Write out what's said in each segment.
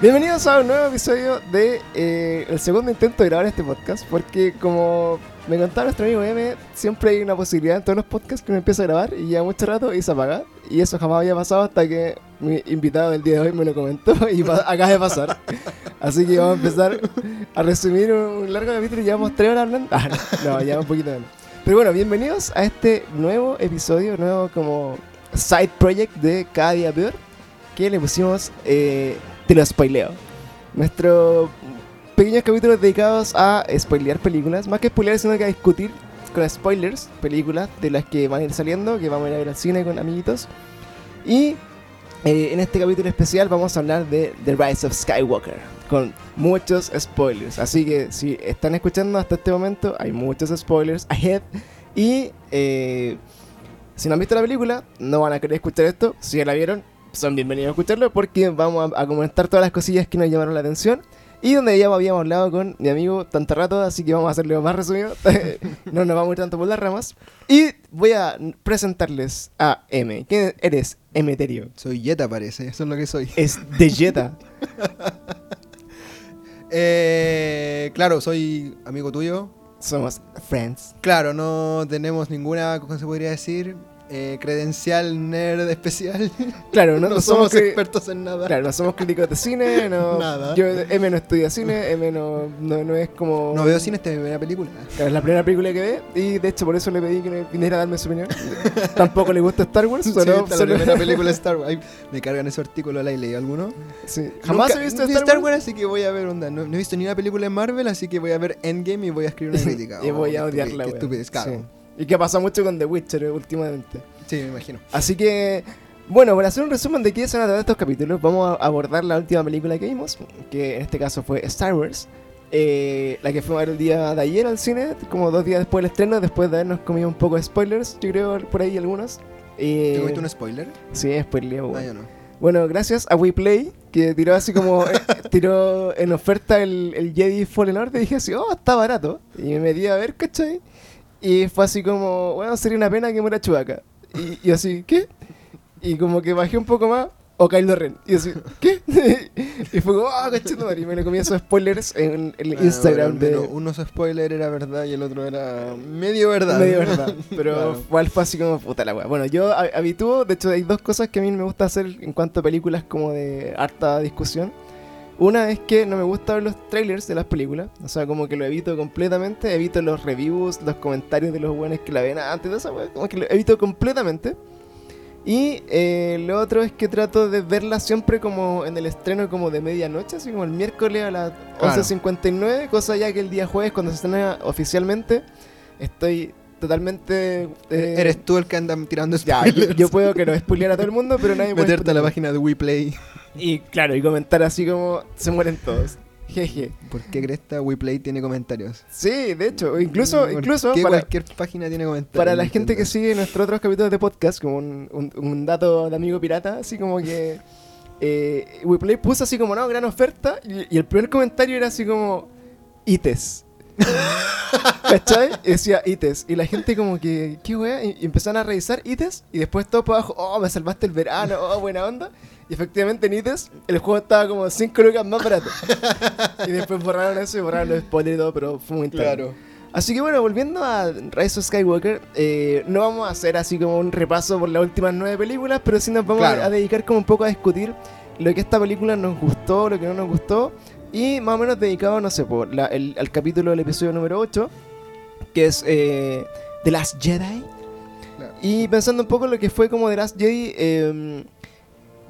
Bienvenidos a un nuevo episodio de eh, el segundo intento de grabar este podcast, porque como me contaba nuestro amigo M, siempre hay una posibilidad en todos los podcasts que me empieza a grabar y ya mucho rato y se apaga. Y eso jamás había pasado hasta que mi invitado del día de hoy me lo comentó y acaba de pasar. Así que vamos a empezar a resumir un largo capítulo y llevamos tres horas hablando. Ah, no, no, ya un poquito menos. Pero bueno, bienvenidos a este nuevo episodio, nuevo como side project de Cada Día Peor, que le pusimos eh, Te lo spoileo. Nuestro pequeños capítulos dedicados a spoilear películas, más que spoilear, sino que a discutir con spoilers películas de las que van a ir saliendo, que vamos a ir a ver al cine con amiguitos. Y eh, en este capítulo especial vamos a hablar de The Rise of Skywalker, con muchos spoilers. Así que si están escuchando hasta este momento, hay muchos spoilers ahead. Y eh, si no han visto la película, no van a querer escuchar esto. Si ya la vieron, son bienvenidos a escucharlo porque vamos a, a comentar todas las cosillas que nos llamaron la atención. Y donde ya habíamos hablado con mi amigo tanto rato, así que vamos a hacerlo más resumido. no nos vamos a ir tanto por las ramas. Y voy a presentarles a M. ¿Quién eres, Emeterio? Soy Yeta, parece. Eso es lo que soy. Es de Jetta. Eh, claro, soy amigo tuyo. Somos friends. Claro, no tenemos ninguna, ¿cómo se podría decir? Eh, credencial nerd especial. Claro, no, No, somos expertos en nada. Claro, no somos críticos de cine, no, Nada. Yo, M no estudia cine, M no, no, no es como... No veo cine esta es mi primera película. Claro, es la primera película que ve y de hecho por eso le pedí que me viniera a darme su opinión. Tampoco le gusta Star Wars, Sí, solo, esta la primera película de Star Wars. Ay, me cargan ese artículo, ¿la he leído alguno? Sí. Jamás Nunca he visto vi Star, Wars. así que voy a ver onda. No, no he visto ni una película de Marvel, así que voy a ver Endgame y voy a escribir una crítica. y voy Oh, a qué odiarla, Qué estupidez, claro. Sí. Y que pasa mucho con The Witcher eh, últimamente. Sí, me imagino. Así que, bueno, para hacer un resumen de qué se van a tratar estos capítulos, vamos a abordar la última película que vimos, que en este caso fue Star Wars. eh, la que fue a ver el día de ayer al cine, como dos días después del estreno, después de habernos comido un poco de spoilers, yo creo por ahí algunos. Eh, ¿Te comiste un spoiler? Sí, spoiler, Ah, yo no. Bueno, gracias a WePlay, que tiró así como, eh, tiró en oferta el, el Jedi Fallen Order, y dije así, oh, está barato. Y me metí a ver, ¿cachai? Y fue así como, bueno, sería una pena que muera Chewbacca. Y, y así, ¿qué? Y como que bajé un poco más, o Kylo Ren. Y así, ¿qué? y fue como, ah, oh, Y me lo comí esos spoilers en el Ah, Instagram bueno, de... Uno, spoiler era verdad y el otro era medio verdad. Medio verdad. Pero Claro. igual fue así como puta la wea. Bueno, yo ha- habitúo, de hecho hay dos cosas que a mí me gusta hacer en cuanto a películas como de harta discusión. Una es que no me gusta ver los trailers de las películas. O sea, como que lo evito completamente. Evito los reviews, los comentarios de los buenos que la ven antes de esa wea. Como que lo evito completamente. Y eh, lo otro es que trato de verla siempre como en el estreno como de medianoche, así como el miércoles a las Claro. 11.59, cosa ya que el día jueves cuando se estrena oficialmente estoy totalmente... eh, Eres tú el que anda tirando Ya, spoilers. yo, yo puedo que no spoilear a todo el mundo, pero nadie puede Meterte a la página de WePlay. Y claro, y comentar así como se mueren todos. Jeje. ¿Por qué Cresta WePlay tiene comentarios? Sí, de hecho, incluso, ¿Por incluso para, cualquier página tiene comentarios? para la gente que sigue nuestros otros capítulos de podcast, como un, un- un dato de amigo pirata, así como que eh, WePlay puso así como, no, gran oferta, y, y el primer comentario era así como, ITES. ¿Cachai? Y decía ITES. Y la gente como que, ¿qué wea? Y, y empezaron a revisar ITES, y después todo por abajo, oh, me salvaste el verano, oh, buena onda. Y efectivamente en ITES el juego estaba como 5 lucas más barato. y después borraron eso y borraron los spoilers y todo, pero fue muy interno. Claro. Así que bueno, volviendo a Rise of Skywalker, eh, no vamos a hacer así como un repaso por las últimas nueve películas, pero sí nos vamos Claro. a, a dedicar como un poco a discutir lo que esta película nos gustó, lo que no nos gustó, y más o menos dedicado, no sé, por la- el, al capítulo del episodio número 8, que es eh, The Last Jedi. Claro. Y pensando un poco en lo que fue como The Last Jedi, eh,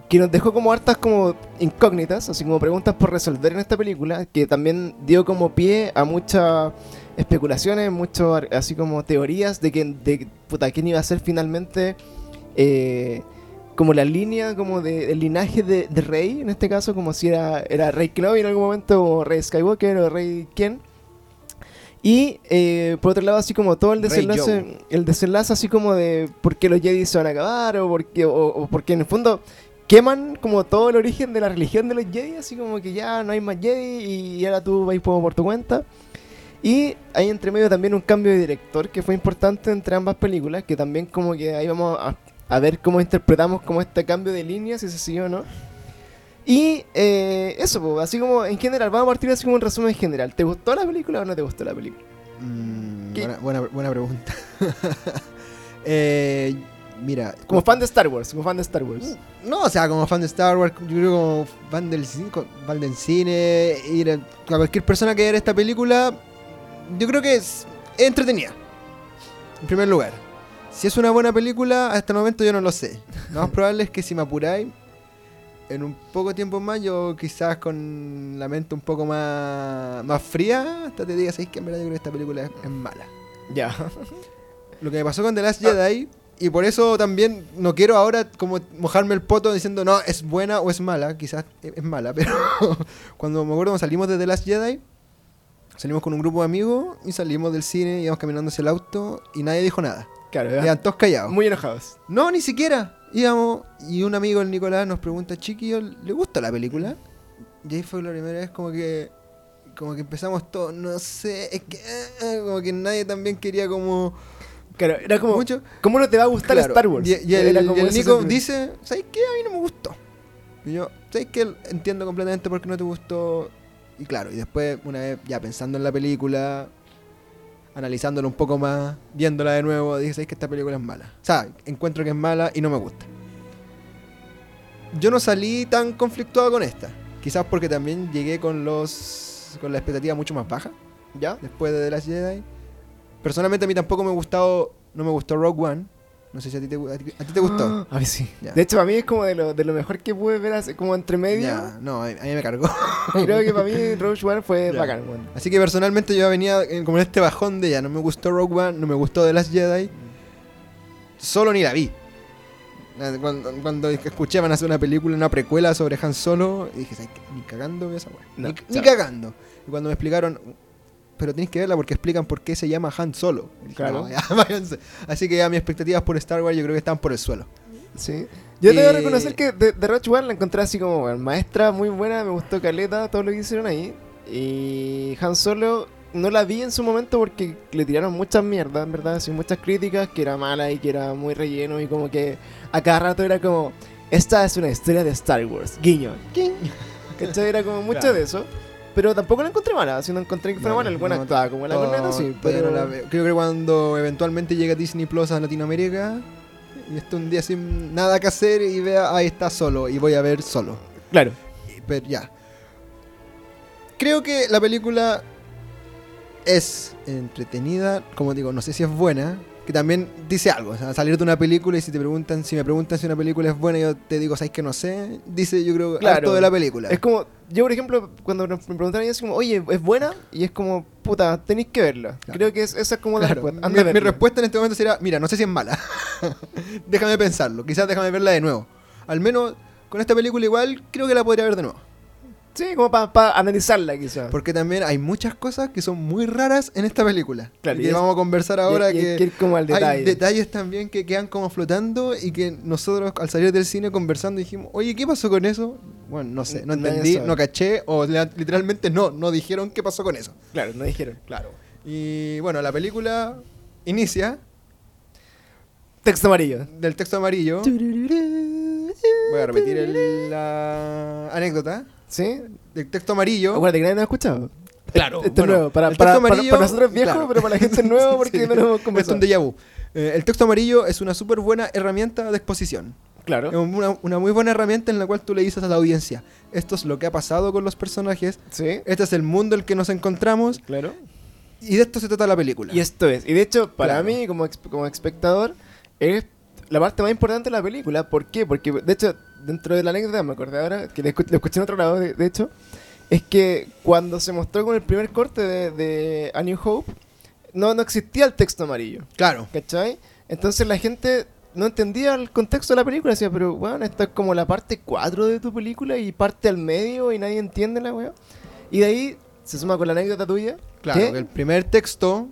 que nos dejó como hartas como incógnitas, así como preguntas por resolver en esta película, que también dio como pie a muchas especulaciones, mucho ar- así como teorías de que de puta quién iba a ser finalmente eh, como la línea como de, del linaje de, de Rey, en este caso, como si era, era Rey Kenobi en algún momento, o Rey Skywalker, o Rey quién. Y eh, por otro lado, así como todo el desenlace, el desenlace así como de por qué los Jedi se van a acabar, o porque, o, o porque en el fondo queman como todo el origen de la religión de los Jedi, así como que ya no hay más Jedi y ahora tú vais como por tu cuenta. Y hay entre medio también un cambio de director que fue importante entre ambas películas, que también como que ahí vamos a, a ver cómo interpretamos como este cambio de línea, si se siguió o no. Y eh, eso, po, así como en general, vamos a partir así como un resumen general. ¿Te gustó la película o no te gustó la película? Mm, buena, buena pregunta. Eh, mira, Como fan de Star Wars, como fan de Star Wars. No, o sea, como fan de Star Wars, yo creo como fan del cine, fan del cine, ir a, cualquier persona que vea esta película, yo creo que es, es entretenida. En primer lugar. Si es una buena película, hasta el momento yo no lo sé. Lo más probable es que si me apuráis, en un poco tiempo más, yo quizás con la mente un poco más, más fría, hasta te diga, ¿sabéis que en verdad yo creo que esta película es, es mala? Ya. Lo que me pasó con The Last Jedi, y por eso también no quiero ahora como mojarme el poto diciendo, no, es buena o es mala, quizás es es mala, pero cuando me acuerdo salimos de The Last Jedi, salimos con un grupo de amigos y salimos del cine, íbamos caminando hacia el auto y nadie dijo nada. Claro, Iban todos callados. muy enojados. No, ni siquiera. Íbamos y un amigo, el Nicolás, nos pregunta, chiquillo, ¿le gusta la película? Y ahí fue la primera vez como que como que empezamos todos, no sé, es que eh, como que nadie también quería como Claro, era como, mucho. ¿cómo no te va a gustar Claro, Star Wars? Y, y el, Era y como el ese Nico dice, ¿sabes qué? A mí no me gustó. Y yo, ¿sabes qué? Entiendo completamente por qué no te gustó. Y claro, y después, una vez ya pensando en la película, analizándola un poco más, viéndola de nuevo, dije, ¿sabes que esta película es mala? O sea, encuentro que es mala y no me gusta. Yo no salí tan conflictuado con esta. Quizás porque también llegué con los con la expectativa mucho más baja ¿Ya? después de The Last Jedi. Personalmente a mí tampoco me gustado, no me gustó Rogue One. No sé si a ti te, a ti, a ti te gustó. A mí sí. Ya. De hecho, para mí es como de lo, de lo mejor que pude ver hace, como entre medio. Ya, no, a mí, a mí me cargó. Creo que para mí Rogue One fue Ya. bacán, weón. Así que personalmente yo venía en- como en este bajón de ya, no me gustó Rogue One, no me gustó The Last Jedi. Solo ni la vi. Cuando, cuando escuché van a hacer una película, una precuela sobre Han Solo, y dije, "¿Sabes qué? ni cagando esa weá. No, ni, cagando. Y cuando me explicaron, pero tenéis que verla porque explican por qué se llama Han Solo. Dije, Claro. "No, ya, váyanse". Así que ya mis expectativas por Star Wars yo creo que están por el suelo. Sí. Yo tengo que Eh, reconocer que de, de Rogue One la encontré así como, bueno, maestra muy buena, me gustó Caleta, todo lo que hicieron ahí. Y Han Solo no la vi en su momento porque le tiraron muchas mierdas, en verdad, así muchas críticas, que era mala y que era muy relleno y como que a cada rato era como, esta es una historia de Star Wars, guiño. guiñ. ¿Cachai? Era como mucho Claro. de eso. Pero tampoco la encontré mala, si no encontré que fuera No, mala, el buen no, actuaba como la To- corneta, sí. Pero no la veo. Creo que cuando eventualmente llegue Disney Plus a Latinoamérica y esté un día sin nada que hacer y vea, ahí está solo y voy a ver solo. Claro. Pero ya. Creo que la película es entretenida, como digo, no sé si es buena, que también dice algo, o sea, salir de una película y si te preguntan, si me preguntan si una película es buena, yo te digo, ¿sabes que no sé? Dice, yo creo, Claro. harto de la película. Es como, yo por ejemplo, cuando me preguntaron, yo así como, oye, ¿es buena? Y es como, puta, tenéis que verla. Claro. Creo que es, esa es como la Claro, respuesta. Anda mi, respuesta en este momento sería, mira, no sé si es mala. déjame pensarlo, quizás déjame verla de nuevo. Al menos con esta película igual creo que la podría ver de nuevo. Sí, como para analizarla quizás. Porque también hay muchas cosas que son muy raras en esta película. Claro, y que es- vamos a conversar ahora y, que... que como al detalle. Hay detalles también que quedan como flotando y que nosotros al salir del cine conversando dijimos, oye, ¿qué pasó con eso? Bueno, no sé, no entendí, no caché o literalmente no, no dijeron qué pasó con eso. Claro, no dijeron. Claro. Y bueno, la película inicia Texto amarillo. del texto amarillo. Voy a repetir el- la anécdota. ¿Sí? Del texto amarillo. Acuérdate que nadie nos ha escuchado. Claro, Esto bueno, es nuevo. Para, el para, texto para- amarillo, para nosotros es viejo, claro. pero para la gente es nuevo porque Sí. no lo hemos Es un conversado. déjà vu. Eh, el texto amarillo es una súper buena herramienta de exposición. Es Claro. una, una muy buena herramienta en la cual tú le dices a la audiencia, esto es lo que ha pasado con los personajes, Sí. este es el mundo en el que nos encontramos Claro. y de esto se trata la película. Y esto es. Y de hecho, para Claro. mí, como, como espectador, es la parte más importante de la película. ¿Por qué? Porque, de hecho, dentro de la anécdota, me acordé ahora, que lo escu- lo escuché en otro lado, de, de hecho, es que cuando se mostró con el primer corte de, de A New Hope, no, no existía el texto amarillo. Claro. ¿Cachai? Entonces la gente no entendía el contexto de la película. Decía, pero bueno, esto es como la parte 4 de tu película y parte al medio y nadie entiende la weá. Y de ahí se suma con la anécdota tuya. Claro, ¿Qué? que el primer texto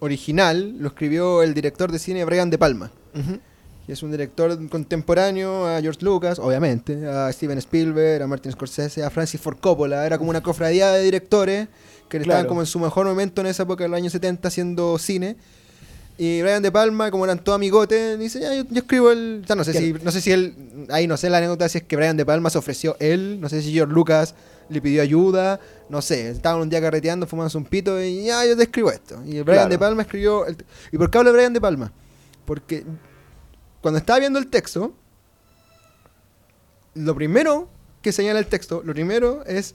original lo escribió el director de cine Brian De Palma. Ujú. Que es un director contemporáneo a George Lucas, obviamente, a Steven Spielberg, a Martin Scorsese, a Francis Ford Coppola. Era como una cofradía de directores que Claro. estaban como en su mejor momento en esa época, en los años 70, haciendo cine. Y Brian De Palma, como eran todos amigotes, dice, ya, yo, yo escribo el... O sea, no sé, si, no sé si él... Ahí no sé la anécdota si es que Brian De Palma se ofreció él, no sé si George Lucas le pidió ayuda, no sé, estaban un día carreteando, fumándose un pito y ya, yo te escribo esto. Y Brian Claro. De Palma escribió... el- ¿Y por qué hablo de Brian De Palma? Porque cuando estaba viendo el texto, lo primero que señala el texto, lo primero es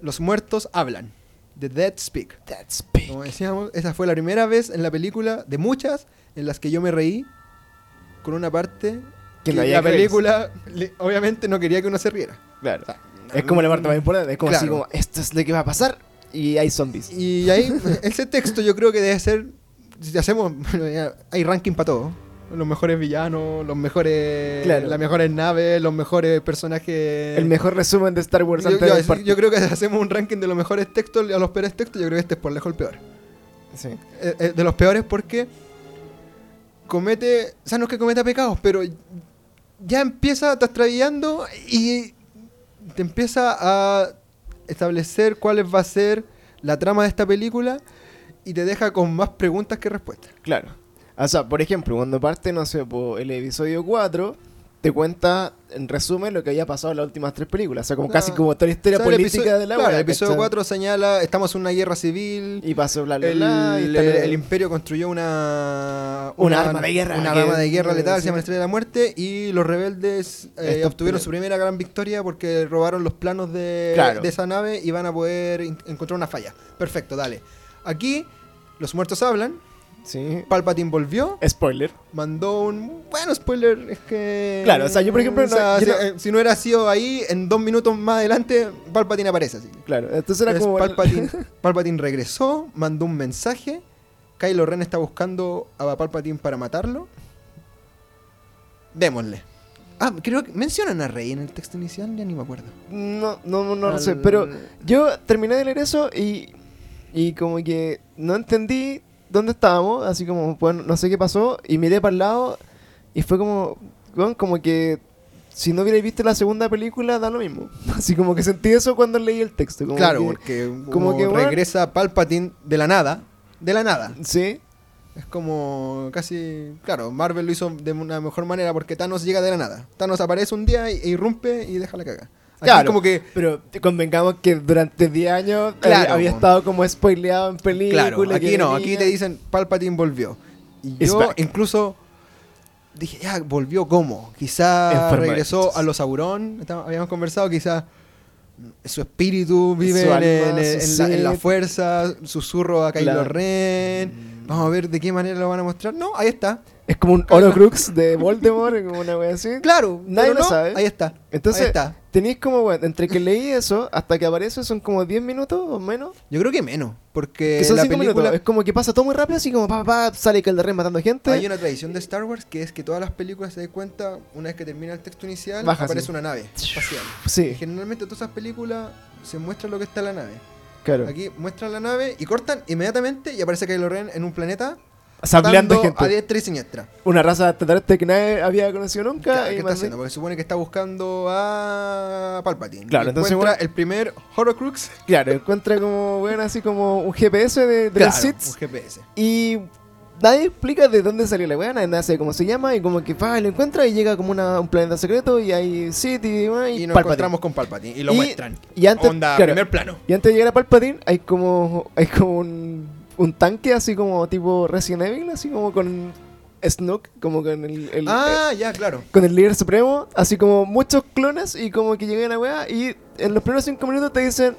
los muertos hablan. The dead speak. That's big. Como decíamos, esa fue la primera vez en la película de muchas en las que yo me reí con una parte Que que, la película le- obviamente no quería que uno se riera. Claro. Es como la parte más importante. Es como así Claro. como, esto es lo que va a pasar y hay zombies. Y ahí, ese texto yo creo que debe ser, si hacemos, hay ranking para todo. Los mejores villanos, los mejores, Claro. las mejores naves, los mejores personajes. El mejor resumen de Star Wars Yo, antes yo- parque. yo creo que hacemos un ranking de los mejores textos a los peores textos, yo creo que este es por lejos el peor. Sí. Eh, eh, de los peores porque comete, o sea, no es que cometa pecados, pero ya empieza, te extravillando y te empieza a establecer cuál va a ser la trama de esta película y te deja con más preguntas que respuestas. Claro. O sea, por ejemplo, cuando parte, no sé, po, el episodio 4, te cuenta en resumen lo que había pasado en las últimas tres películas. O sea, como casi Ah, como toda la historia O sea, el política episodio- de la claro, el episodio ¿cachai? 4 señala, estamos en una guerra civil. Y pasó bla bla El, bla. y el- tal, el imperio construyó una, Un arma de guerra Una arma de guerra letal, sí. se llama la Estrella de la Muerte. Y los rebeldes eh, obtuvieron su primera gran victoria porque robaron los planos de, Claro. de esa nave y van a poder encontrar una falla. Perfecto, dale. Aquí, los muertos hablan. Sí. Palpatine volvió. Spoiler. Mandó un. Bueno, spoiler, es que. Claro, o sea, yo, por ejemplo, o sea, no- yo si, no- eh, si no hubiera sido ahí, en dos minutos más adelante, Palpatine aparece así. Claro. Entonces era Entonces, como. Palpatine, Palpatine regresó, mandó un mensaje. Kylo Ren está buscando a Palpatine para matarlo. Démosle. Ah, creo que mencionan a Rey en el texto inicial, ya ni me acuerdo. No, no, no lo Al- sé. Pero yo terminé de leer eso y. Y como que no entendí dónde estábamos. Así como, bueno, no sé qué pasó. Y miré para el lado. Y fue como. weón, como que. Si no hubiera visto la segunda película, da lo mismo. Así como que sentí eso cuando leí el texto. Como claro, que- porque como que, bueno. regresa Palpatine de la nada. De la nada. Sí. Es como casi. Claro, Marvel lo hizo de una mejor manera porque Thanos llega de la nada. Thanos aparece un día e irrumpe y deja la caga. Aquí Claro. como que. Pero convengamos que durante 10 años eh, Claro, había estado como spoileado en películas. Claro, aquí no, aquí te dicen Palpatine volvió. Y yo back. incluso dije, ya, volvió cómo. Quizá regresó a los Sauron, estaba- habíamos conversado, quizá su espíritu vive Su en, alma, en- en su la, en la sed. fuerza, susurro a Kylo. Ren. Vamos a ver de qué manera lo van a mostrar. No, ahí está. Es como un. Horocrux de Voldemort, como una wea así. Claro, Nadie lo no, sabe. Ahí está. Entonces, ahí está. tenéis como, bueno, entre que leí eso hasta que aparece son como 10 minutos o menos. Yo creo que menos, porque que son la 5 película minutos. Es como que pasa todo muy rápido, así como pa, pa, sale Calderren matando gente. Hay una tradición de Star Wars que es que todas las películas se den cuenta, una vez que termina el texto inicial, Baja, aparece sí. una nave espacial. Sí, generalmente todas esas películas se muestra lo que está en la nave. claro. Aquí muestran la nave y cortan inmediatamente y aparece Kylo Ren en un planeta Sableando matando a gente. diestra y siniestra. Una raza extraterrestre que nadie había conocido nunca. Y ¿Qué está haciendo? Porque se supone que está buscando a Palpatine. Claro, Y entonces, encuentra bueno- el primer Horcrux. Claro, encuentra como, bueno, así como un GPS de, de Claro, Sith. un GPS. Y nadie explica de dónde salió la weá, nadie sabe cómo se llama. Y como que pa, lo encuentra y llega como una, un planeta secreto. Y hay Sith y, y Y nos Palpatine. encontramos con Palpatine y lo Y- muestran. Y antes, Onda, claro, primer plano. y antes de llegar a Palpatine, hay como, hay como un, un tanque así como tipo Resident Evil, así como con Snook, como con el, el- Ah, ya, claro. eh, con el líder supremo, así como muchos clones y como que llegan a la weá y en los primeros cinco minutos te dicen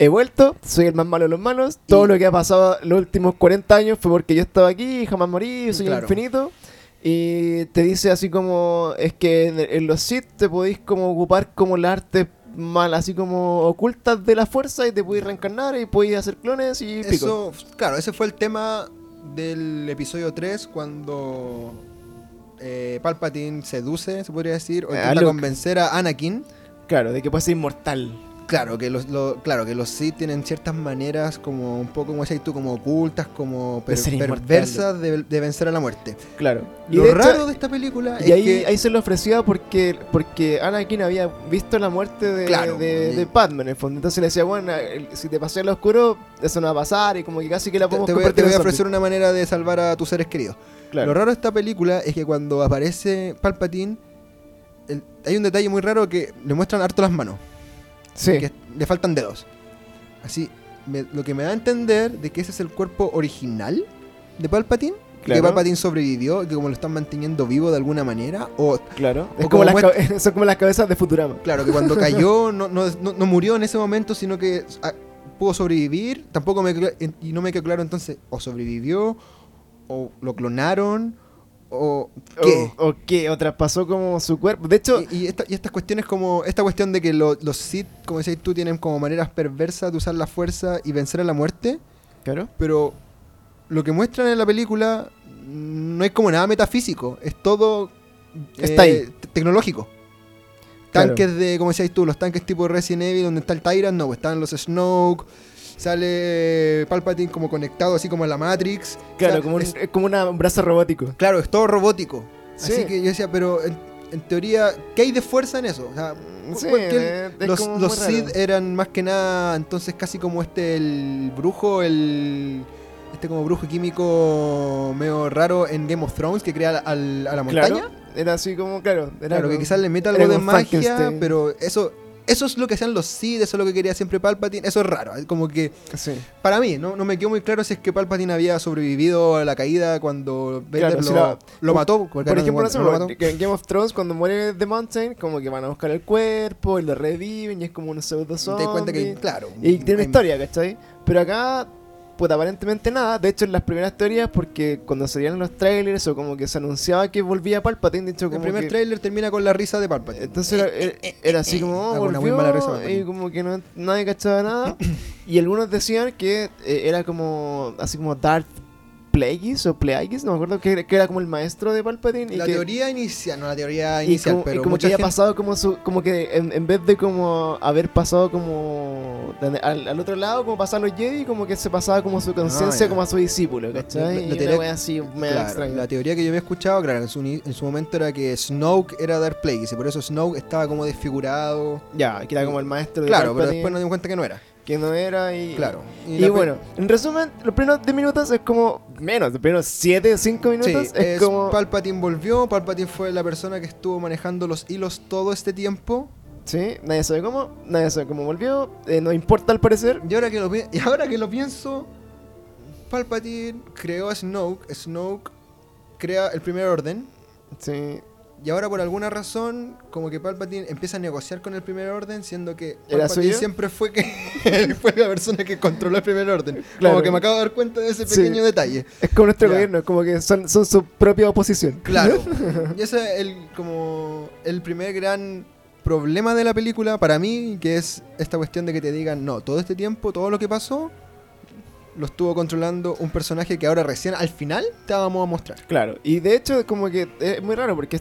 he vuelto, soy el más malo de los malos, todo Y- lo que ha pasado los últimos 40 años fue porque yo estaba aquí jamás morí, soy Claro. infinito. Y te dice así como, es que en, en los Sith te podéis como ocupar como las artes mal, así como ocultas de la fuerza y te podéis reencarnar y podéis hacer clones y pico. Eso, claro, ese fue el tema del episodio 3 cuando eh, Palpatine seduce, se podría decir, o A intenta Luke. convencer a Anakin. Claro, de que puedes ser inmortal. Claro, que los, lo- claro, que los Sith tienen ciertas maneras como un poco, como decías tú, como ocultas, como per- De perversas de, de vencer a la muerte. Claro. Lo de hecho- raro de esta película Y es ahí, que... ahí se lo ofrecía porque, porque Anakin había visto la muerte de, Claro, de, y- de en el fondo. Entonces le decía, bueno, si te pasé al oscuro, eso no va a pasar. Y como que casi que la te, podemos te voy, a- convertir te voy a ofrecer una manera de salvar a tus seres queridos. Claro. Lo raro de esta película es que cuando aparece Palpatine, el- hay un detalle muy raro que le muestran harto las manos, Sí, que le faltan dedos. Así, me- lo que me da a entender de que ese es el cuerpo original de Palpatine, que. Palpatine sobrevivió, que como lo están manteniendo vivo de alguna manera, o claro. o Es como como las son como las cabezas de Futurama. claro, que cuando cayó no, no- no- no murió en ese momento, sino que ah, pudo sobrevivir, tampoco me y no me quedó claro entonces, o sobrevivió, o lo clonaron, o qué. O, o qué, o traspasó como su cuerpo. De hecho, Y, y esta- y estas cuestiones como esta cuestión de que lo- los Sith, como decías tú, tienen como maneras perversas de usar la fuerza y vencer a la muerte, claro. pero lo que muestran en la película no es como nada metafísico, es todo eh, Está ahí. te- tecnológico. Claro. Tanques de, como decías tú, los tanques tipo Resident Evil, donde está el Tyrant, no, pues están los Snoke, sale Palpatine como conectado así como en la Matrix. Claro, O sea, como, un, es- es como una- un brazo robótico. claro, es todo robótico. Sí. Así que yo decía, pero en, en teoría, ¿qué hay de fuerza en eso? O sea, Sí, ¿por qué eh, los, los. Sith eran más que nada, entonces casi como este, el brujo, el... Este como brujo químico medio raro en Game of Thrones que crea al- a la montaña. Claro, era así como, claro. Era Claro, que quizás le meta algo de magia, pero eso eso es lo que hacían los Sith, eso es lo que quería siempre Palpatine, eso es raro, como que Sí. para mí no, no me quedó muy claro si es que Palpatine había sobrevivido a la caída cuando Vader Claro, lo, si la- lo mató, Por ejemplo, no, en Game of Thrones, cuando muere The Mountain, como que van a buscar el cuerpo y lo reviven y es como un pseudo Y te das cuenta que, zombie. claro. Y tiene una historia, ¿cachai? Pero acá, pues aparentemente nada. De hecho, en las primeras teorías, porque cuando salían los trailers o como que se anunciaba que volvía Palpatine, de hecho, El como primer que- trailer termina con la risa de Palpatine. Entonces era, era- era así como, oh, Ah, con una muy volvió, mala risa, y como que no, nadie cachaba nada. y algunos decían que eh, era como, así como Darth Plagueis o Plagueis, no me acuerdo, que, que era como el maestro de Palpatine. Y la que, teoría inicial, no la teoría inicial, como, pero como mucha que había gente- pasado como su, como que en, en vez de como haber pasado como al, al otro lado, como pasaban los Jedi, como que se pasaba como su conciencia ya. como a su discípulo, ¿cachai? La- la y una teoría- así, Claro, la teoría que yo había escuchado, claro, en su, en su momento era que Snoke era Darth Plagueis y por eso Snoke estaba como desfigurado. Ya, que era como el maestro de Claro, pero Palpatine, después nos dimos cuenta que no era. Que no era y... Claro. Y, bueno, en resumen, los primeros 10 minutos es como menos, los primeros 7, 5 Sí, minutos es, es como... Palpatine volvió, Palpatine fue la persona que estuvo manejando los hilos todo este tiempo. Sí, nadie sabe cómo, nadie sabe cómo volvió, eh, no importa al parecer. Y ahora que lo, y ahora que lo pienso, Palpatine creó a Snoke, Snoke crea el primer orden, Sí, y ahora por alguna razón, como que Palpatine empieza a negociar con el primer orden, siendo que ¿Era Palpatine siempre fue que fue la persona que controló el primer orden. Claro. Como que me acabo de dar cuenta de ese Sí. pequeño detalle. es como nuestro Ya. gobierno, como que son, son su propia oposición. Claro. y ese es el, como el primer gran problema de la película para mí, que es esta cuestión de que te digan, no, todo este tiempo, todo lo que pasó, lo estuvo controlando un personaje que ahora recién al final te vamos a mostrar. Claro, y de hecho como que es muy raro porque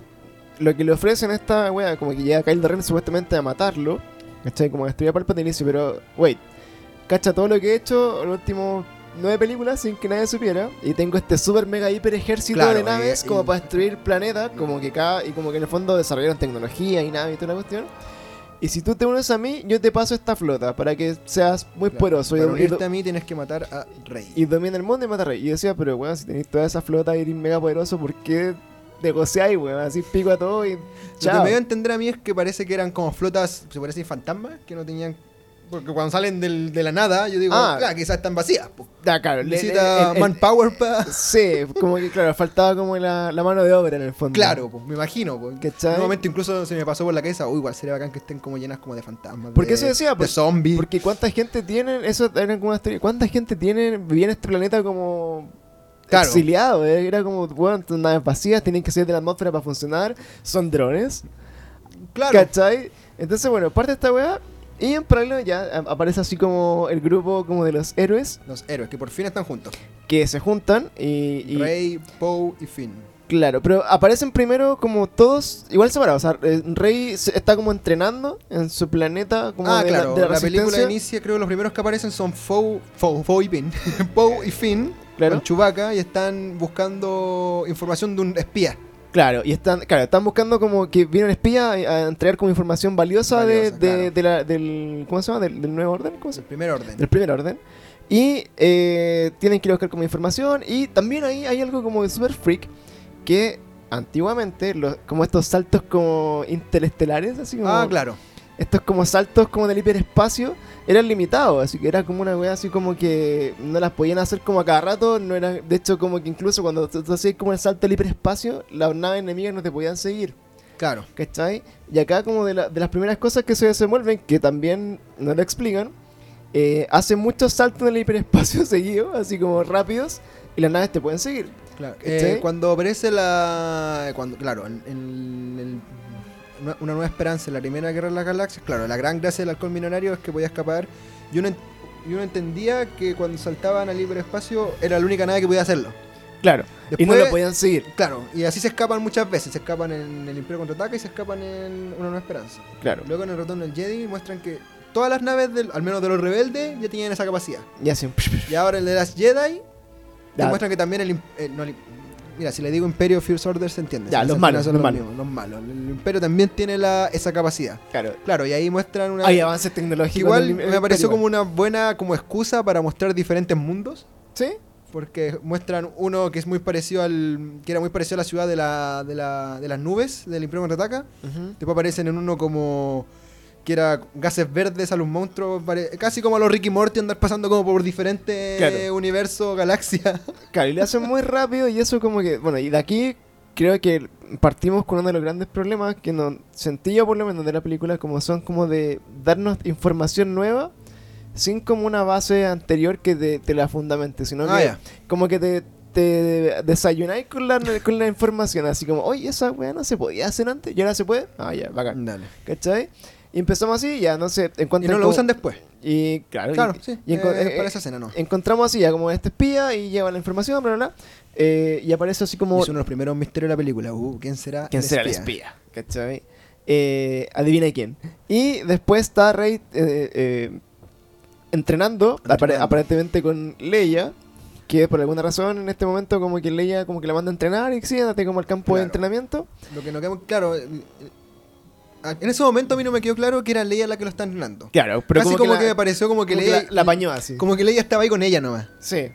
lo que le ofrecen a esta wea, como que llega Kyle Ren supuestamente a matarlo, ¿cachai? Como a destruir a Palpatine pero, wait, cacha todo lo que he hecho en los últimos nueve películas sin que nadie supiera y tengo este super mega hiper ejército Claro, de naves y- como y- para destruir planetas, como que cada, y como que en el fondo desarrollaron tecnología y naves y toda la cuestión. Y si tú te unes a mí, yo te paso esta flota para que seas muy Claro, poderoso y, Para y- unirte a mí tienes que matar a Rey. y domina el mundo y mata rey. Y decía, pero weón, si tenéis toda esa flota y eres mega poderoso, ¿por qué negociáis, weón? Así pico a todo y Lo que me dio a entender a mí es que parece que eran como flotas, se parece fantasmas, que no tenían... Porque cuando salen del- de la nada, yo digo, Ah. claro, quizás están vacías. po. Ya, claro, Necesita el- el- manpower para... Sí, como que claro, faltaba como la, la mano de obra en el fondo. Claro, po, me imagino. ¿Cachai? En un momento incluso se me pasó por la cabeza, uy, igual sería bacán que estén como llenas como de fantasmas. Porque de, eso decía, de por- zombies. Porque cuánta gente tienen, eso era como una historia, cuánta gente tienen, vivía en este planeta como Claro. exiliado, eh? era como, bueno, naves vacías, tienen que salir de la atmósfera para funcionar, son drones, Claro. ¿cachai? Entonces, bueno, parte de esta weá, y en paralelo ya aparece así como el grupo como de los héroes Los héroes que por fin están juntos. que se juntan y, y- Rey, Poe y Finn. Claro, pero aparecen primero como todos igual separados. O sea, eh, Rey está como entrenando en su planeta como ah, de, la- claro. de la, la, película inicia, creo que los primeros que aparecen son Poe y Finn. Poe y Finn Claro. con Chewbacca y están buscando información de un espía. Claro, y están, claro, están buscando como que viene un espía a, entregar como información valiosa, de, Valiosa, de- claro. de la- del, ¿cómo se llama? Del, del nuevo orden, ¿cómo se El primer orden. Del primer orden. Y eh, tienen que ir a buscar como información. Y también ahí hay algo como de super freak que antiguamente, los- como estos saltos como interestelares, así como Ah, claro. Estos como saltos como del hiperespacio eran limitados, así que era como una wea así como que no las podían hacer como a cada rato, no era, de hecho como que incluso cuando tú, hacías como el salto del hiperespacio, las naves enemigas no te podían seguir, Claro. ¿cachai? Y acá como de, la- de las primeras cosas que se desenvuelven, que también no lo explican, eh, hacen muchos saltos en el hiperespacio seguidos, así como rápidos, y las naves te pueden seguir. Claro. Eh, cuando aparece la. Cuando, claro, en, en el- una- nueva esperanza en la primera guerra de las galaxias, claro, la gran gracia del alcohol milenario es que podía escapar. Y uno, en- y uno entendía que cuando saltaban al hiperespacio era la única nave que podía hacerlo. Claro, y no Después- lo podían seguir, Claro, y así se escapan muchas veces. Se escapan en el Imperio Contraataca y se escapan en Una Nueva Esperanza. claro. Luego en el Retorno del Jedi muestran que todas las naves, del, al menos de los rebeldes, ya tenían esa capacidad. Y así, Y ahora el de las Jedi demuestran que también el, eh, no, el Mira, si le digo Imperio First Order se entiende. Ya, los al malos, son los malos. mismos, los malos. El Imperio también tiene la, esa capacidad. claro. Claro, y ahí muestran una... Hay avances tecnológicos. Igual me pareció como una buena como excusa para mostrar diferentes mundos. ¿Sí? Porque muestran uno que es muy parecido al. que era muy parecido a la ciudad de, la, de, la, de las nubes del Imperio Contraataca. Después aparecen en uno como. Que era gases verdes a los monstruos. casi como a los Ricky Morty andar pasando como por diferentes Claro. universos, galaxias. Claro, y lo hacen muy rápido y eso como que, bueno, y de aquí creo que partimos con uno de los grandes problemas que no sentí yo por lo menos de la película, como son como de darnos información nueva sin como una base anterior que te, te la fundamente, sino Ah, que como que te, te desayunáis con la, con la información, así como, oye, esa weá no se podía hacer antes, y ahora se puede, ah, ya, bacán, Dale. ¿cachai? Y empezamos así, ya, no sé, Y encuentran no lo como- usan después. Y claro, y- Claro, sí. y eh, eh, para esa escena, no. encontramos así ya como este espía y lleva la información, bla, bla, bla. eh, y aparece así como... Es uno de los primeros misterios de la película. Uh, ¿Quién será? ¿Quién será el espía? ¿Cachai? Eh, adivina quién. Y después está Rey eh, eh, entrenando, apare- Entrenando. aparentemente con Leia, que por alguna razón en este momento como que Leia como que la manda a entrenar y sí, andate como al campo de Claro. entrenamiento. Lo que no queda muy claro. En ese momento a mí no me quedó claro que era Leia la que lo está entrenando. Claro, pero Casi como, como, que, la, me pareció como que como que Leia la, la apañó así. Como que Leia estaba ahí con ella nomás. Sí.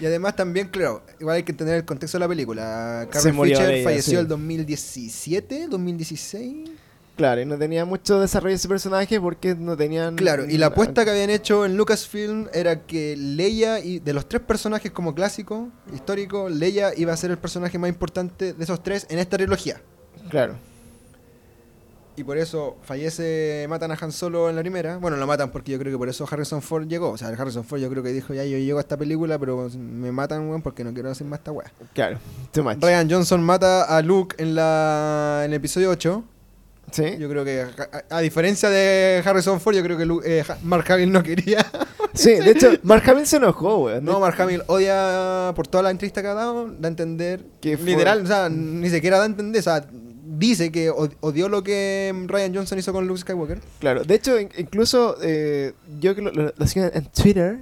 Y además también, claro, igual hay que entender el contexto de la película. Carrie Fisher falleció sí. el 2017, 2016. Claro, y no tenía mucho desarrollo ese personaje porque no tenían... Claro, y la apuesta que habían hecho en Lucasfilm era que Leia, y de los tres personajes como clásico, histórico, Leia iba a ser el personaje más importante de esos tres en esta trilogía. Claro. Y por eso fallece, matan a Han Solo en la primera. Bueno, lo matan porque yo creo que por eso Harrison Ford llegó. O sea, Harrison Ford yo creo que dijo, ya yo llego a esta película, pero me matan, weón, porque no quiero hacer más esta weá. Claro. Too much. Ryan Johnson mata a Luke en, la, en el episodio 8. Sí. Yo creo que, a, a diferencia de Harrison Ford, yo creo que Luke- eh, Mark Hamill no quería. Sí, de hecho, Mark Hamill se enojó, weón. no, Mark Hamill odia por toda la entrevista que ha dado, da a entender Que literal, o sea, ni siquiera da a entender, o sea, dice que od- odió lo que Ryan Johnson hizo con Luke Skywalker. Claro, de hecho, in- incluso eh, yo que lo, lo, sigo en Twitter,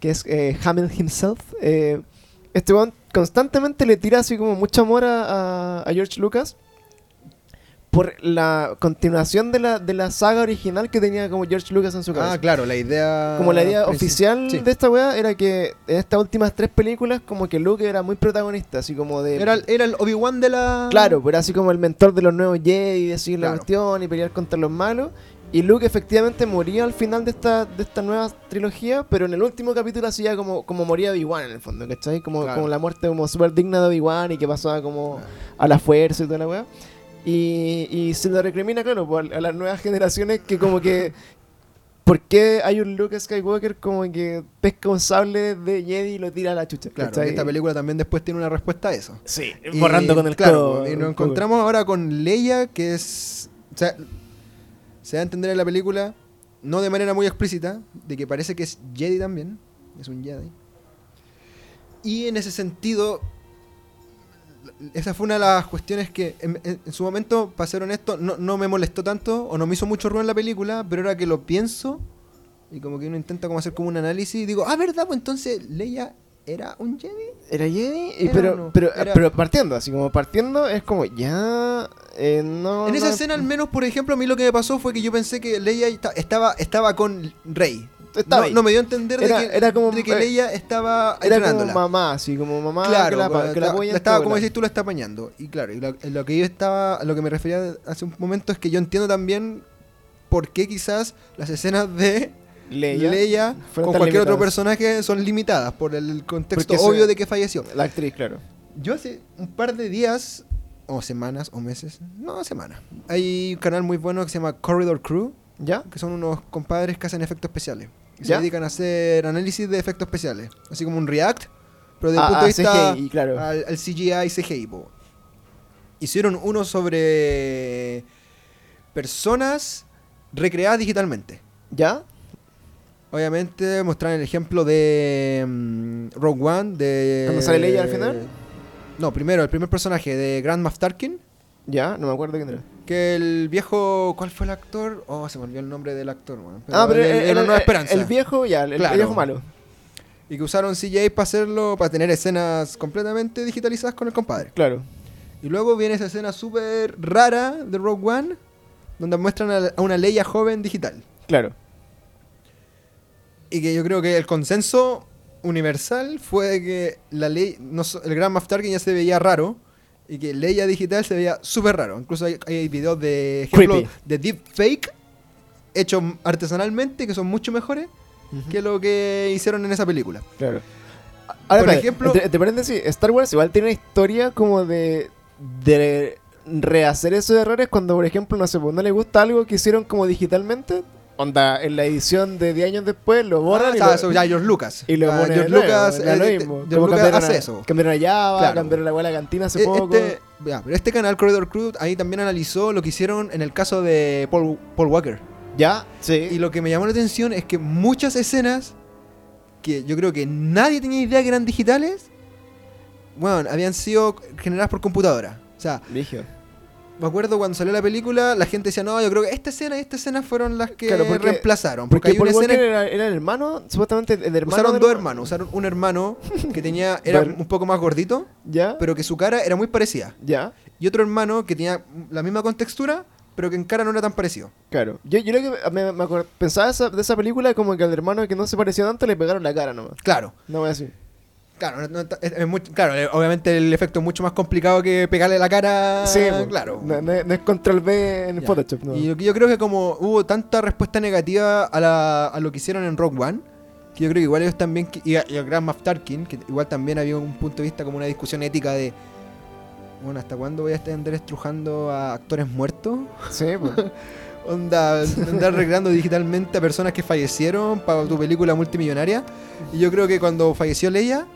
que es eh, Hamill himself, eh, este constantemente le tira así como mucho amor a George Lucas por la continuación de la, de la saga original que tenía como George Lucas en su cabeza. Ah, claro, la idea. Como la idea oficial sí. de esta weá era que en estas últimas tres películas como que Luke era muy protagonista, así como de... Era, el- era el Obi-Wan de la. Claro, pero así como el mentor de los nuevos Jedi, decir la Claro. cuestión y pelear contra los malos. Y Luke efectivamente moría al final de esta, de esta nueva trilogía, pero en el último capítulo hacía como, como moría Obi-Wan en el fondo, ¿cachai? Como, Claro. como la muerte como súper digna de Obi-Wan y que pasaba como Claro. a la fuerza y toda la weá. Y, y se lo recrimina, claro, pues, a las nuevas generaciones que como que... ¿Por qué hay un Luke Skywalker como que pesca un sable de Jedi y lo tira a la chucha? Claro, ¿cachai? esta película también después tiene una respuesta a eso. Sí, Y, borrando con el claro, codo. Y nos encontramos ahora con Leia, que es. O sea, se da a entender en la película, no de manera muy explícita, de que parece que es Jedi también. Es un Jedi. Y en ese sentido, esa fue una de las cuestiones que en, su momento, para ser honesto, no, no me molestó tanto o no me hizo mucho ruido en la película, pero ahora que lo pienso y como que uno intenta como hacer como un análisis y digo, ah, ¿verdad? Pues entonces Leia era un Jedi. Era Jedi, Era pero, pero, era- pero partiendo, así como partiendo, es como ya. eh, no. en esa no- escena, al menos, por ejemplo, a mí lo que me pasó fue que yo pensé que Leia esta- estaba, estaba con Rey. Estaba no, ahí. no me dio a entender Era- de que, era como- de que eh, Leia estaba Era como mamá, así como mamá Claro, que la, pa- que estaba, como decís tú, la está apañando. Y claro, y lo, lo que yo estaba, lo que me refería hace un momento es que yo entiendo también por qué quizás las escenas de Leia, Leia, con cualquier otro personaje son limitadas por el contexto Porque obvio de que falleció. La actriz, claro. Yo hace un par de días, o semanas, o meses, no, semanas, hay un canal muy bueno que se llama Corridor Crew, ¿Ya? que son unos compadres que hacen efectos especiales. Y se ¿Ya? dedican a hacer análisis de efectos especiales. Así como un React, pero desde el Ah, punto de ah, vista CGI, claro. al, al CGI y CGI. po. Hicieron uno sobre personas recreadas digitalmente. ¿Ya? Obviamente mostraron el ejemplo de mm, Rogue One, de... ¿Cuándo sale Leia al final? No, primero, el primer personaje de Grand Moff Tarkin, ¿Ya? No me acuerdo quién era. Que el viejo... ¿Cuál fue el actor? Oh, se me olvidó el nombre del actor. ah, pero el, el, el- el- Nueva el- Esperanza. el viejo, ya, el, Claro. viejo malo. Y que usaron CGI para hacerlo, para tener escenas completamente digitalizadas con el compadre. Claro. Y luego viene esa escena súper rara de Rogue One, donde muestran a, a una Leia joven digital. Claro. Y que yo creo que el consenso universal fue de que la ley, no, el Grand Moff Tarkin ya se veía raro y que Leia digital se veía súper raro. Incluso hay, hay videos de ejemplo Creepy. de deepfake hechos artesanalmente que son mucho mejores que lo que hicieron en esa película. Claro. Ahora, Por ejemplo- entre, entre paréntesis, Star Wars igual tiene una historia como de, de rehacer esos errores cuando, por ejemplo, no sé, pues, no le gusta algo que hicieron como digitalmente. Onda, en la edición de 10 años después lo borran Ah, y, lo, ya George Lucas. y lo Ah, ponen George nuevo, Lucas, era eh, lo eh, mismo. George Lucas cambiaron hace a- eso. Cambiaron a Java, Claro. cambiaron la hueá a la cantina hace Eh, poco. Este, ya, pero este canal Corridor Crew ahí también analizó lo que hicieron en el caso de Paul, Paul Walker. ¿Ya? Sí. Y lo que me llamó la atención es que muchas escenas que yo creo que nadie tenía idea que eran digitales, bueno, habían sido generadas por computadora. O sea, Vigio. Me acuerdo cuando salió la película, la gente decía, no, yo creo que esta escena y esta escena fueron las que Claro, porque- reemplazaron. Porque, Porque hay una Paul escena... Era, era el hermano, supuestamente el hermano. Usaron dos hermanos, usaron un hermano que tenía, era un poco más gordito, ¿Ya? pero que su cara era muy parecida. ¿Ya? Y otro hermano que tenía la misma contextura, pero que en cara no era tan parecido. Claro. Yo, yo lo que me, me acuer- pensaba esa- de esa película como que al hermano que no se parecía tanto le pegaron la cara nomás. Claro. No voy a decir. Claro, no- es- claro, eh, obviamente el efecto es mucho más complicado que pegarle la cara. sí, claro. No, no no es control B en Ya. Photoshop, no. Y yo creo que como hubo tanta respuesta negativa a, la- a lo que hicieron en Rock One, que yo creo que igual ellos también, y, a, y a Grand Moff Tarkin, que igual también había un punto de vista como una discusión ética de, bueno, ¿hasta cuándo voy a estar andar estrujando a actores muertos? Sí, pues. Onda, andar recreando digitalmente a personas que fallecieron para tu película multimillonaria. Y yo creo que cuando falleció Leia,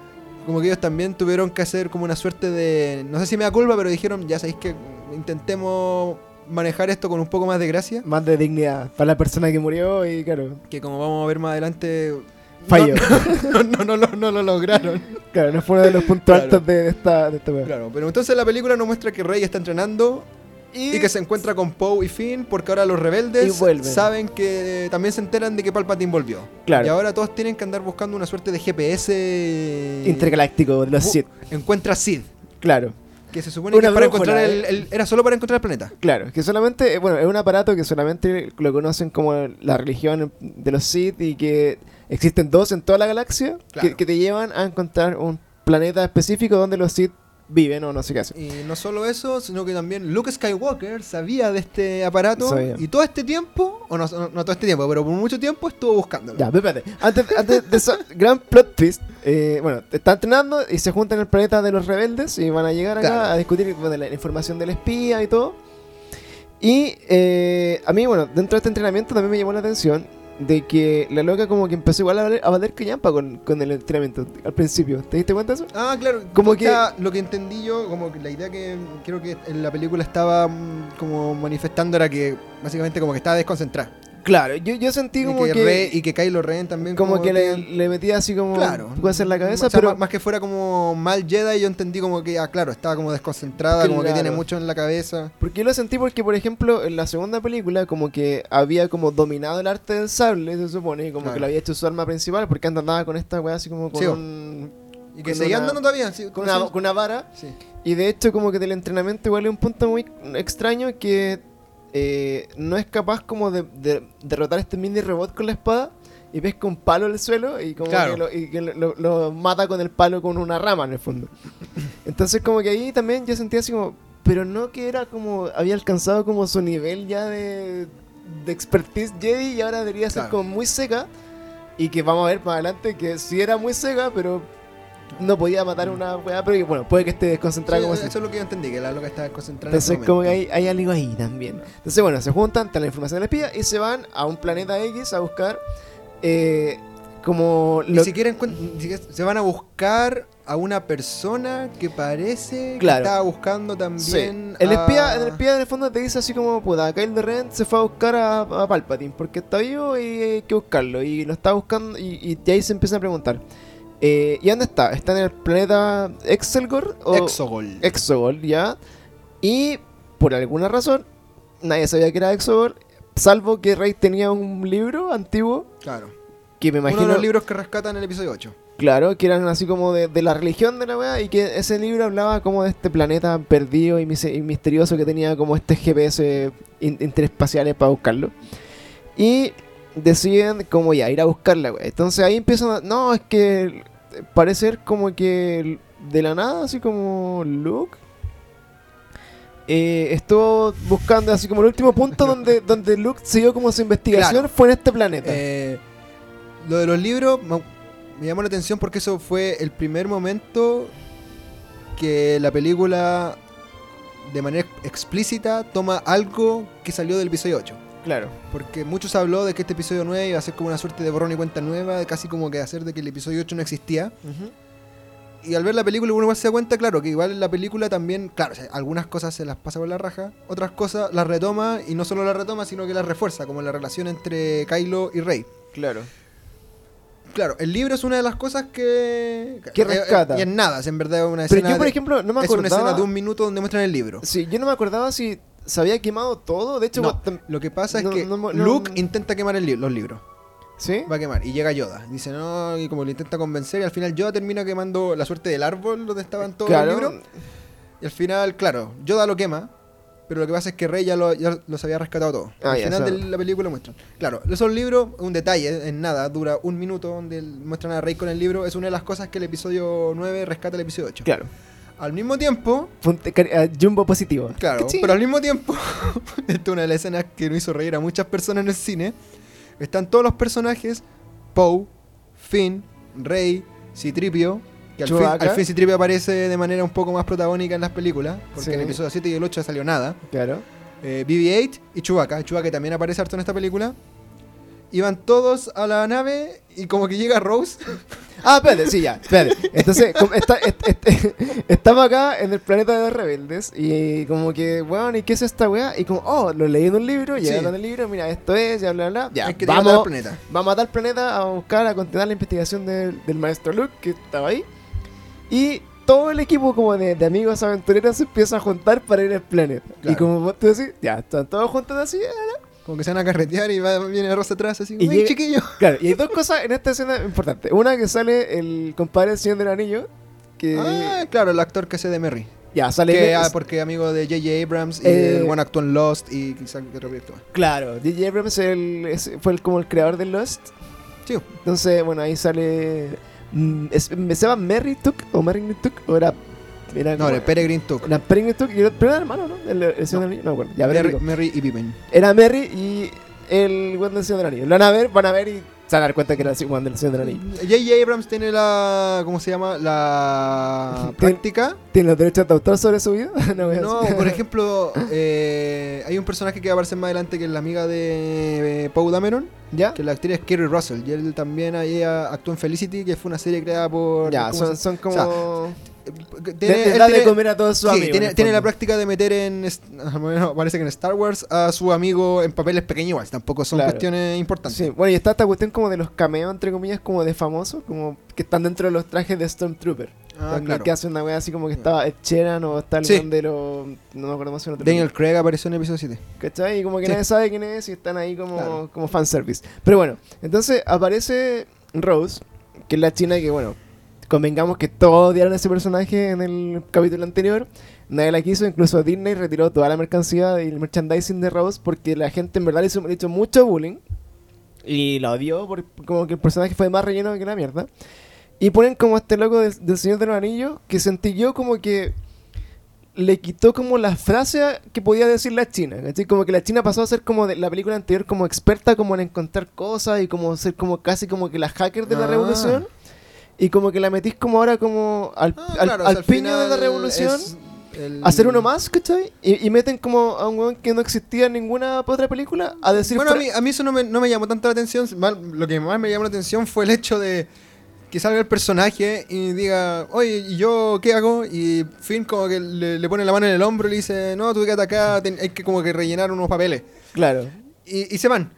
como que ellos también tuvieron que hacer como una suerte de. No sé si me da culpa, pero dijeron, ya sabéis que intentemos manejar esto con un poco más de gracia. Más de dignidad para la persona que murió y claro. Que como vamos a ver más adelante. Falló. No, no, no, lo- no lo lograron. Claro, no fue uno de los puntos altos de, esta, de esta. Claro, pero entonces la película nos muestra que Rey está entrenando y que se encuentra con Poe y Finn porque ahora los rebeldes saben que también se enteran de que Palpatine volvió. Claro. Y ahora todos tienen que andar buscando una suerte de GPS Intergaláctico de los Sith. Encuentra Sid, Claro. que se supone Una que es para encontrar el, eh. el- era solo para encontrar el planeta. Claro, que solamente, eh, bueno, es un aparato que solamente lo conocen como la religión de los Sith y que existen dos en toda la galaxia Claro. que, que te llevan a encontrar un planeta específico donde los Sith viven o no sé qué hacen. Y no solo eso, sino que también Luke Skywalker sabía de este aparato Sabía. y todo este tiempo, o no, no, no todo este tiempo, pero por mucho tiempo estuvo buscándolo. Ya, espérate. Antes, antes de ese gran plot twist, eh, bueno, están entrenando y se juntan en el planeta de los rebeldes y van a llegar acá Claro. a discutir bueno, la información del espía y todo. Y eh, a mí, bueno, dentro de este entrenamiento también me llamó la atención de que la loca como que empezó igual a valer, a valer callampa con, con el entrenamiento al principio. ¿Te diste cuenta de eso? Ah, claro. Como que lo que entendí yo, como que la idea que creo que en la película estaba mm, como manifestando era que básicamente como que estaba desconcentrada. Claro, yo, yo sentí Y como que, que, Rey- y que Kylo Ren también. como que le, metía así como Claro. puede hacer la cabeza, O sea, pero más, más que fuera como mal Jedi, yo entendí como que, ah, claro, estaba como desconcentrada, como que tiene mucho en la cabeza. porque yo lo sentí porque por ejemplo en la segunda película como que había como dominado el arte del sable, se supone, y como Claro. que lo había hecho su arma principal porque andaba con esta weá así como con Sí, un Y que seguía andando todavía. sí, con una, con una vara Sí. Y de hecho, como que del entrenamiento igual es un punto muy extraño que eh, no es capaz como de, de derrotar este mini robot con la espada y ves con un palo en el suelo y como Claro. que, lo, y que lo- lo- mata con el palo con una rama en el fondo. Entonces como que ahí también yo sentía así como, pero no que era como, había alcanzado como su nivel ya de, de expertise Jedi y ahora debería ser Claro. como muy seca y que vamos a ver más adelante que sí era muy seca, pero no podía matar una weá, pero bueno, puede que esté desconcentrada Sí, como eso es lo que yo entendí, que la loca estaba concentrada. en ese entonces, como que hay, hay algo ahí también. Entonces, bueno, se juntan, está la información del espía y se van a un planeta X a buscar eh, como Ni lo ni siquiera- se van a buscar a una persona que parece Claro. que estaba buscando Sí. también. El a- espía, el espía en el fondo te dice así como, puta, Kyle Ren se fue a buscar a, a Palpatine porque está vivo y hay que buscarlo. Y lo está buscando y, y de ahí se empieza a preguntar. Eh, ¿Y dónde está? ¿Está en el planeta Exelgor? O Exogol. Exogol, ya. Y por alguna razón, nadie sabía que era Exogol, salvo que Rey tenía un libro antiguo claro. que me imagino... Uno de los libros que rescatan en el episodio 8. Claro, que eran así como de, de la religión de la weá y que ese libro hablaba como de este planeta perdido y, misterioso que tenía como este GPS in- interespaciales para buscarlo. Y deciden como ya ir a buscarla, weá. Entonces ahí empiezan a... No, es que parece ser como que de la nada, así como Luke... eh, estuvo buscando así como el último punto donde, donde Luke siguió como su investigación Claro. fue en este planeta. Eh, lo de los libros me, me llamó la atención porque eso fue el primer momento que la película de manera explícita toma algo que salió del episodio 8. Claro. Porque muchos habló de que este episodio 9 iba a ser como una suerte de borrón y cuenta nueva, de casi como que hacer de que el episodio 8 no existía. Y al ver la película uno igual se da cuenta, claro, que igual en la película también, claro, o sea, algunas cosas se las pasa por la raja, otras cosas las retoma y no solo las retoma, sino que las refuerza, como la relación entre Kylo y Rey. Claro. Claro, el libro es una de las cosas que... Que eh, rescata. Y en nada, es en verdad una Pero escena... yo, por de- ejemplo, no me es una acordaba. escena de un minuto donde muestran el libro. Sí, yo no me acordaba si se había quemado todo. De hecho, No, lo que pasa es que no no- Luke intenta quemar el li- los libros. ¿sí? Va a quemar. Y llega Yoda. Dice, no, y como lo intenta convencer. Y al final Yoda termina quemando la suerte del árbol donde estaban todos Claro. los libros. Y al final, claro, Yoda lo quema. Pero lo que pasa es que Rey ya, lo, ya los había rescatado todos. Ah, al ya, final de la película lo muestran. Claro, esos libros, un detalle, en nada, dura un minuto donde muestran a Rey con el libro. Es una de las cosas que el episodio 9 rescata el episodio 8. Claro. Al mismo tiempo, Punte- ah, Jumbo positivo. Claro, Cachín. pero al mismo tiempo, esta es una de las escenas que nos hizo reír a muchas personas en el cine. Están todos los personajes: Poe, Finn, Rey, Citripio. Que al fin, Chewbacca. al fin Citripio aparece de manera un poco más protagónica en las películas. Porque Sí. en el episodio 7 y el 8 salió nada. Claro. Eh, BB-8 y Chewbacca. Chewbacca también aparece harto en esta película. Iban todos a la nave y como que llega Rose. Ah, espérate, sí, ya, espérate. Entonces, como está- est- est- estamos acá en el planeta de los rebeldes y como que, weón, ¿y qué es esta weá? Y como, oh, lo leí en un libro, Sí. llegaron el libro, mira, esto es, ya, bla, bla, bla. Ya, Hay que llegar al vamos, planeta. vamos a tal planeta a buscar, a continuar la investigación del, del maestro Luke, que estaba ahí. Y todo el equipo como de, de amigos aventureros se empieza a juntar para ir al planeta. Y Claro. como vos tú decís, ya, están todos juntos así. eh, Como que se van a carretear y va, viene Rose atrás así. Y "Uy, llega- chiquillo! Claro, y hay dos cosas en esta escena importantes. Una que sale el compadre del Señor del Anillo, que Ah, claro, el actor que hace de Merry. ya sale... Que, ah, porque amigo de J.J. Abrams y Eh, el buen actuó en Lost y quizás otro proyecto. Claro, DJ Abrams el- es- fue el- como el creador de Lost. Sí, Entonces, bueno, ahí sale... mm, es- ¿Me se llama Merry Tuk o Merry Tuk? ¿O era...? Era no, el Peregrine Took. Era Peregrine Tuk y era, pero era hermano, ¿no? El, el Señor del Anillo, no me acuerdo. Ya, Merry, Merry y Pippin. Era Merry y el Juan del Señor del Anillo. Lo van a ver, van a ver y se van a dar cuenta que era el Juan del Señor del Anillo. J.J. Abrams tiene la. ¿Cómo se llama? La práctica. ¿Tiene los derechos de autor sobre su vida? no, No, por ejemplo, eh, hay un personaje que va a aparecer más adelante que es la amiga de eh, Poe Dameron. ¿Ya? Que la actriz es Kerry Russell. Y él también ahí ah, actuó en Felicity, que fue una serie creada por. Ya, ¿cómo son, son como... o sea, de- tiene- de comer a todos sus sí, amigos. en tiene, el tiene la práctica de meter en. bueno, parece que en Star Wars a su amigo en papeles pequeños igual. Tampoco son Claro. cuestiones importantes. Sí, bueno, y está esta cuestión como de los cameos, entre comillas, como de famosos, como que están dentro de los trajes de Stormtrooper. Ah, claro. que hace una wea así como que estaba Ed Sheeran o está el Sí. de los... No me acuerdo más o menos. Daniel Craig apareció en episodio 7. ¿Cachai? Y como que Sí. nadie sabe quién es y están ahí como, Claro. como fanservice. Pero bueno, entonces aparece Rose, que es la china que, bueno, convengamos que todos odiaron a ese personaje en el capítulo anterior. Nadie la quiso, incluso Disney retiró toda la mercancía y el merchandising de Rose porque la gente en verdad le hizo, le hizo mucho bullying. Y la odió por como que el personaje fue más relleno que la mierda. Y ponen como este loco del, del Señor de los Anillos que sentí yo como que le quitó como la frase que podía decir la China. ¿cachai? Como que la China pasó a ser como de la película anterior como experta como en encontrar cosas y como ser como casi como que la hacker de la Ah. revolución. Y como que la metís como ahora como al, Ah, al, claro, al al piño de la revolución. el- Hacer uno más, ¿cachai? Y, y meten como a un weón que no existía en ninguna otra película a decir Bueno, a mí, a mí eso no me, no me llamó tanto la atención. Mal- Lo que más me llamó la atención fue el hecho de que salga el personaje y diga, oye, ¿y yo qué hago? Y Finn como que le, le pone la mano en el hombro y le dice, no, tú quédate acá, ten- hay que como que rellenar unos papeles. Claro. Y, y se van.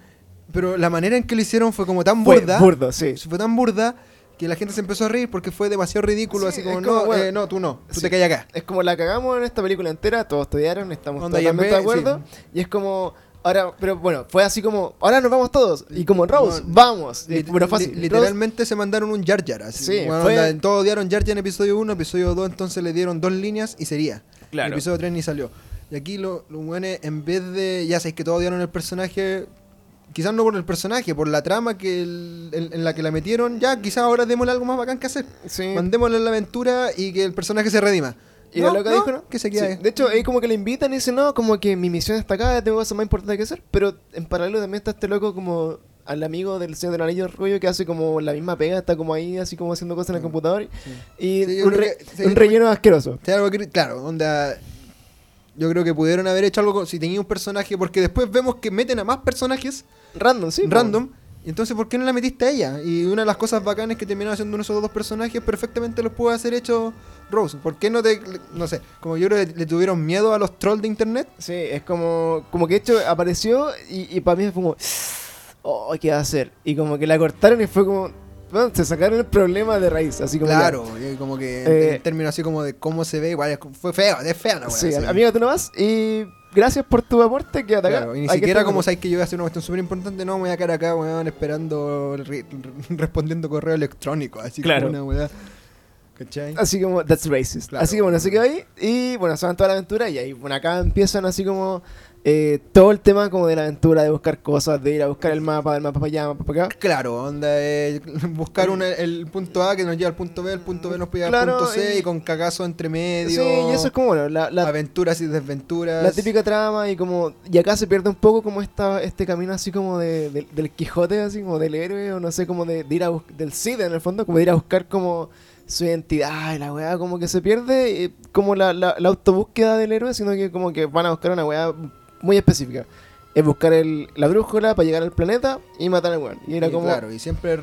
Pero la manera en que lo hicieron fue como tan Fue burda. burdo, sí. Fue tan burda que la gente se empezó a reír porque fue demasiado ridículo. Sí, así como, no, bueno, eh, no, tú no, tú sí. te callas acá. Es como la cagamos en esta película entera, todos estudiaron, estamos totalmente de acuerdo. Y es como, ahora, pero bueno, fue así como, ahora nos vamos todos. Y como Rose, No, vamos. Y, Lit- bueno, fácil. li- Rose- literalmente se mandaron un Jar Jar. Así. Sí, Bueno, fue- onda, todos odiaron Jar Jar en episodio 1, episodio 2 entonces le dieron dos líneas y sería. Claro. Episodio 3 ni salió. Y aquí lo- los buenos, en vez de, ya sabéis que todos odiaron el personaje, quizás no por el personaje, por la trama que el- en, en la que la metieron, ya quizás ahora démosle algo más bacán que hacer. Sí. Mandémosle la aventura y que el personaje se redima. Y no, la loca no, dijo, ¿no? Que se quede. Sí. De hecho, ahí como que le invitan y dicen, no, como que mi misión está acá, tengo cosas más importantes que hacer. Pero en paralelo también está este loco como al amigo del Señor del Anillo rollo que hace como la misma pega, está como ahí así como haciendo cosas en el Sí. computador. Y Sí, un, re- que- relleno asqueroso. Algo que- claro, onda. Yo creo que pudieron haber hecho algo si tenía un personaje, porque después vemos que meten a más personajes Random, sí. random. Y entonces, ¿por qué no la metiste a ella? Y una de las cosas bacanas que terminaron haciendo uno de esos dos personajes, perfectamente los puede hacer hecho Rose. ¿Por qué no te.? No sé, como yo creo que le tuvieron miedo a los trolls de internet. Sí, es como, como que hecho apareció y, y para mí fue como, oh, ¿qué va a hacer? Y como que la cortaron y fue como, bueno, se sacaron el problema de raíz, así como... Claro, como que en- Eh, en términos así como de cómo se ve, igual fue feo, es fea la wea, Sí, así. amiga, tú no vas y gracias por tu aporte, quédate acá. Claro, y ni Hay siquiera como sabéis que yo voy a hacer una cuestión súper importante, no, me voy a quedar acá, weón, esperando, re- respondiendo correo electrónico, así Claro. como una weá. ¿Cachai? Así como, that's racist. Claro. Así que bueno, se quedó ahí y bueno, se van toda la aventura y ahí, bueno, acá empiezan así como eh, todo el tema como de la aventura, de buscar cosas, de ir a buscar el mapa, del mapa para allá, mapa para acá. Claro, onda, eh, buscar un- el punto A que nos lleva al punto B, el punto B nos pilla Claro, al punto C y- y, con cagazo entre medio. Sí, y eso es como, bueno, la, la, aventuras y desventuras. La típica trama y como y acá se pierde un poco como esta este camino así como de, de- del Quijote así como del héroe o no sé como de, de ir a del Cid en el fondo como de ir a buscar como su identidad y la weá como que se pierde eh, como la, la, la autobúsqueda del héroe sino que como que van a buscar una weá muy específica. Es buscar el, la brújula para llegar al planeta y matar al weón. Y era Y como Claro, y siempre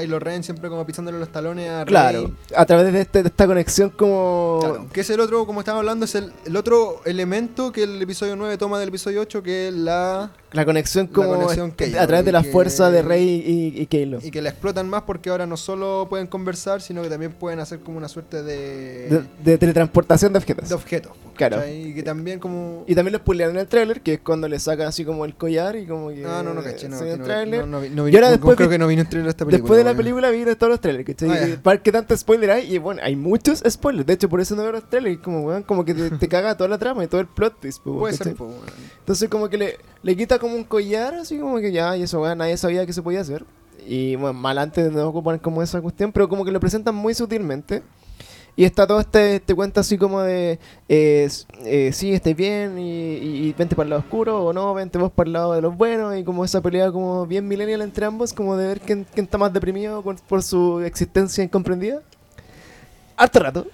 Kylo Ren, siempre como pisándole los talones a Rey. claro a través de, este, de esta conexión como Claro, que es el otro, como estaba hablando, es el, el otro elemento que el episodio 9 toma del episodio 8, que es la... la conexión La como conexión est- Kylo, a través de la que- fuerza de Rey y, y Kylo Y que la explotan más porque ahora no solo pueden conversar, sino que también pueden hacer como una suerte de... de, de teletransportación de objetos. de objetos. Claro. Y que también como... Y también lo spoilearon en el tráiler, que es cuando le sacan así como el collar y como que... Ah, no, no, caché, no, no, no, no vi- no no trailer de esta película. Después de la película vi de todos los trailers, ¿cachai? Ah, para que tanto spoiler hay, y bueno, hay muchos spoilers. De hecho, por eso no veo los trailers, como, weón, como que te, te caga toda la trama y todo el plot twist, po, Puede ser, po, weón. Entonces como que le, le quita como un collar, así como que ya, y eso, weón, nadie sabía que se podía hacer. Y bueno, mal antes de no ocupar como esa cuestión, pero como que lo presentan muy sutilmente. Y está todo este, este cuento así como de, eh, eh, sí, estáis bien y, y- vente para el lado oscuro o no, vente vos para el lado de los buenos y como esa pelea como bien millennial entre ambos, como de ver quién, quién está más deprimido por, su existencia incomprendida. Harto rato.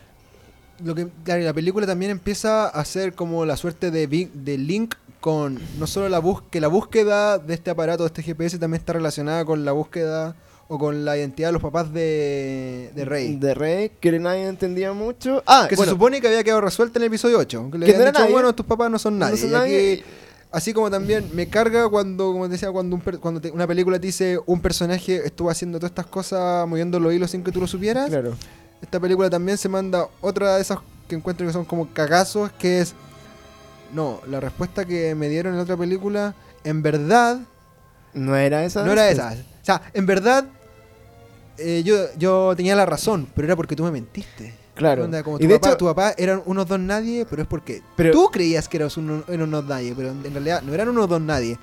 Lo que, claro, la película también empieza a ser como la suerte de, de link con no solo la búsqueda, que la búsqueda de este aparato, de este GPS, también está relacionada con la búsqueda o con la identidad de los papás de, de Rey. De Rey, que nadie entendía mucho. Ah, que bueno, se supone que había quedado resuelta en el episodio 8. Que le Que habían no dicho, nadie. bueno, tus papás no son nadie. aquí- así como también me carga cuando, como te decía, cuando, un per- cuando te- una película te dice un personaje estuvo haciendo todas estas cosas, moviendo los hilos sin que tú lo supieras. Claro. Esta película también se manda otra de esas que encuentro que son como cagazos, que es... No, la respuesta que me dieron en la otra película, en verdad, No era esa. no era esa. O sea, en verdad, eh, yo, yo tenía la razón, pero era porque tú me mentiste. Claro. Onda, como y de papá, hecho, tu papá eran unos dos nadie, pero es porque Pero- tú creías que eras uno- eran unos nadie, pero en realidad no eran unos dos nadie.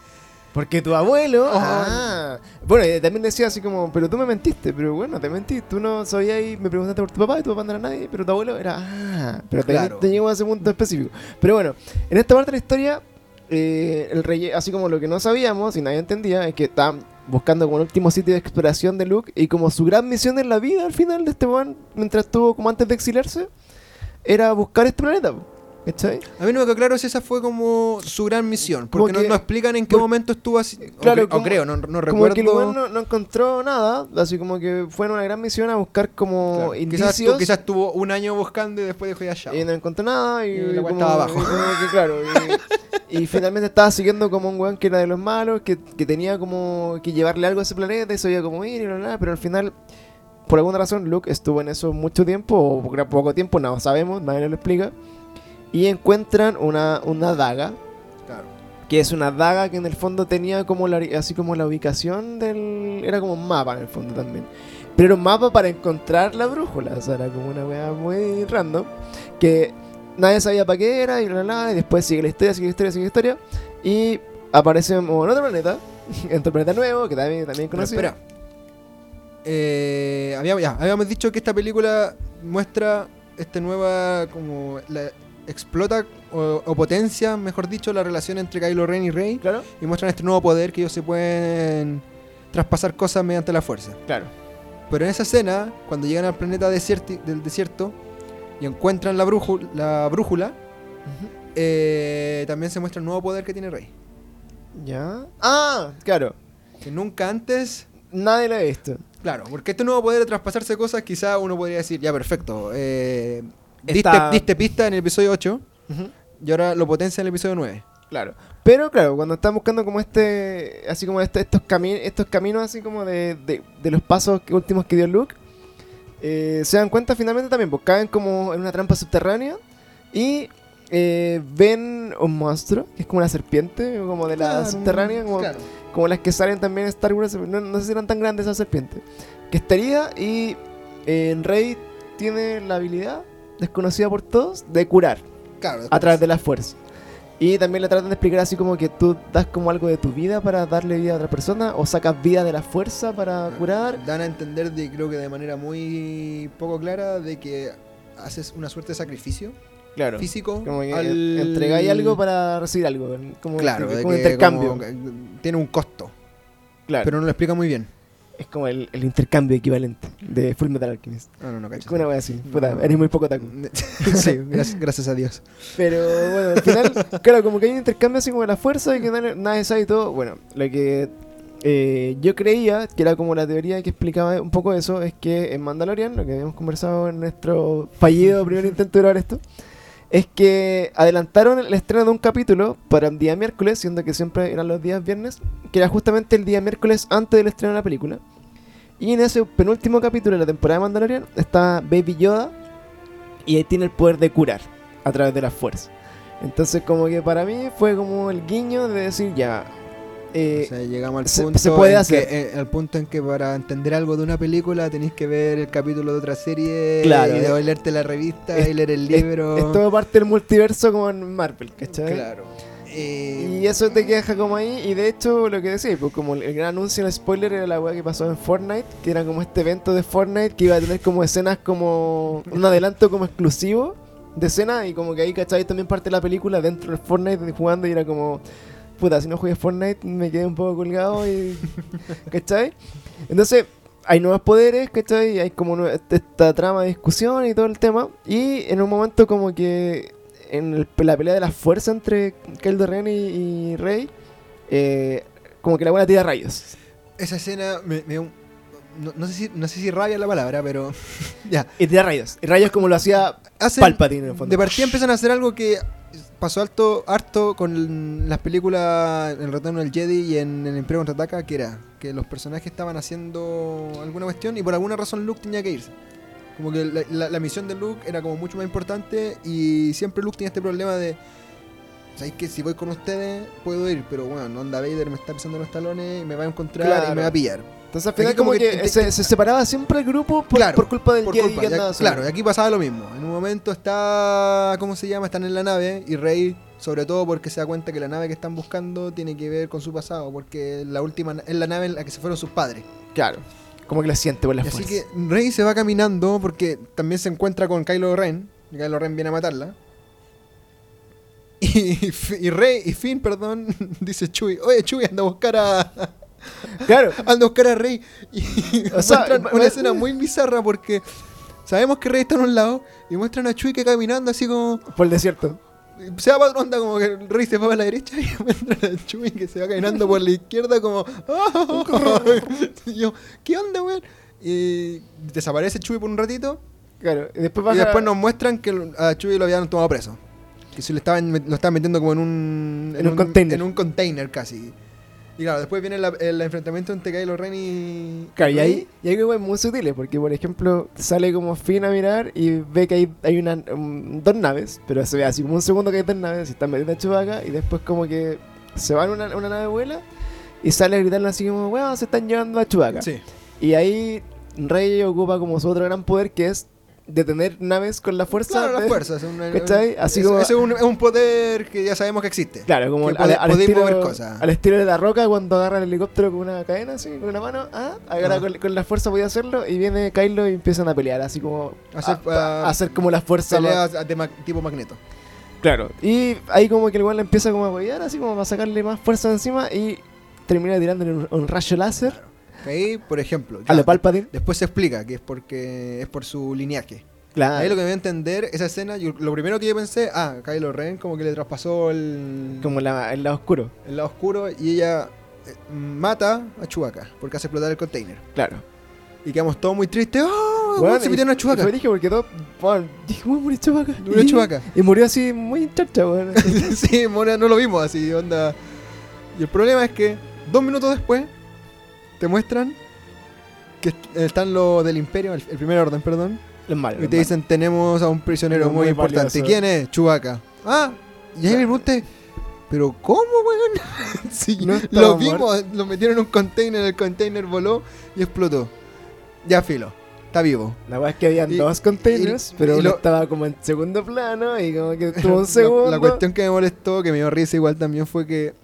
porque tu abuelo. Oh. Ah. Bueno, y también decía así como, pero tú me mentiste. Pero bueno, te mentí. Tú no sabías y me preguntaste por tu papá y tu papá no era nadie. Pero tu abuelo era. Ah. Pero te, Claro. te llegó a ese punto específico. Pero bueno, en esta parte de la historia, eh, el rey, así como lo que no sabíamos y nadie entendía, es que estaban buscando como el último sitio de exploración de Luke y como su gran misión en la vida al final de este weón, mientras estuvo como antes de exiliarse, era buscar este planeta. A mí no me quedó claro si esa fue como su gran misión, porque no, explican en qué por- momento estuvo así. Claro, o, como- creo, no, no Como recuerdo. que el no, no encontró nada, así como que fue en una gran misión a buscar como Claro, indicios. Quizás, tu- quizás estuvo un año buscando y después dijo ya ya. Y no encontró nada y, Y como- estaba abajo. y como que, claro, y, finalmente estaba siguiendo como un weón que era de los malos, que, que tenía como que llevarle algo a ese planeta y sabía cómo ir y bla, bla, pero al final, por alguna razón, Luke estuvo en eso mucho tiempo, o poco tiempo, no sabemos, nadie lo explica, y encuentran una, una daga, Claro. que es una daga que en el fondo tenía como la, así como la ubicación del... Era como un mapa en el fondo también. Pero era un mapa para encontrar la brújula, o sea, era como una weá muy random, que nadie sabía para qué era y bla, bla, bla, y después sigue la historia, sigue la historia, sigue la historia, y aparecemos en otro planeta, en otro planeta nuevo, que también, también Pero conocido. espera. Eh, habíamos, ya, habíamos dicho que esta película muestra este nueva como la, explota o, o potencia, mejor dicho, la relación entre Kylo Ren y Rey Claro, y muestran este nuevo poder que ellos se pueden traspasar cosas mediante la fuerza. claro. Pero en esa escena, cuando llegan al planeta desierti- del desierto y encuentran la, brújula, la brújula, eh, también se muestra el nuevo poder que tiene Rey. ¿Ya? Ah, claro. Que nunca antes Nadie lo ha visto. Claro, porque este nuevo poder de traspasarse cosas, quizá uno podría decir, ya perfecto, eh, diste, pista en el episodio 8 Ujú. y ahora lo potencia en el episodio 9. Claro. Pero claro, cuando están buscando como este, así como este- estos, cami- estos caminos así como de, de- de los pasos que- últimos que dio Luke, eh, se dan cuenta finalmente también, pues caen como en una trampa subterránea y eh, ven un monstruo, que es como una serpiente, como de la Claro, subterránea, como, claro. como las que salen también en Star Wars, no, no sé si eran tan grandes esas serpientes, que estaría y eh, Rey tiene la habilidad, desconocida por todos, de curar Claro, a través de la fuerza. Y también le tratan de explicar así como que tú das como algo de tu vida para darle vida a otra persona o sacas vida de la fuerza para curar. Dan a entender, de, creo que de manera muy poco clara, de que haces una suerte de sacrificio Claro. físico. Como que al- entregáis algo para recibir algo. Como, Claro, como un intercambio. como tiene un costo, claro. pero no lo explica muy bien. Es como el, el intercambio equivalente de Full Metal Alchemist. Ah, no, no, Es cacho. como una wea así. Puta, No. eres muy poco taco. sí, gracias, gracias a Dios. Pero bueno, al final, claro, como que hay un intercambio así como de la fuerza y que nadie sabe y todo. Bueno, lo que eh, yo creía, que era como la teoría que explicaba un poco eso, es que en Mandalorian, lo que habíamos conversado en nuestro fallido primer intento de grabar esto, es que adelantaron el estreno de un capítulo para el día miércoles, siendo que siempre eran los días viernes, que era justamente el día miércoles antes del estreno de la película. Y en ese penúltimo capítulo de la temporada de Mandalorian está Baby Yoda y ahí tiene el poder de curar a través de la fuerza. Entonces como que para mí fue como el guiño de decir ya... eh, o sea, llegamos al se- punto, se puede en hacer. que, eh, al punto en que para entender algo de una película tenéis que ver el capítulo de otra serie Claro, y luego eh, leerte la revista es- y leer el libro. es todo parte del multiverso como en Marvel, ¿cachai? Claro. Eh, Y eso te deja como ahí, y de hecho lo que decía, pues como el, gran anuncio, el spoiler era la weá que pasó en Fortnite, que era como este evento de Fortnite que iba a tener como escenas como un adelanto como exclusivo de escena y como que ahí, ¿cachai? También parte de la película dentro del Fortnite jugando y era como, puta, si no jugué Fortnite me quedé un poco colgado y, ¿cachai? Entonces hay nuevos poderes, ¿cachai? Hay como esta trama de discusión y todo el tema y en un momento como que en el- la pelea de la fuerza entre Kylo Ren y, y Rey, eh, como que la buena tira rayos. Esa escena me, me no, no sé si, no sé si rabia la palabra, pero ya. Y tira rayos. Y rayos como lo hacía Hacen- Palpatine en el fondo. De partida empiezan a hacer algo que pasó alto, harto con las películas El Retorno del Jedi y en El Imperio Contraataca, que era que los personajes estaban haciendo alguna cuestión y por alguna razón Luke tenía que irse. Como que la, la- misión de Luke era como mucho más importante y siempre Luke tenía este problema de... ¿Sabéis que si voy con ustedes puedo ir? Pero bueno, onda Vader me está pisando los talones y me va a encontrar y Claro. me va a pillar. Entonces al final Aquí como como, que que, se, se separaba siempre el grupo por, Claro, por culpa del Por Jedi culpa, que ya- andaba solo. claro, y aquí pasaba lo mismo. En un momento está, ¿cómo se llama? Están en la nave y Rey, sobre todo porque se da cuenta que la nave que están buscando tiene que ver con su pasado, porque la última es la nave en la que se fueron sus padres. Claro. Como que lo siente por la Y así que Rey se va caminando porque también se encuentra con Kylo Ren, y Kylo Ren viene a matarla. Y, Rey, y Finn, perdón, dice Chuy, oye Chuy, anda a buscar a, Claro. anda a buscar a Rey. Y O sea, una escena muy bizarra porque sabemos que Rey está en un lado y muestran a Chuy que caminando así como. Por el desierto. Se va para onda como que el Rey se va para la derecha y muestran a Chuy que se va caminando por la izquierda como. Y yo, ¿qué onda, weón? Y desaparece Chuy por un ratito Claro. Y después y después nos muestran que a Chuy lo habían tomado preso. Que se lo estaban, lo estaban metiendo como en un, En un container. En un container casi. Y claro, después viene la- el enfrentamiento entre Kylo Ren y. Claro, y ahí, y hay cosas muy sutiles, porque por ejemplo sale como Finn a mirar y ve que hay, hay una, um, dos naves, pero se ve así como un segundo que hay dos naves, y están metiendo a Chewbacca, y después como que se va en una, una nave vuela y sale a gritarle así como, weón, se están llevando a Chewbacca. Sí. Y ahí Rey ocupa como su otro gran poder que es detener naves con la fuerza. Claro, la de- fuerza. Es, una- ¿Cachai? Así es- como- ese es un, es un poder que ya sabemos que existe. Claro, como al, estilo, mover cosas. al estilo de la roca cuando agarra el helicóptero con una cadena, así, con una mano, ah, agarra Ah. con, con la fuerza podía hacerlo y viene Kylo y empiezan a pelear, así como Hacer, a, a hacer como la fuerza. de ma- tipo magneto. Claro. Y ahí como que el igual le empieza como a apoyar, así como para sacarle más fuerza encima y termina tirándole un, un rayo láser Ahí, por ejemplo, a ya, lo Palpatine. después se explica que es porque es por su lineaje. Claro. Ahí lo que me voy a entender, esa escena, yo- lo primero que yo pensé, ah, Kylo Ren como que le traspasó el, Como la, el lado oscuro. el lado oscuro y ella eh, mata a Chewbacca porque hace explotar el container. Claro. Y quedamos todos muy tristes. ¡Oh! Bueno, se metieron a Chewbacca. Fue dije porque todo. Bueno, dije, ¿cómo murió Chewbacca? Murió Y- Chewbacca. Y murió así muy chacha, weón. sí, Mora, no lo vimos así, onda. Y el problema es que dos minutos después te muestran que est- están los del Imperio, el, el primer orden, perdón. Los malos. Y te dicen, tenemos a un prisionero Muy muy, importante. valioso. ¿Quién es? Chewbacca. Ah, y ahí me pregunté, ¿pero cómo, weón? sí, No lo vimos, lo metieron en un container, el container voló y explotó. Ya filo, está vivo. La weá es que habían Y- dos containers, y- pero y uno lo- estaba como en segundo plano y como que tuvo un La- segundo. La, cuestión que me molestó, que me dio risa igual también fue que.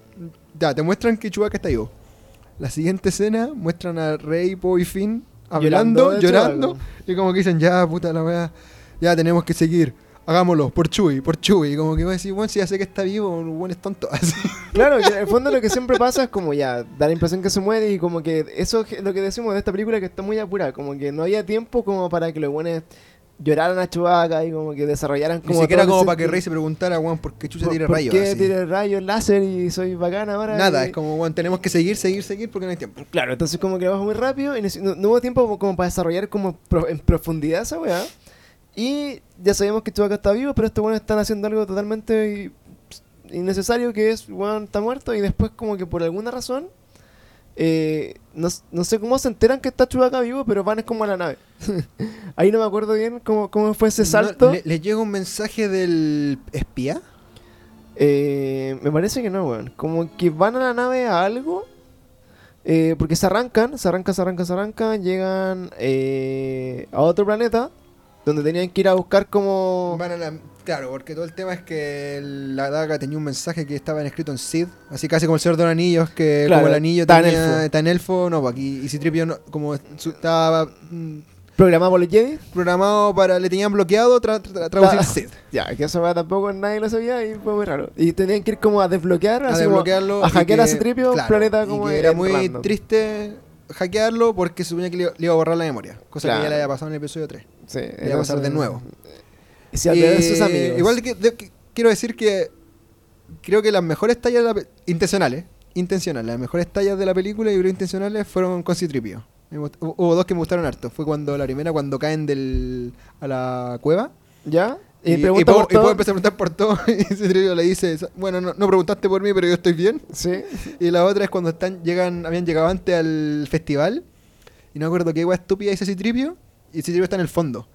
Ya, te muestran que Chewbacca está vivo. La siguiente escena muestran a Rey, Poe y Finn hablando, llorando. Y como que dicen, ya, puta la weá, ya tenemos que seguir. Hagámoslo, por Chewie, por Chewie. Y como que voy a decir, bueno, si ya sé que está vivo, un buen es tonto. Así. Claro, que en el fondo lo que siempre pasa es como ya, da la impresión que se muere y como que eso es lo que decimos de esta película que está muy apurada, como que no había tiempo como para que los buenos lloraran a Chewbacca y como que desarrollaran Ni como siquiera todo el como para que. Rey se preguntara, weón, ¿por qué chucha ¿Por- tira por rayos? qué tira rayos láser y soy bacana ahora? Nada, es como, weón, tenemos que seguir, seguir, seguir porque no hay tiempo. Claro, entonces como que lo bajo muy rápido y no, no hubo tiempo como, como para desarrollar como pro- en profundidad esa weá. Y ya sabemos que Chewbacca está vivo, pero estos weones están haciendo algo totalmente innecesario que es, weón, está muerto y después como que por alguna razón, eh, no, no sé cómo se enteran que está Chewbacca vivo, pero van es como a la nave. Ahí no me acuerdo bien cómo, cómo fue ese No, salto. ¿Le, le llega un mensaje del espía? Eh, me parece que no, weón. Como que van a la nave a algo. eh, porque se arrancan, se arrancan, se arrancan, se arrancan. Llegan eh, a otro planeta. Donde tenían que ir a buscar como. Van a la- Claro, porque todo el tema es que la daga tenía un mensaje que estaba escrito en Sid, así casi como el Señor de los Anillos, que Claro, como el anillo está en tenía- elfo. está en elfo, no, pues aquí y Citripio no, como estaba mm, Programado por los Jedi. programado para, le tenían bloqueado tra- tra- traducir Ah. Sid, Ya, que eso tampoco nadie lo sabía y fue muy raro. Y tenían que ir como a desbloquear, a desbloquearlo. a y hackear que- a Citripio, un claro, planeta y como que era en muy random. triste hackearlo porque suponía que le, iba- le iba a borrar la memoria, cosa Claro. que ya le había pasado en el episodio 3. Sí, Le iba a pasar de nuevo. Eh, sus amigos. Igual que, de- que quiero decir que creo que las mejores tallas de la intencionales, intencionales, las mejores tallas de la película y creo intencionales fueron con Citripio. Hubo dos que me gustaron harto. Fue cuando la primera, cuando caen del, a la cueva. ¿Ya? Y, Y, y empieza a preguntar por todo. Y Citripio le dice: Bueno, no, no preguntaste por mí, pero yo estoy bien. Sí. Y la otra es cuando están, llegan, habían llegado antes al festival. Y no me acuerdo qué hueá estúpida dice Citripio. Y Citripio está en el fondo.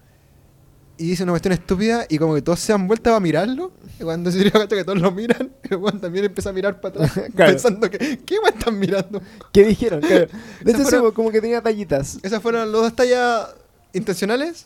Y dice una cuestión estúpida. Y como que todos se han vuelto a mirarlo. Y cuando Citripio cacha que todos lo miran, el también empieza a mirar para atrás. Claro. Pensando que, ¿qué weón están mirando? ¿Qué dijeron? Claro. De hecho, fueron- como que tenía tallitas. Esas fueron las dos tallas intencionales.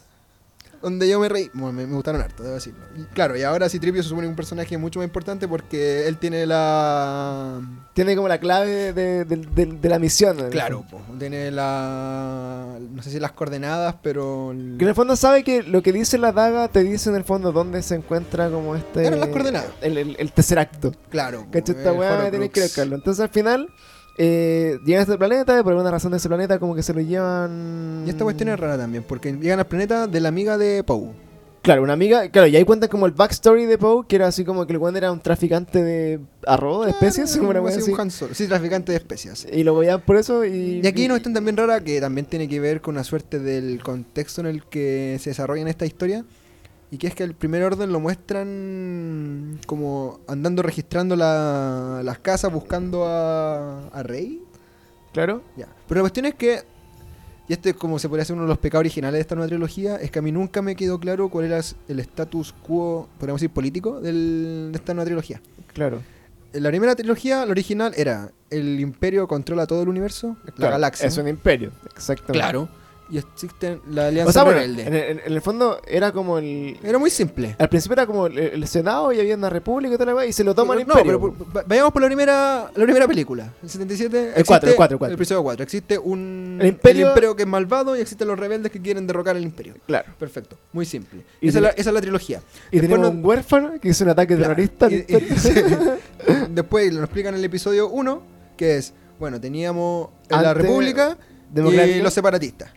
Donde yo me reí. Bueno, me, me gustaron harto, debo decirlo. Y claro, y ahora Citripio se supone un personaje mucho más importante porque él tiene la. Tiene como la clave de, de- de- de la misión. Claro, po, tiene la. No sé si las coordenadas, pero. el- Que en el fondo sabe que lo que dice la daga te dice en el fondo dónde se encuentra como este... Eran las coordenadas. El, el, el tercer acto. Claro. po, ¿Cachai? Esta el weá tiene que. Entonces al final eh, llegan a este planeta y por alguna razón de ese planeta como que se lo llevan... Y esta cuestión es rara también, porque llegan al planeta de la amiga de Poe. Claro, una amiga... Claro, y ahí cuentan como el backstory de Poe, que era así como que el weón era un traficante de arroz, de especies, como una así un. Sí, traficante de especias. Y lo voy por eso y... Y aquí no están también rara que también tiene que ver con una suerte del contexto en el que se desarrolla esta historia. Y que es que el primer orden lo muestran como andando registrando la- las casas buscando a, a Rey. Claro. Ya. Pero la cuestión es que, y este es como se podría ser uno de los pecados originales de esta nueva trilogía, es que a mí nunca me quedó claro cuál era el status quo, podríamos decir, político del- de esta nueva trilogía. Claro. En la primera trilogía, la original, era el imperio controla todo el universo, la galaxia. Es un imperio, exactamente. Claro. Y existe la alianza O sea, bueno, rebelde. en, el- en el fondo era como el... Era muy simple. Al principio era como el, el Senado y había una república y weá, y se lo toma el no, imperio. pero por- va- vayamos por la primera, la primera película. El 77. El cuatro, el cuatro, el cuatro. El episodio 4. Existe un. El imperio- que es malvado y existen los rebeldes que quieren derrocar el imperio. Claro. Perfecto. Muy simple. Y esa, es la, esa es la trilogía. Y Después tenemos no- un huérfano que hizo un ataque Claro, terrorista. y- imperio. Después lo explican en el episodio 1, que es, bueno, teníamos la República y los separatistas.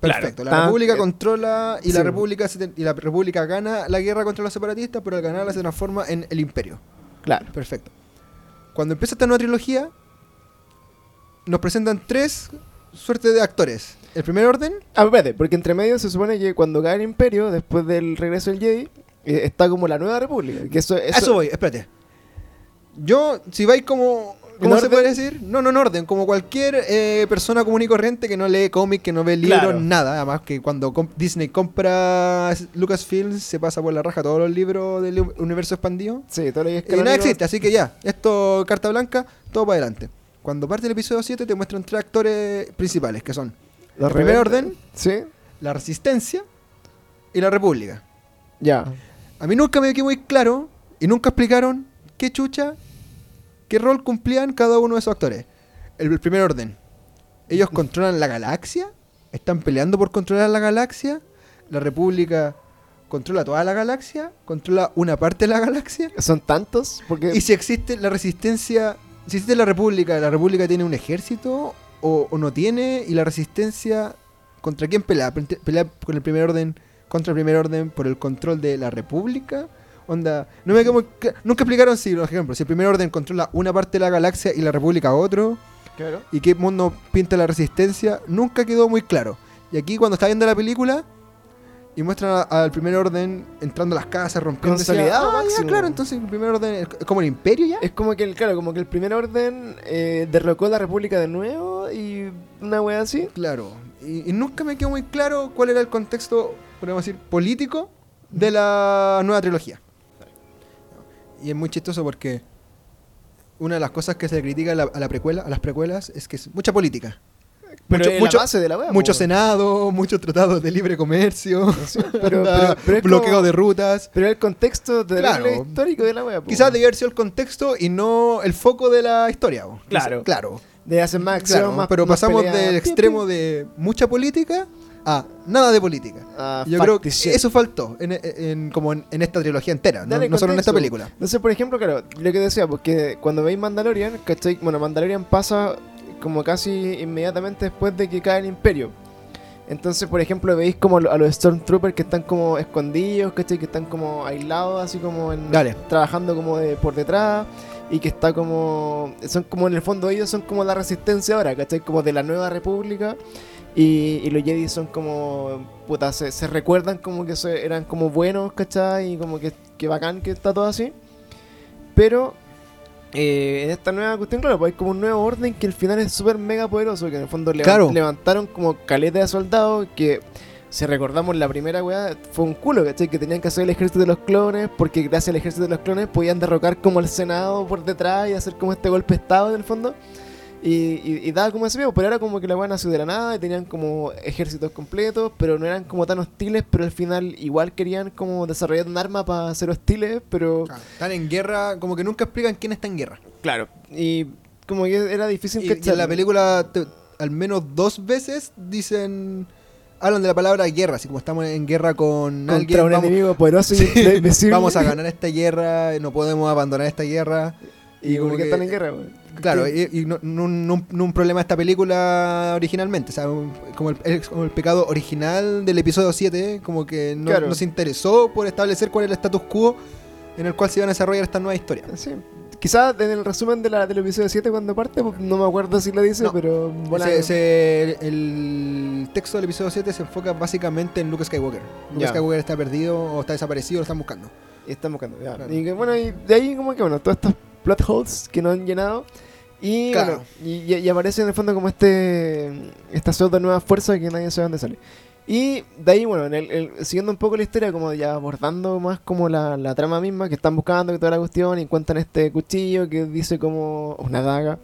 Claro, Perfecto. la República eh, controla y la. República se te- y la República gana la guerra contra los separatistas, pero al ganarla se transforma en el Imperio. Claro. Perfecto. Cuando empieza esta nueva trilogía, nos presentan tres suertes de actores. El primer orden, Ah, espérate, porque entre medio se supone que cuando cae el imperio, después del regreso del Jedi, eh, está como la nueva república. Que eso, a eso voy, espérate. Yo, si vais como. ¿Cómo ¿En se orden? puede decir? No, no en orden. Como cualquier eh, persona común y corriente que no lee cómic, que no ve libros, Claro. nada. Además, que cuando Disney compra Lucasfilm, se pasa por la raja todos los libros del universo expandido. Sí, todo lo que es Y nada existe, así que ya. Esto, carta blanca, todo para adelante. Cuando parte el episodio 7, te muestran tres actores principales, que son Los el primer orden, Sí, la Resistencia y la República. ya. A mí nunca me quedó muy claro y nunca explicaron qué chucha, qué rol cumplían cada uno de esos actores. El, el primer orden. Ellos controlan la galaxia, están peleando por controlar la galaxia. La República controla toda la galaxia, controla una parte de la galaxia. Son tantos, porque... Y si existe la resistencia, si existe la República, la República tiene un ejército o, o no tiene, y la resistencia, ¿contra quién pelea? Pe- ¿Pelea con el primer orden, contra el primer orden por el control de la República? Onda, no me nunca explicaron si, por ejemplo, si el primer orden controla una parte de la galaxia y la República otro, Claro. y qué mundo pinta la resistencia, nunca quedó muy claro. Y aquí cuando está viendo la película y muestran a- al primer orden entrando a las casas, rompiendo... Consolidado "Ah, ya, máximo". claro, entonces el primer orden es es como el imperio ya. Es como que el, claro, como que el primer orden eh, derrocó la república de nuevo y una wea así. Claro, y, y nunca me quedó muy claro cuál era el contexto, podemos decir, político de la nueva trilogía. Y es muy chistoso porque una de las cosas que se critica a la, a la precuela, a las precuelas, es que es mucha política. Pero Mucho- es mucho- la base de la wea. Mucho po. senado, muchos tratados de libre comercio, Sí, pero, onda, pero, pero es bloqueo como- de rutas. Pero el contexto terrible Claro. histórico de la wea. Quizás debió haber sido el contexto y no el foco de la historia. Claro. Claro. De hacer más acción, Claro, más pero más pasamos pelea. del extremo de mucha política a nada de política. Ah, Yo creo que eso faltó en, en- como en, en esta trilogía entera, no, Dale no solo en esta película. Sé, por ejemplo, claro, lo que decía, porque cuando veis Mandalorian, ¿cachai? Bueno, Mandalorian pasa como casi inmediatamente después de que cae el Imperio. Entonces, por ejemplo, veis como a los Stormtroopers que están como escondidos, ¿cachai? Que están como aislados, así como en, Dale. trabajando como de por detrás. Y que está como. Son como en el fondo ellos son como la resistencia ahora, ¿cachai? Como de la nueva república. Y, y los Jedi son como. Puta, se, se recuerdan como que se- eran como buenos, ¿cachai? Y como que, que bacán que está todo así. Pero. eh, en esta nueva cuestión, claro, pues hay como un nuevo orden que al final es súper mega poderoso. Que en el fondo Claro. levantaron como caleta de soldados que. Si recordamos la primera weá, fue un culo, ¿cachai? Que tenían que hacer el ejército de los clones, porque gracias al ejército de los clones podían derrocar como el Senado por detrás y hacer como este golpe de estado en el fondo. Y, y, y daba como ese miedo, pero era como que la weá nació de la nada y tenían como ejércitos completos, pero no eran como tan hostiles, pero al final igual querían como desarrollar un arma para ser hostiles, pero Están en guerra, como que nunca explican quién está en guerra. claro. Y como que era difícil Y, y cachar. en la película, te- al menos dos veces, dicen. Hablan de la palabra guerra, así como estamos en guerra con contra alguien. un vamos, enemigo poderoso Sí. y invencible. vamos a ganar esta guerra, no podemos abandonar esta guerra. Y como como que que- están en guerra, weón. Claro, y, y no, no- no- no un problema esta película originalmente, o sea, un- como el, como el pecado original del episodio 7, como que no, Claro. se interesó por establecer cuál es el status quo en el cual se iban a desarrollar estas nuevas historias. Sí. Quizás en el resumen de la, del episodio 7 cuando parte, pues, no me acuerdo si lo dice, pero Ese- ese- el texto del episodio 7 se enfoca básicamente en Luke Skywalker. Luke Ya. Skywalker está perdido o está desaparecido lo están buscando. y están buscando. ya. Claro. Y que bueno, y de ahí como que bueno, todos estos plot holes que no han llenado. Y Claro. bueno, y, y- aparece en el fondo como este esta pseudo nueva fuerza que nadie sabe dónde sale. Y de ahí, bueno, en el- el- siguiendo un poco la historia, como ya abordando más como la, la trama misma, que están buscando toda la cuestión, y encuentran este cuchillo que dice como una daga,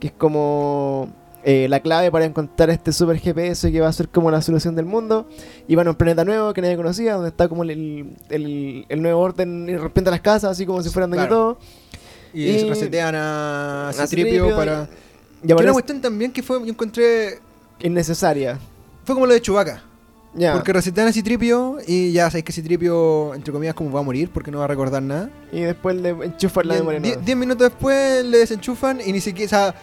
que es como eh, la clave para encontrar este super GPS que va a ser como la solución del mundo. Y van a un planeta nuevo que nadie conocía, donde está como el, el, nuevo orden y rompiendo las casas, así como si fueran de Claro. todo. Y, Y- resetean a a Citripio para... Y una cuestión también que fue, yo encontré... innecesaria. Fue como lo de Chewbacca. Ya. Porque resetean a Citripio y ya sabéis que Citripio, entre comillas, como va a morir porque no va a recordar nada. Y después le enchufan la memoria. die- diez minutos después le desenchufan y ni siquiera... O sea,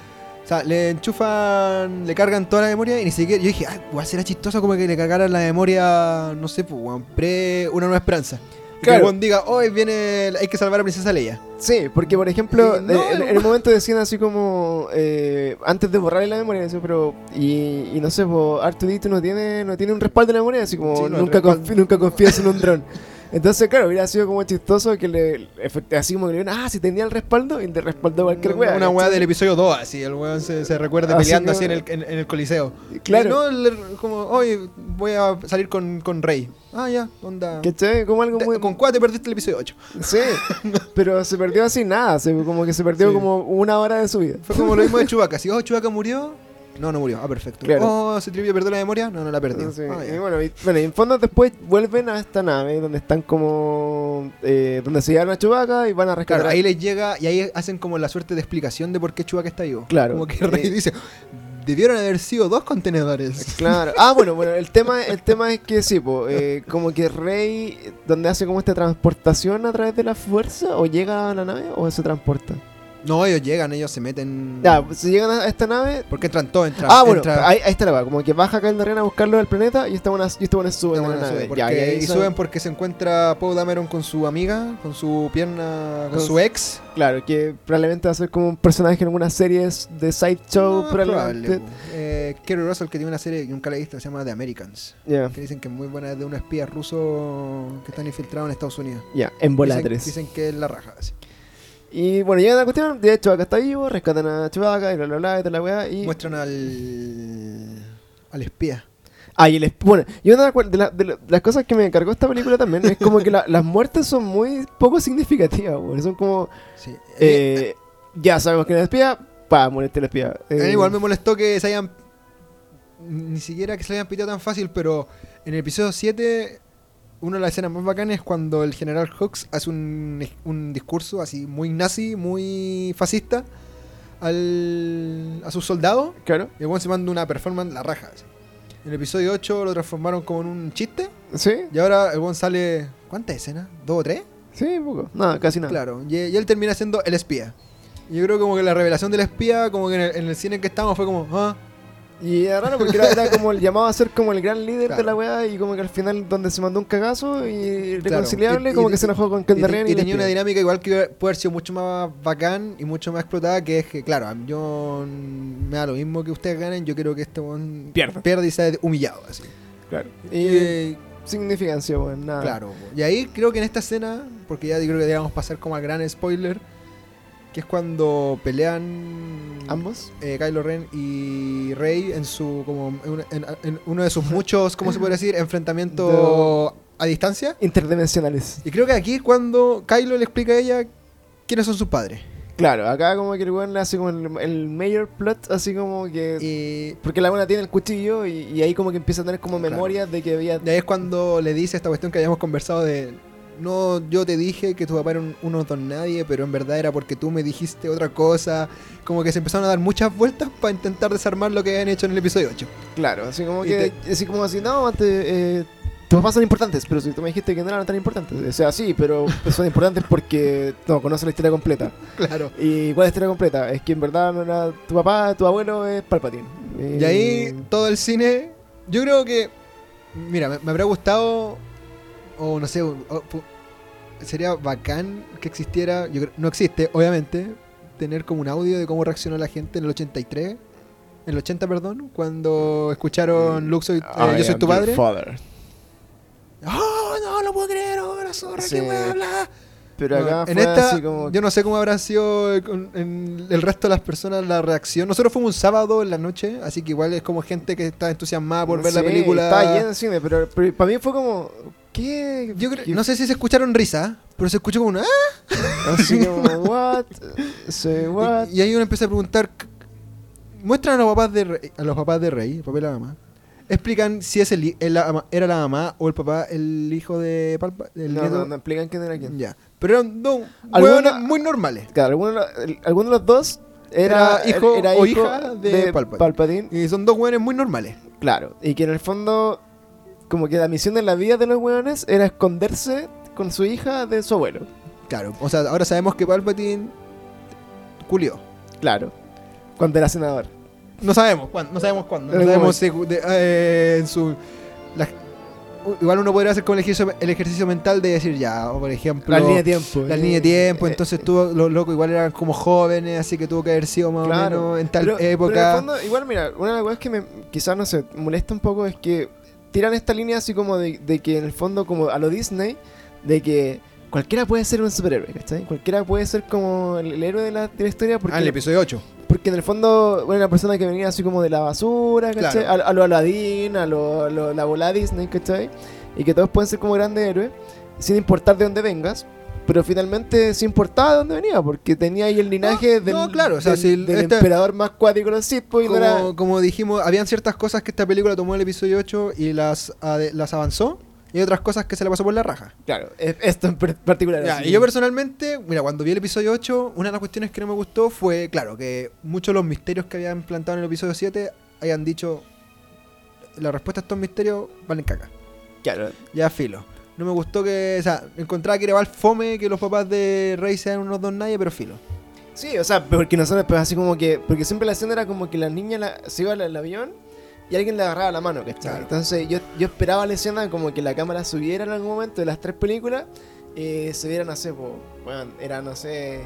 o sea, le enchufan, le cargan toda la memoria y ni siquiera... Yo dije, ah, igual será chistoso como que le cargaran la memoria, no sé, pues, pre Una Nueva Esperanza. Que Claro. el weón diga, hoy viene, hay que salvar a Princesa Leia. Sí, porque por ejemplo, no, en, el- en el momento decían así como eh, antes de borrarle la memoria, pero y, y no sé, pues Artudito no tiene no tiene un respaldo en la memoria, así como Sí, no, el nunca confi- nunca confías en un dron. Entonces, claro, hubiera sido como chistoso que le así como que le digan, ah, si tenía el respaldo y te respaldó cualquier wea. Una weá del episodio 2, así, el weón se, se recuerda Así peleando que- así en el, en, en el coliseo. Claro. Y no, le- como, hoy voy a salir con, con Rey. Ah, ya, onda. ¿Cachai? Como algo muy... Con te perdiste el episodio 8. Sí, pero se perdió así nada, se- como que se perdió Sí. como una hora de su vida. Fue como lo mismo de Chewbacca. Si, oh, Chewbacca murió. No, no murió. Ah, perfecto. Claro. Oh, se perdió la memoria. No, no la perdió. Sí, Ah, ya. y bueno, y, bueno, y en fondo después vuelven a esta nave donde están como. eh, donde se llevan a Chewbacca y van a rescatar. Claro, ahí les llega y ahí hacen como la suerte de explicación de por qué Chewbacca está vivo. Claro. Como que Rey Eh. dice, debieron haber sido dos contenedores. Claro. Ah, bueno, bueno, el tema, el tema es que sí, po, eh, como que Rey, donde hace como esta transportación a través de la fuerza, o llega a la nave o se transporta. No, ellos llegan, ellos se meten. Ya, si llegan a esta nave. Porque entran todos, entran. Ah, bueno, entra- ahí, ahí está la va, como que baja Calderena a buscarlo del planeta y esta buena, y esta buena sube de la nave. sube, Ya, y suben porque se encuentra Poe Dameron con su amiga, con su pierna, con Con su ex. Claro, que probablemente va a ser como un personaje en algunas series de sideshow, No, probablemente. probable, eh, Kerry Russell que tiene una serie que nunca la he visto, se llama The Americans. Que dicen que es muy buena, es de unos espías rusos que están infiltrados en Estados Unidos. ya, en Dicen, volatres. dicen que es la raja. así. Y bueno, llega la cuestión, de hecho acá está vivo, rescatan a Chewbacca y bla bla bla y toda la weá. Y... Muestran al. al espía. Ah, y el esp- bueno, y una de, la de la- de la- de las cosas que me cargó esta película también es como que la- las muertes son muy poco significativas. Son como, Sí. eh, ya sabemos que es el espía, pa, muerte el espía. A Eh, igual me molestó que se hayan. Ni siquiera que se le hayan piteado tan fácil, pero en el episodio 7, una de las escenas más bacanas es cuando el general Hux hace un, un discurso así muy nazi, muy fascista al, a sus soldados. Claro, Y el weón se manda una performance la raja. así. En el episodio 8 lo transformaron como en un chiste. sí, Y ahora el weón sale. ¿Cuántas escenas? ¿Dos o tres? sí, un poco. Nada, casi nada. Claro. Y, y él termina siendo el espía. Y yo creo como que la revelación del espía, como que en el, en el cine en que estamos fue como, ah, Y era raro porque era, era como el llamado a ser como el gran líder de la weá y como que al final donde se mandó un cagazo y reconciliable, Y- y- como que se enojó con Y, Ken te- Darren y y, tenía una dinámica igual que puede haber sido mucho más bacán y mucho más explotada, que es que, claro, yo me da lo mismo que ustedes ganen, yo quiero que este weón Pierda. pierda y sea humillado, así. Claro. Y, Y significancia, weón, nada. claro, y ahí creo que en esta escena, porque ya creo que debíamos pasar como al gran spoiler, que es cuando pelean Ambos. eh, Kylo Ren y Rey en su como en, una- en- en uno de sus muchos, ¿cómo se puede decir? enfrentamientos a distancia. Interdimensionales. Y creo que aquí es cuando Kylo le explica a ella quiénes son sus padres. Claro, acá como que el weón le hace como el, el mayor plot, así como que. Y, Porque la buena tiene el cuchillo y, y ahí como que empieza a tener como Claro. memorias de que había. y ahí es cuando le dice esta cuestión que habíamos conversado de no, yo te dije que tu papá era un, uno don nadie, pero en verdad era porque tú me dijiste otra cosa. Como que se empezaron a dar muchas vueltas para intentar desarmar lo que habían hecho en el episodio 8. Claro, así como Y que. Así como así, no, antes. Eh, tus papás son importantes, pero si tú me dijiste que no eran tan importantes. O sea, sí, pero son importantes porque no conoces la historia completa. Claro. ¿Y cuál es la historia completa? Es que en verdad no era tu papá, tu abuelo es Palpatine. Y ahí todo el cine, yo creo que, mira, me, me habría gustado, o no sé, o- o- pu- sería bacán que existiera, yo creo, no existe, obviamente, tener como un audio de cómo reaccionó la gente en el 83, en el 80, perdón, cuando escucharon Luke, soy, eh, yo soy tu padre. ¡Oh, no lo puedo creer! ¡Oh, la zorra, Sí. qué wea habla! Pero acá en fue esta, así como. yo no sé cómo habrá sido eh, en el resto de las personas la reacción. Nosotros fuimos un sábado en la noche, así que igual es como gente que está entusiasmada por ver la película. Estaba lleno de cine, pero, pero para mí fue como. ¿Qué? Yo creo- ¿Qué- no sé si se escucharon risa, pero se escuchó como una. "Ah". Así como, what? Say what? Y, y ahí uno empieza a preguntar. Muestran a los papás de Rey, a los papás de Rey, el papá y la mamá. Explican si es el, era la mamá o el papá, el hijo de Palpa, el No, nieto. no, no explican quién era quién. Ya. Pero eran dos muy normales. Claro, alguno, de los- el- alguno de los dos era, Era hijo era o hijo hija de Palpatine. Y son dos hueones muy normales. Claro, y que en el fondo, como que la misión de la vida de los hueones era esconderse con su hija de su abuelo. Claro. O sea, ahora sabemos que Palpatine culió. Claro, cuando era senador. No sabemos cuándo. No sabemos cuándo. No sabemos si- de- eh, en su. la- igual uno podría hacer como el ejercicio, el ejercicio mental de decir ya, o por ejemplo. La línea de tiempo. la eh, línea de tiempo, eh, entonces tuvo, los locos igual eran como jóvenes, así que tuvo que haber sido más Claro, o menos en tal pero- Pero en época. el fondo, igual, mira, una de las cosas que me quizás, no sé, molesta un poco es que tiran esta línea así como de, de que en el fondo, como a lo Disney, de que cualquiera puede ser un superhéroe, ¿cachai? Cualquiera puede ser como el, el héroe de la, de la historia porque, ah, el episodio 8. porque en el fondo, bueno, una persona que venía así como de la basura, ¿cachai? Claro. A, a lo Aladdin, a lo, a lo- la bola Disney, ¿cachai? Y que todos pueden ser como grandes héroes, sin importar de dónde vengas. Pero finalmente sí importaba de dónde venía, porque tenía ahí el linaje No, del, no, claro, o sea, del- si el- del este- emperador más cuático de los Sith, pues, y no era- Como, como dijimos, habían ciertas cosas que esta película tomó en el episodio 8 y las, las avanzó, y otras cosas que se le pasó por la raja. Claro, es- esto en particular. Ya, y yo personalmente, mira, cuando vi el episodio 8, una de las cuestiones que no me gustó fue, claro, que muchos de los misterios que habían plantado en el episodio 7 hayan dicho, la respuesta a estos misterios valen caca. Claro, Ya filo. No me gustó que, o sea, encontraba que era mal fome que los papás de Rey sean unos dos nadie, pero filo. Sí, o sea, porque nosotros, pues así como que. Porque siempre la escena era como que la niña la- se iba al, avión y alguien le agarraba la mano, ¿cachai? Claro. Entonces yo, yo esperaba la escena como que la cámara subiera en algún momento de las tres películas y se viera, no sé, po, bueno, era, no sé.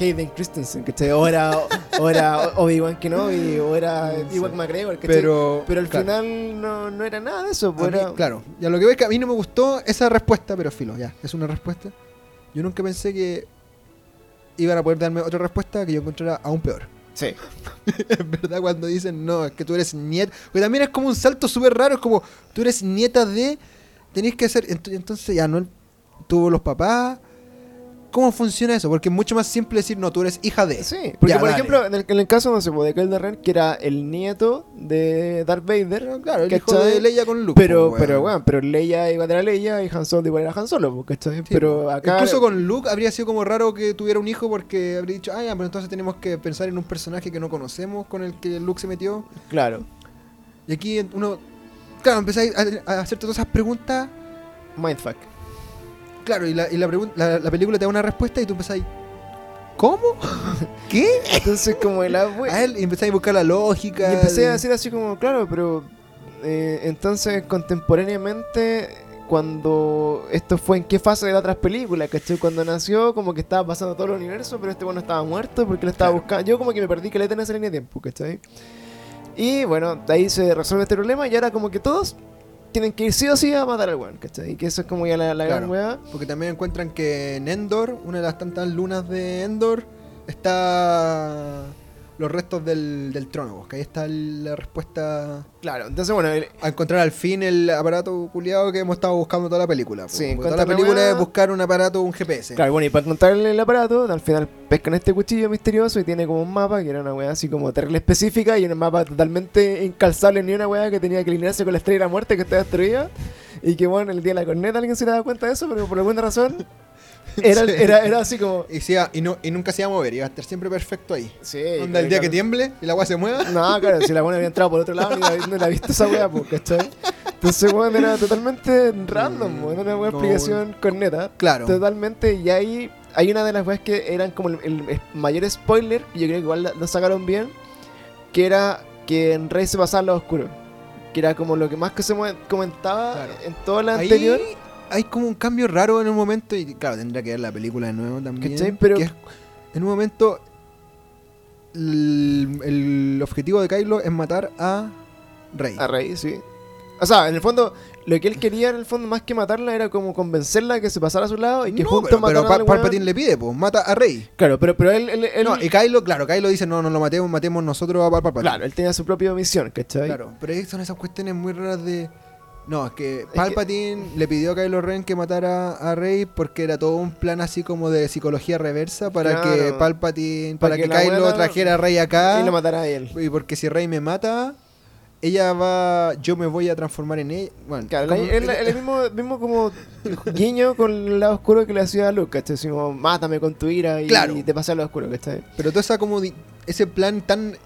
Hayden Christensen, ¿cachai? O era, o era Obi-Wan Kenobi, o era Sí. Iwan McGregor, ¿cachai? Pero, Pero al claro, final no, no era nada de eso, pues mí- era- claro, ya lo que veo es que a mí no me gustó esa respuesta, pero filo, ya, es una respuesta. Yo nunca pensé que iban a poder darme otra respuesta que yo encontrara aún peor. Sí. En verdad, cuando dicen, no, es que tú eres nieta. Porque también es como un salto súper raro. Es como, tú eres nieta de. Tenéis que ent- Entonces, ya no. Tuvo los papás. ¿Cómo funciona eso? Porque es mucho más simple decir, no, tú eres hija de. Sí, porque Ya, por dale. ejemplo, en el, en el caso, no sé, pues, de Kylo Ren, que era el nieto de Darth Vader, Pero, claro, el hijo de Leia con Luke. Pero, po, pero, bueno, pero Leia igual era Leia y Han Solo igual era Han Solo, pues, ¿cachai? Sí, pero acá... Incluso con Luke habría sido como raro que tuviera un hijo porque habría dicho, ah, ya, pero entonces tenemos que pensar en un personaje que no conocemos con el que Luke se metió. Claro, Y aquí uno, claro, empezáis a, a hacerte todas esas preguntas. mindfuck. Claro, y la, y la, la, la película te da una respuesta y tú empezáis. ¿Cómo? ¿Qué? Entonces, como el abue- A él empecé a buscar la lógica. Y empecé de- a decir así como, claro, pero eh, entonces contemporáneamente, cuando esto fue en qué fase de las otras películas, ¿cachai? Cuando nació, como que estaba pasando todo el universo, pero este bueno estaba muerto porque lo estaba Claro. buscando. Yo como que me perdí que le en esa línea de tiempo, ¿cachai? Y bueno, de ahí se resuelve este problema y ahora como que todos tienen que ir sí o sí a matar al weón, ¿cachai? Y que eso es como ya la, la gran weá. Porque también encuentran que en Endor, una de las tantas lunas de Endor, está los restos del, del trono. pues, Que ahí está la respuesta Claro, entonces bueno, el- a encontrar al fin el aparato culiado que hemos estado buscando toda la película. pues. Sí, toda la la película es buscar un aparato, un GPS. Claro, bueno, y para encontrarle el aparato, al final pescan este cuchillo misterioso y tiene como un mapa que era una weá así como terrible específica y un mapa totalmente incalzable ni una weá que tenía que alinearse con la estrella de la muerte que estaba destruida. Y que bueno, el día de la corneta alguien se daba cuenta de eso, pero por alguna razón era, Sí. era, era así como. Y, se iba- y, no, y nunca se iba a mover, iba a estar siempre perfecto ahí. Sí, Onda, el día que claro. tiemble y la agua se mueva. No, claro, si la buena había entrado por otro lado no, no la ha visto esa weá, pues, ¿cachai? Entonces, weón, era totalmente random, weón, era una buena No, explicación corneta. Claro. Totalmente, y ahí hay una de las weas que eran como el, el mayor spoiler, que yo creo que igual lo sacaron bien, que era que en Rey se pasaba lado oscuro. Que era como lo que más que se comentaba Claro. en toda la Ahí anterior. Hay como un cambio raro en un momento y claro, tendría que ver la película de nuevo también. ¿Cachai? Pero- que es- en un momento el, el objetivo de Kylo es matar a Rey. A Rey, sí. O sea, en el fondo, lo que él quería en el fondo más que matarla era como convencerla que se pasara a su lado y que No, juntos pero, pero Pa-. Palpatine le pide, pues, mata a Rey. Claro, pero, pero él, él, él- No, y Kylo, claro, Kylo dice, no, no lo matemos, matemos nosotros a Palpatine. claro, él tenía su propia misión, ¿cachai? Claro, pero ahí son esas cuestiones muy raras de... No, es que Palpatine le pidió a Kylo Ren que matara a Rey porque era todo un plan así como de psicología reversa para Claro. que Palpatine, Para para, que Kylo buena- trajera a Rey acá. Y lo matará a él. Y porque si Rey me mata, ella va, yo me voy a transformar en ella. Bueno, Claro, como- él- él mismo, mismo como guiño con el lado oscuro que le hacía a Luke, ¿cachai? Como, mátame con tu ira y, Claro. y te pasa al lado oscuro, ¿cachai? pero todo esa como ese plan tan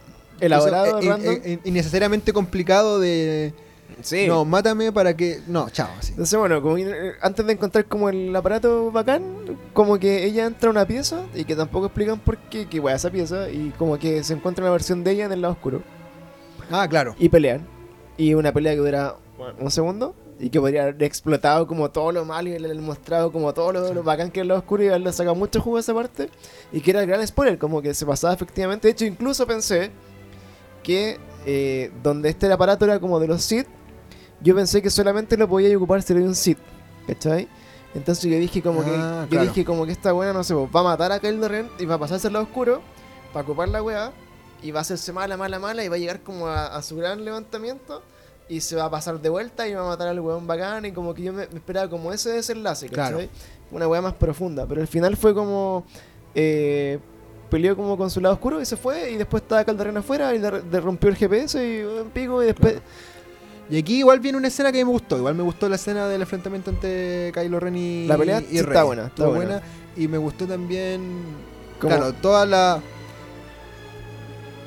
Elaborado, eso, eh, eh, eh, innecesariamente complicado de sí. no, mátame para que no, chao, así. Entonces, bueno, como eh, antes de encontrar como el aparato bacán, como que ella entra a una pieza y que tampoco explican por qué, que wea esa pieza, y como que se encuentra una versión de ella en el lado oscuro. Ah, claro. Y pelean. Y una pelea que dura bueno, un segundo. Y que podría haber explotado como todo lo malo y haberle mostrado como todo lo, lo bacán que es el lado oscuro y haberle sacado mucho jugo a esa parte. Y que era el gran spoiler, como que se pasaba efectivamente. De hecho, incluso pensé que eh, donde este aparato era como de los Sith, yo pensé que solamente lo podía ocupar si de un Sith. ¿Cachai? Entonces yo dije como Ah, que yo claro. dije como que esta buena, no sé, va a matar a Kylo Ren y va a pasarse al lado oscuro para ocupar la weá y va a hacerse mala, mala, mala y va a llegar como a, a su gran levantamiento y se va a pasar de vuelta y va a matar al weón bacán y como que yo me, me esperaba como ese desenlace, ¿cachai? Claro. Una weá más profunda, pero al final fue como eh, peleó como con su lado oscuro y se fue y después estaba Calderón afuera y le, le rompió el GPS y un pico y después... Claro. Y aquí igual viene una escena que me gustó. Igual me gustó la escena del enfrentamiento entre Kylo Ren y La pelea y sí está buena, está buena. Y me gustó también. Claro, toda la.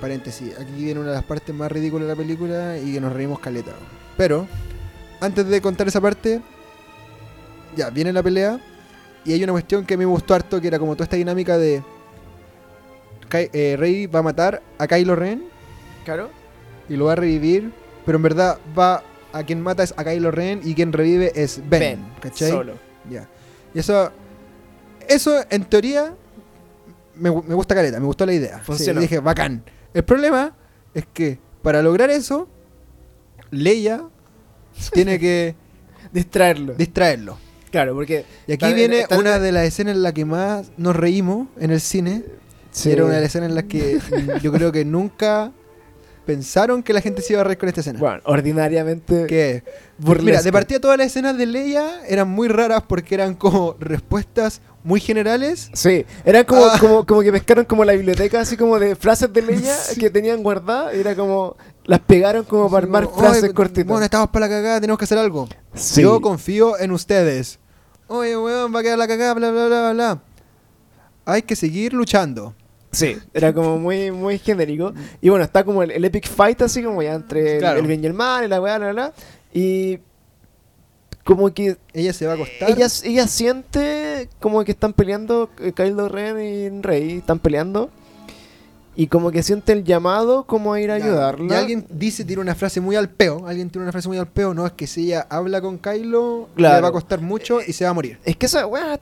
Paréntesis, aquí viene una de las partes más ridículas de la película y que nos reímos caleta. Pero, antes de contar esa parte, ya, viene la pelea y hay una cuestión que a mí me gustó harto, que era como toda esta dinámica de... Ky- eh, Rey va a matar a Kylo Ren Claro. y lo va a revivir, pero en verdad va a quien mata es a Kylo Ren y quien revive es Ben, Ben, ¿cachai? solo. Ya. Y eso, eso en teoría me, me gusta caleta, me gustó la idea. Funcionó. Sí, dije, bacán. El problema es que para lograr eso, Leia tiene que Distraerlo. distraerlo. claro, porque... Y aquí viene una de las escenas en la que más nos reímos en el cine. Sí. Era una de las escenas en las que yo creo que nunca pensaron que la gente se iba a reír con esta escena. Bueno, ordinariamente... que. Mira, de partida todas las escenas de Leia eran muy raras porque eran como respuestas muy generales. Sí, era como, Ah. como, como que pescaron como la biblioteca así como de frases de leña que tenían guardadas era como las pegaron como para armar Como, frases "Oye, cortitas. Bueno, estamos para la cagada, tenemos que hacer algo. Sí. Yo confío en ustedes. Oye, weón, va a quedar la cagada, bla, bla, bla, bla. Hay que seguir luchando. Sí, era como muy, muy genérico. Y bueno, está como el, el epic fight así como ya entre el- Claro. el, bien y el mal y la weá, la, la, la. Y como que Ella se va a acostar. ella, ella siente como que están peleando eh, Kylo Ren y Rey, están peleando. Y como que siente el llamado como a ir a Ya, ayudarla. Y alguien dice, tira una frase muy al peo. Alguien tira una frase muy al peo. No, es que si ella habla con Kylo, Claro. le va a costar mucho y se va a morir. Es que esa weá,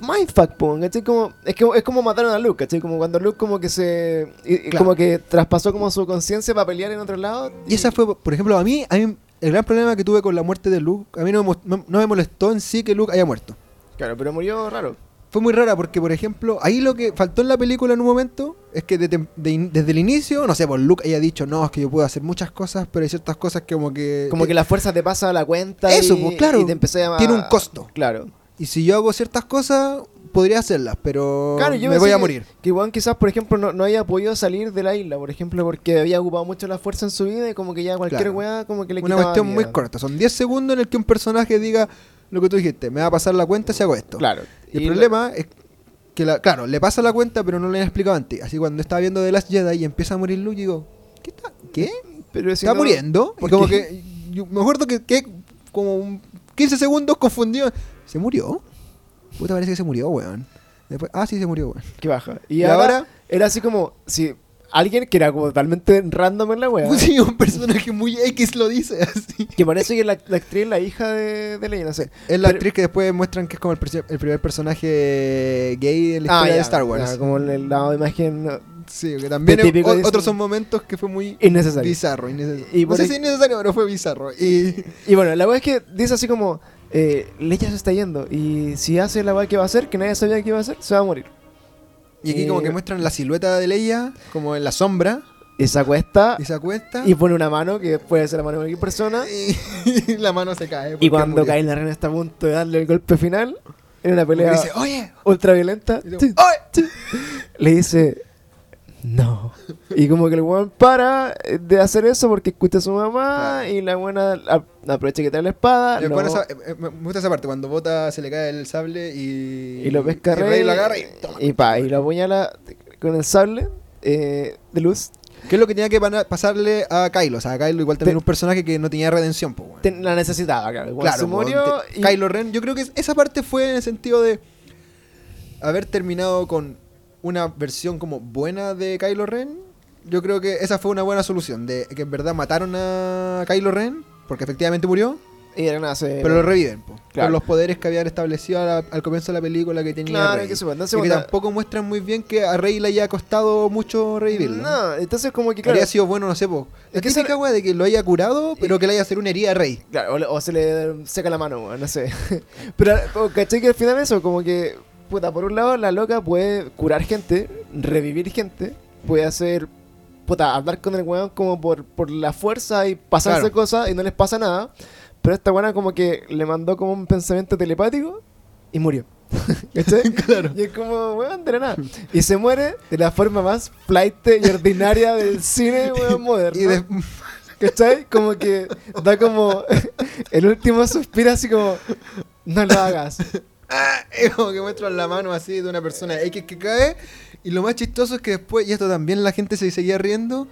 mindfuck, po, ¿cachai? Como, es, que, es como mataron a Luke, ¿cachai? Como cuando Luke como que se... y- y Claro. Como que traspasó como su conciencia para pelear en otro lado. Y esa fue, por ejemplo, a mí, a mí el gran problema que tuve con la muerte de Luke, a mí no me, no me molestó en sí que Luke haya muerto. Claro, pero murió raro. Fue muy rara porque, por ejemplo, ahí lo que faltó en la película en un momento es que de- de desde el inicio, no sé, por Luke haya dicho, no, es que yo puedo hacer muchas cosas, pero hay ciertas cosas que como que... Como eh, que la fuerza te pasa a la cuenta Eso, y, pues, claro, y te empecé a... tiene un costo. Claro. Y si yo hago ciertas cosas, podría hacerlas, pero Claro, yo me voy a que- morir. Que igual quizás, por ejemplo, no, no haya podido salir de la isla, por ejemplo, porque había ocupado mucho la fuerza en su vida y como que ya cualquier Claro. weá como que le Una quitaba cuestión muy vida. corta. Son 10 segundos en el que un personaje diga lo que tú dijiste, me va a pasar la cuenta si hago esto. Claro. Y el Y problema es que, la, claro, le pasa la cuenta, pero no le han explicado antes. Así cuando estaba viendo The Last Jedi y empieza a morir Luke, digo, ¿qué está? ¿Qué? Pero si ¿Está no- muriendo? Y ¿por como qué? que, yo me acuerdo que, que como un 15 segundos confundido. ¿Se murió? Puta, parece que se murió, weón. Después, ah, sí, se murió, weón. Que baja. Y, Y ahora, ahora- era así como si alguien que era como totalmente random en la wea. Sí, un personaje muy X lo dice así. Que parece que la, la actriz es la hija de, de Leia, no sé. Es la Pero- actriz que después muestran que es como el, el primer personaje gay en la historia Ah, de ya, Star Wars. ya, como el, lado de imagen Sí, que también es- o- de otros son momentos que fue muy innecesario. bizarro. innecesario. Y no sé si innecesario, pero fue bizarro. Y Y bueno, la wea es que dice así como, eh, Leia se está yendo y si hace la wea que va a hacer, que nadie sabía que iba a hacer, se va a morir. Y aquí como Eh, que muestran la silueta de Leia, como en la sombra, Y se acuesta y se acuesta, y pone una mano, que puede ser la mano de cualquier persona. y, la mano se cae. Y cuando murió. Kylo Ren está a punto de darle el golpe final, en una pelea dice, oye, ultra violenta, y dice, "Oye". le dice, no. Y como que el weón para eh, de hacer eso porque escucha a su mamá y la buena aprovecha que trae la espada. Y lo- después esa- eh, eh, me gusta esa parte, cuando Bota se le cae el sable y... y lo pesca y Rey, Rey lo agarra y... toma. y pa, y lo apuñala con el sable eh, de luz. ¿Qué es lo que tenía que pasarle a Kylo? O sea, a Kylo igual también un personaje que no tenía redención, pues, la necesitaba, claro. Claro, se po, murió te- y Kylo Ren, yo creo que esa parte fue en el sentido de haber terminado con una versión como buena de Kylo Ren. Yo creo que esa fue una buena solución, de que en verdad mataron a Kylo Ren, porque efectivamente murió, y se- pero lo reviven, po, Claro. con los poderes que habían establecido la- al comienzo de la película que tenía Claro, Rey. que se. Y Entonces, que bueno, tampoco muestran muy bien que a Rey le haya costado mucho revivirlo. No, entonces como que claro, habría sido bueno, no sé, po. La Es que típica weá de que lo haya curado, pero que le haya hacer una herida a Rey. Claro, o, o se le seca la mano, no sé. Pero, ¿cachai? Que al final eso, como que, puta, por un lado, la loca puede curar gente, revivir gente, puede hacer, puta, hablar con el weón como por, por la fuerza y pasarse Claro. cosas y no les pasa nada. Pero esta buena como que le mandó como un pensamiento telepático y murió. ¿Cachai? Claro. Y es como, weón, de la nada. Y se muere de la forma más flight y ordinaria del cine, weón, moderno. Y de- ¿Cachai? Como que da como el último suspiro así como, no lo hagas. Es como que muestran la mano así de una persona X que cae. Y lo más chistoso es que después, y esto también la gente se seguía riendo.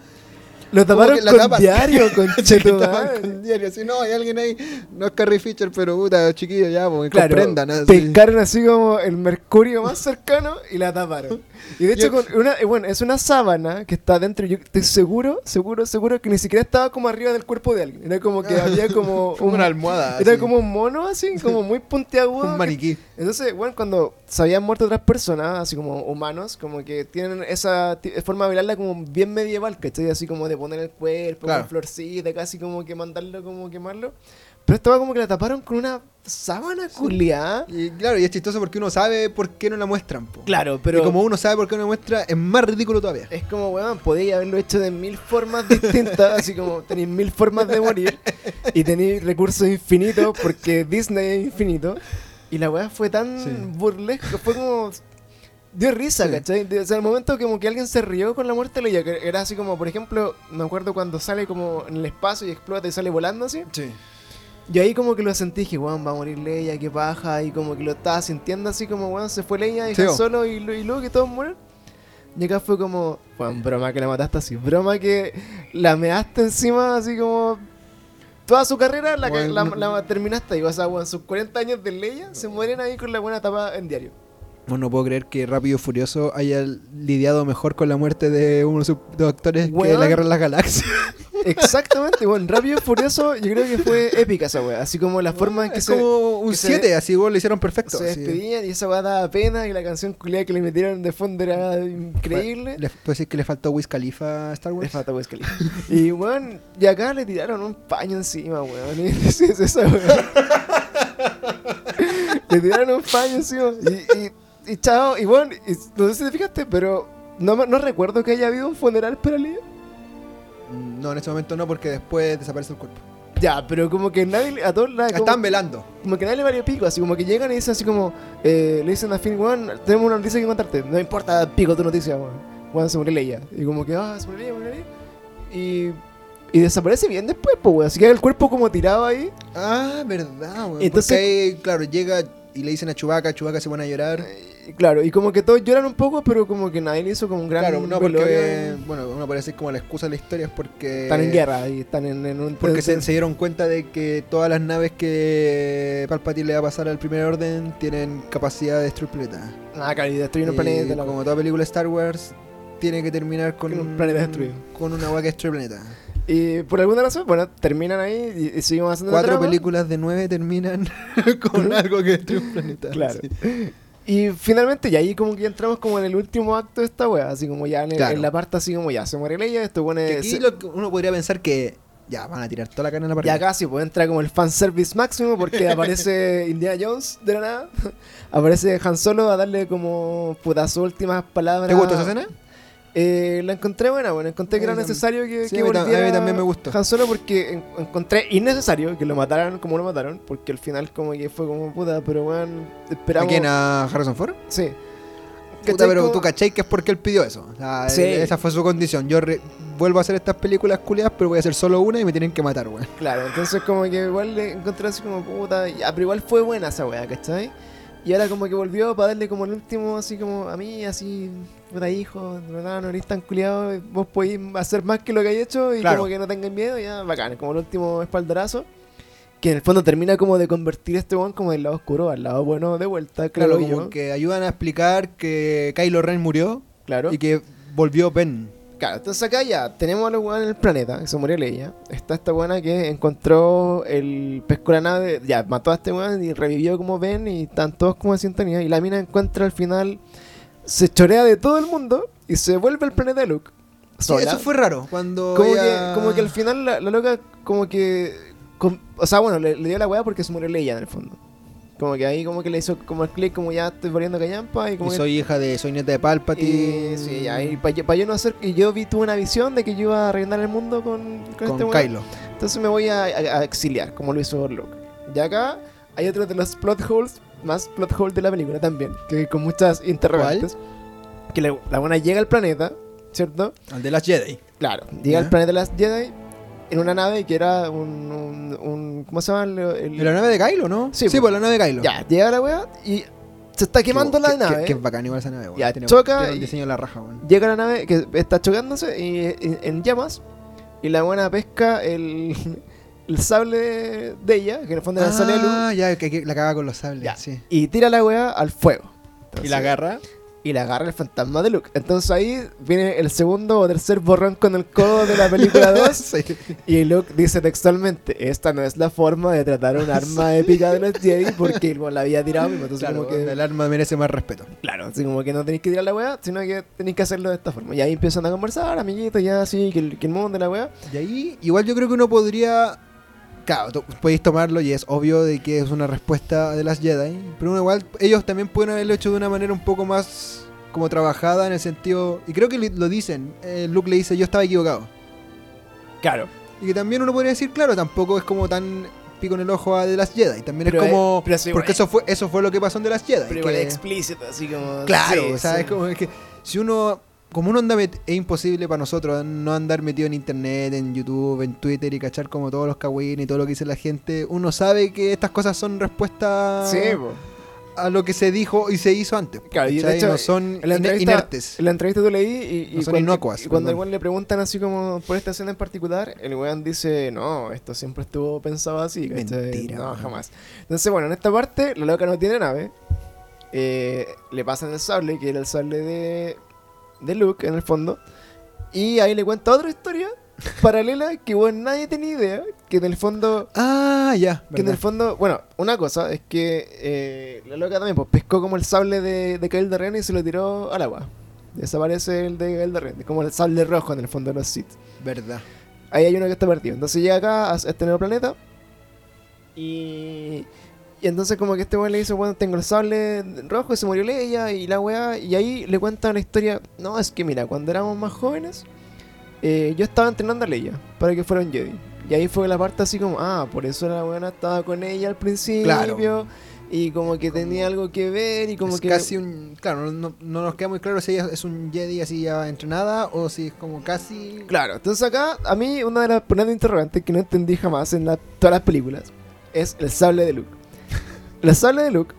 Lo taparon que con tapan. diario, con chetumare. con diario. Así, no, hay alguien ahí. No es Carrie Fisher, pero puta, chiquillo, ya, pues Claro, comprendan. así. pescaron así como el mercurio más cercano y la taparon. Y de hecho, Yo- con una, bueno, es una sábana que está dentro. Yo estoy seguro, seguro, seguro que ni siquiera estaba como arriba del cuerpo de alguien. Era como que había como Como una almohada. Era así. como un mono así, como muy puntiagudo. un que maniquí. Entonces, bueno, cuando se habían muerto otras personas, así como humanos, como que tienen esa forma de velarla como bien medieval, ¿cachai? Así como de poner el cuerpo Claro. con florcita, casi como que mandarlo, como quemarlo. Pero estaba como que la taparon con una sábana culiada. Y claro, y es chistoso porque uno sabe por qué no la muestran. po. Claro, Pero pero y como uno sabe por qué no la muestra, es más ridículo todavía. es como, weón, podéis haberlo hecho de mil formas distintas, así como tenéis mil formas de morir y tenéis recursos infinitos porque Disney es infinito. Y la weá fue tan Sí. burlesca, fue como. Dio risa, Sí. ¿cachai? O sea, el momento como que alguien se rió con la muerte de Leia, que era así como, por ejemplo, me acuerdo cuando sale como en el espacio y explota y sale volando así. Sí. Yo ahí como que lo sentí, dije, weón, va a morir Leia, qué paja, y como que lo estaba sintiendo así como, weón, se fue Leia y Sí. Solo y, Lu- y Luke y todos mueren. Y acá fue como, weón, broma que la mataste así, broma que la measte encima así como... toda su carrera la, Bueno, la, no- la terminaste ahí. O sea, weón, sus 40 años de Leia se mueren ahí con la buena tapa en diario. Bueno, no puedo creer que Rápido y Furioso haya lidiado mejor con la muerte de uno de sus dos actores que la Guerra en las Galaxias. Exactamente, bueno, Rápido y Furioso, yo creo que fue épica esa wea. Así como la forma en que es se, como un que se- 7, así igual lo hicieron perfecto. se así. despedían y esa wea daba pena y la canción culiada que le metieron de fondo era increíble. ¿Le puedo decir que le faltó Wiz Khalifa a Star Le Wars? falta Wiz Khalifa. Y weón, y acá le tiraron un paño encima, weón. Y es esa weón. le tiraron un paño encima. Y, y, y chao, y bueno, y no sé si te fijaste, pero no, no recuerdo que haya habido un funeral para Lía. No, en ese momento no, porque después desaparece el cuerpo. Ya, pero como que nadie, le- a todos como, Están velando. como que nadie le valió pico, así como que llegan y dicen así como, eh, le dicen a Finn, weón, tenemos una noticia que contarte, no importa pico tu noticia, weón. Weón, se murió Leia. Y como que, ah, se murió Leia, murió Leia. Y, y desaparece bien después, pues, weón. Así que el cuerpo como tirado ahí. Ah, verdad, weón. Entonces- Porque ahí, claro, llega y le dicen a Chubaca, Chubaca se pone a llorar. Y Claro, y como que todos lloran un poco, pero como que nadie le hizo como un gran Claro, no porque, bueno, uno puede decir como la excusa de la historia es porque... Están en guerra y están en, en un... Porque se, se dieron cuenta de que todas las naves que Palpatine le va a pasar al primer orden tienen capacidad de destruir planetas. Ah, claro, y destruyen un planeta. la- como toda película de Star Wars, tiene que terminar con Con un planeta destruido. Con una agua que destruye planeta. Y por alguna razón, bueno, terminan ahí y, y seguimos haciendo Cuatro películas de nueve terminan con algo que destruye un planeta. Claro. sí. Y finalmente, y ahí como que ya entramos como en el último acto de esta wea, así como ya en, el- Claro. en la parte así como ya se muere Leia, esto Que pone... aquí se- lo que uno podría pensar que ya van a tirar toda la carne en la parrilla. Ya casi, pues entra como el fanservice máximo porque aparece Indiana Jones de la nada. aparece Han Solo a darle como puta sus últimas palabras. ¿Te gustó esa escena? Eh, la encontré buena, bueno, encontré que A era necesario que, sí, que a mí tam- a mí volviera también me gustó. Han Solo porque en- encontré innecesario que lo mataran como lo mataron, porque al final como que fue como puta, pero bueno, ¿A esperamos... quién? ¿A Harrison Ford? Sí. Puta, pero Como- tú cachai que es porque él pidió eso. O sea, Sí. Esa fue su condición. Yo re- vuelvo a hacer estas películas culiadas, pero voy a hacer solo una y me tienen que matar, weón. Claro, entonces como que igual le encontré así como puta, ya, pero igual fue buena esa weá, ¿cachai? Y ahora como que volvió para darle como el último, así como a mí, así, puta hijo, de verdad no eres tan culiado, vos podéis hacer más que lo que hay hecho y Claro. como que no tengan miedo, ya, bacán, como el último espaldarazo. Que en el fondo termina como de convertir este one como del lado oscuro al lado bueno de vuelta, claro, Claro, yo. como que ayudan a explicar que Kylo Ren murió Claro. y que volvió Ben. Claro, entonces acá ya tenemos a los weones en el planeta, que se murió Leia. Está esta buena que encontró el pescó la nave, ya mató a este weón y revivió como ven y están todos como en sintonía. Y la mina encuentra al final, se chorea de todo el mundo y se vuelve al planeta de Luke. Sí, Sola. eso fue raro. Cuando como, ella- que, como que al final la, la loca como que... com- o sea, bueno, le, le dio la weá porque se murió Leia en el fondo. Como que ahí como que le hizo como el click como ya estoy volviendo callampa y como Y que soy hija de, soy nieta de Palpatine. y, sí, y para yo, pa' yo no hacer. Y yo vi, tuve una visión de que yo iba a reinar el mundo con, con, con este. Kylo. Entonces me voy a, a- a exiliar, como lo hizo Luke. Y acá hay otro de los plot holes, más plot holes de la película también, que con muchas interrogantes. Que la, la buena llega al planeta, ¿cierto? Al de las Jedi. Claro, llega al planeta de las Jedi en una nave que era un. un, un- ¿Cómo se llama? El, el- ¿De la nave de Kylo, no? Sí, sí pues. pues la nave de Kylo. Ya, llega la weá y se está quemando la nave. Qué, qué bacán igual esa nave, weón. Ya, Tiene- choca tiene el y- diseño de la raja, weón. Llega la nave que está chocándose y, en llamas. Y la buena pesca el, el sable de, ella, que en el fondo era el sable de luz. Ah, ya, que, que la caga con los sables, Ya. sí. Y tira la weá al fuego. Entonces- agarra? Y la agarra el fantasma de Luke. Entonces ahí viene el segundo o tercer borrón con el codo de la película 2. sí. y Luke dice textualmente: Esta no es la forma de tratar un arma épica de los Jedi porque bueno, la había tirado. mismo. Entonces, Claro, como que. el arma merece más respeto. Claro, así como que no tenéis que tirar la weá, sino que tenéis que hacerlo de esta forma. Y ahí empiezan a conversar, amiguitos, ya así, que el, que el mundo de la weá. Y ahí, igual yo creo que uno podría. Claro, podéis tomarlo y es obvio de que es una respuesta de las Jedi. Pero uno igual, ellos también pueden haberlo hecho de una manera un poco más como trabajada en el sentido. Y creo que lo dicen. eh, Luke le dice: Yo estaba equivocado. Claro. Y que también uno podría decir, claro, tampoco es como tan pico en el ojo a de las Jedi. También Pero es como. es igual- porque eso fue, eso fue lo que pasó en de las Jedi. Pero igual que- es explícito, así como. Claro, sí, o sea, sí. es como es que si uno. Como uno anda es imposible para nosotros no andar metido en internet, en YouTube, en Twitter y cachar como todos los kawin y todo lo que dice la gente. Uno sabe que estas cosas son respuestas Sí, a lo que se dijo y se hizo antes. Claro, y de hecho, no son en la inertes. En la entrevista tú leí y, y No son cuando, inocuas, y cuando igual le preguntan así como por esta escena en particular, el weón dice, no, esto siempre estuvo pensado así. Mentira, No, jamás. Entonces, bueno, en esta parte, la loca no tiene nave. Eh, le pasan el sable, que era el sable de, de Luke, en el fondo. Y ahí le cuenta otra historia paralela que, bueno, nadie tenía idea. Que en el fondo... Ah, ya. Que en el fondo, bueno, una cosa es que eh, la loca también pues, pescó como el sable de, de Kyle Ren y se lo tiró al agua. Desaparece el de Kyle Ren, como el sable rojo en el fondo de los Sith. Verdad. Ahí hay uno que está perdido. Entonces llega acá a este nuevo planeta y, y entonces como que este weón le dice, bueno, tengo el sable rojo y se murió Leia y la weá. Y ahí le cuenta la historia, no, es que mira, cuando éramos más jóvenes, eh, yo estaba entrenando a Leia para que fuera un Jedi. Y ahí fue la parte así como, ah, por eso la buena estaba con ella al principio. Claro. Y como que tenía algo que ver y como es que... casi un. Claro, no, no nos queda muy claro si ella es un Jedi así ya entrenada o si es como casi. Claro, entonces acá a mí una de las grandes interrogantes que no entendí jamás en la- todas las películas es el sable de Luke. El sable de Luke,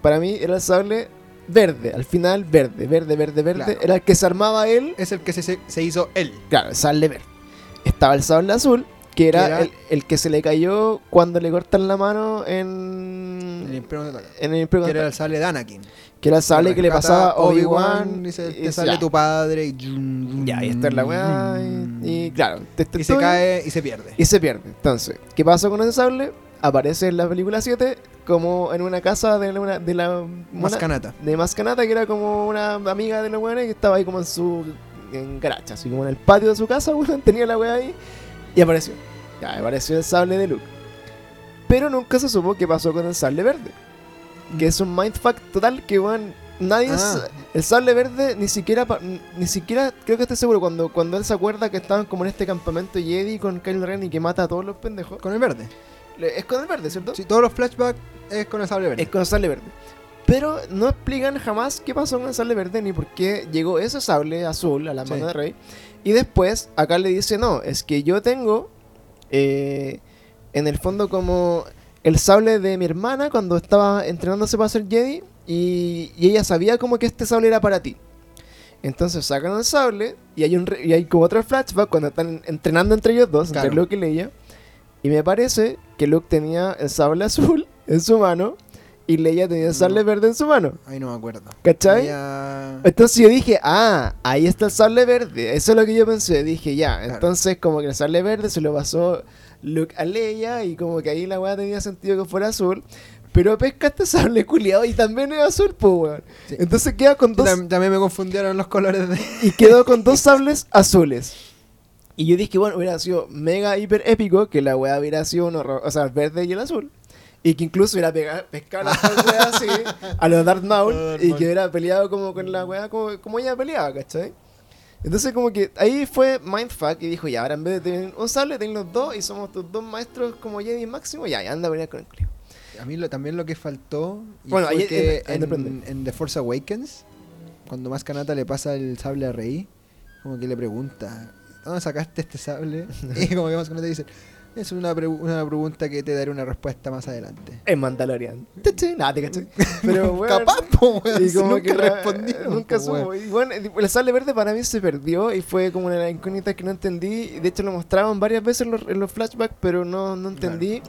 para mí, era el sable verde, al final verde, verde, verde, verde. Claro. Era el que se armaba él, Es el que se, se, se hizo él. claro, el sable verde. Estaba el sable azul, que era, El, el que se le cayó cuando le cortan la mano El en... Imperio Contraataca. En el Imperio Que era el sable de Anakin. Que era el sable que le pasaba a Obi-Wan. Y- te sale ya. tu padre y. Ya, y esta es la weá. Y, y claro, te- te- Y se cae y se pierde. y se pierde. Entonces, ¿qué pasó con ese sable? Aparece en la película 7 como en una casa de la, de la Mascanata. de Mascanata, que era como una amiga de la weá que estaba ahí como en su en garacha, así como en el patio de su casa, weón, tenía la weá ahí y apareció. Ya, apareció el sable de Luke. Pero nunca se supo qué pasó con el sable verde. Que es un mindfuck total que, weón, nadie... Ah. El sable verde ni siquiera... Ni siquiera... Creo que estoy seguro cuando, cuando él se acuerda que estaban como en este campamento Jedi con Kylo Ren y que mata a todos los pendejos. Con el verde. Es con el verde, ¿cierto? Sí, todos los flashbacks es con el sable verde. Es con el sable verde. Pero no explican jamás qué pasó con el sable verde ni por qué llegó ese sable azul a la Sí. mano de Rey. Y después acá le dice, no, es que yo tengo eh, en el fondo como el sable de mi hermana cuando estaba entrenándose para ser Jedi y, y ella sabía como que este sable era para ti. Entonces sacan el sable y hay, un y hay como otro flashback cuando están entrenando entre ellos dos, Claro. entre Luke y Leia. Y me parece que Luke tenía el sable azul en su mano y Leia tenía el sable No. verde en su mano. Ahí no me acuerdo. ¿Cachai? Ya- Entonces yo dije, ah, ahí está el sable verde. Eso es lo que yo pensé. Dije, ya. Claro. Entonces, como que el sable verde se lo pasó Luke a Leia y como que ahí la weá tenía sentido que fuera azul. Pero pesca este sable culiado y también es azul, pues, weón. Sí. Entonces queda con dos. Tam- También me confundieron los colores de. Y quedó con dos sables azules. Y yo dije, bueno, hubiera sido mega hiper épico que la weá hubiera sido un horror, o sea, el verde y el azul. Y que incluso hubiera pegado, pescado las dos weas así, a los Darth Maul, y que hubiera peleado como con la weá, como, como ella peleaba, ¿cachai? Entonces como que ahí fue Mindfuck y dijo, ya, ahora en vez de tener un sable, tienen los dos y somos tus dos maestros como Jedi máximo, ya, ya anda a pelear con el Clio. A mí lo, también lo que faltó. y Bueno, fue ahí- que en, depende. en The Force Awakens, cuando más Kanata le pasa el sable a Rey, como que le pregunta: ¿Dónde sacaste este sable? y como que más Kanata dice: Es una, pre- una pregunta que te daré una respuesta más adelante. En Mandalorian. Nada, te cachai. Pero bueno, Capaz, po, weón, Y como nunca que respondí. Nunca po, supo. weón. Y bueno, el sable verde para mí se perdió y fue como una incógnitas que no entendí. De hecho, lo mostraban varias veces en los, en los flashbacks, pero no, no entendí.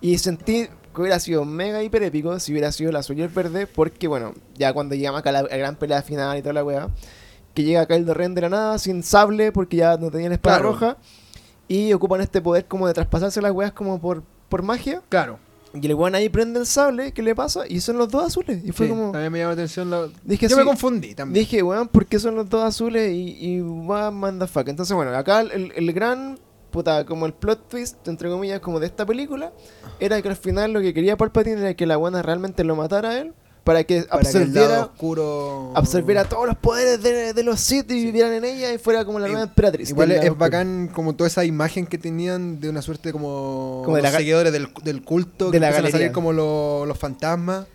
Y sentí que hubiera sido mega hiper épico si hubiera sido el azul y el verde, porque bueno, ya cuando llegamos acá a la, la gran pelea final y toda la weá, que llega acá el Ren de la nada sin sable porque ya no tenían espada Claro. roja y ocupan este poder como de traspasarse las weas como por, por magia. Claro. Y el weón ahí prende el sable, ¿qué le pasa? Y son los dos azules. Y fue Sí, como. También me llamó la atención. lo- Dije Yo sí, me confundí también. Dije, weón, ¿por qué son los dos azules? Y, y va, manda fuck. Entonces, bueno, acá el, el gran, puta, como el plot twist, entre comillas, como de esta película, era que al final lo que quería Palpatine era que la buena realmente lo matara a él, para que para que el lado absorbiera, oscuro. absorbiera todos los poderes de, de los Sith y vivieran en ella y fuera como la nueva emperatriz. Igual es, bacán como toda esa imagen que tenían de una suerte como, Como de la los ga- seguidores del, del culto, de que la empiezan a galería. salir como lo- los fantasmas.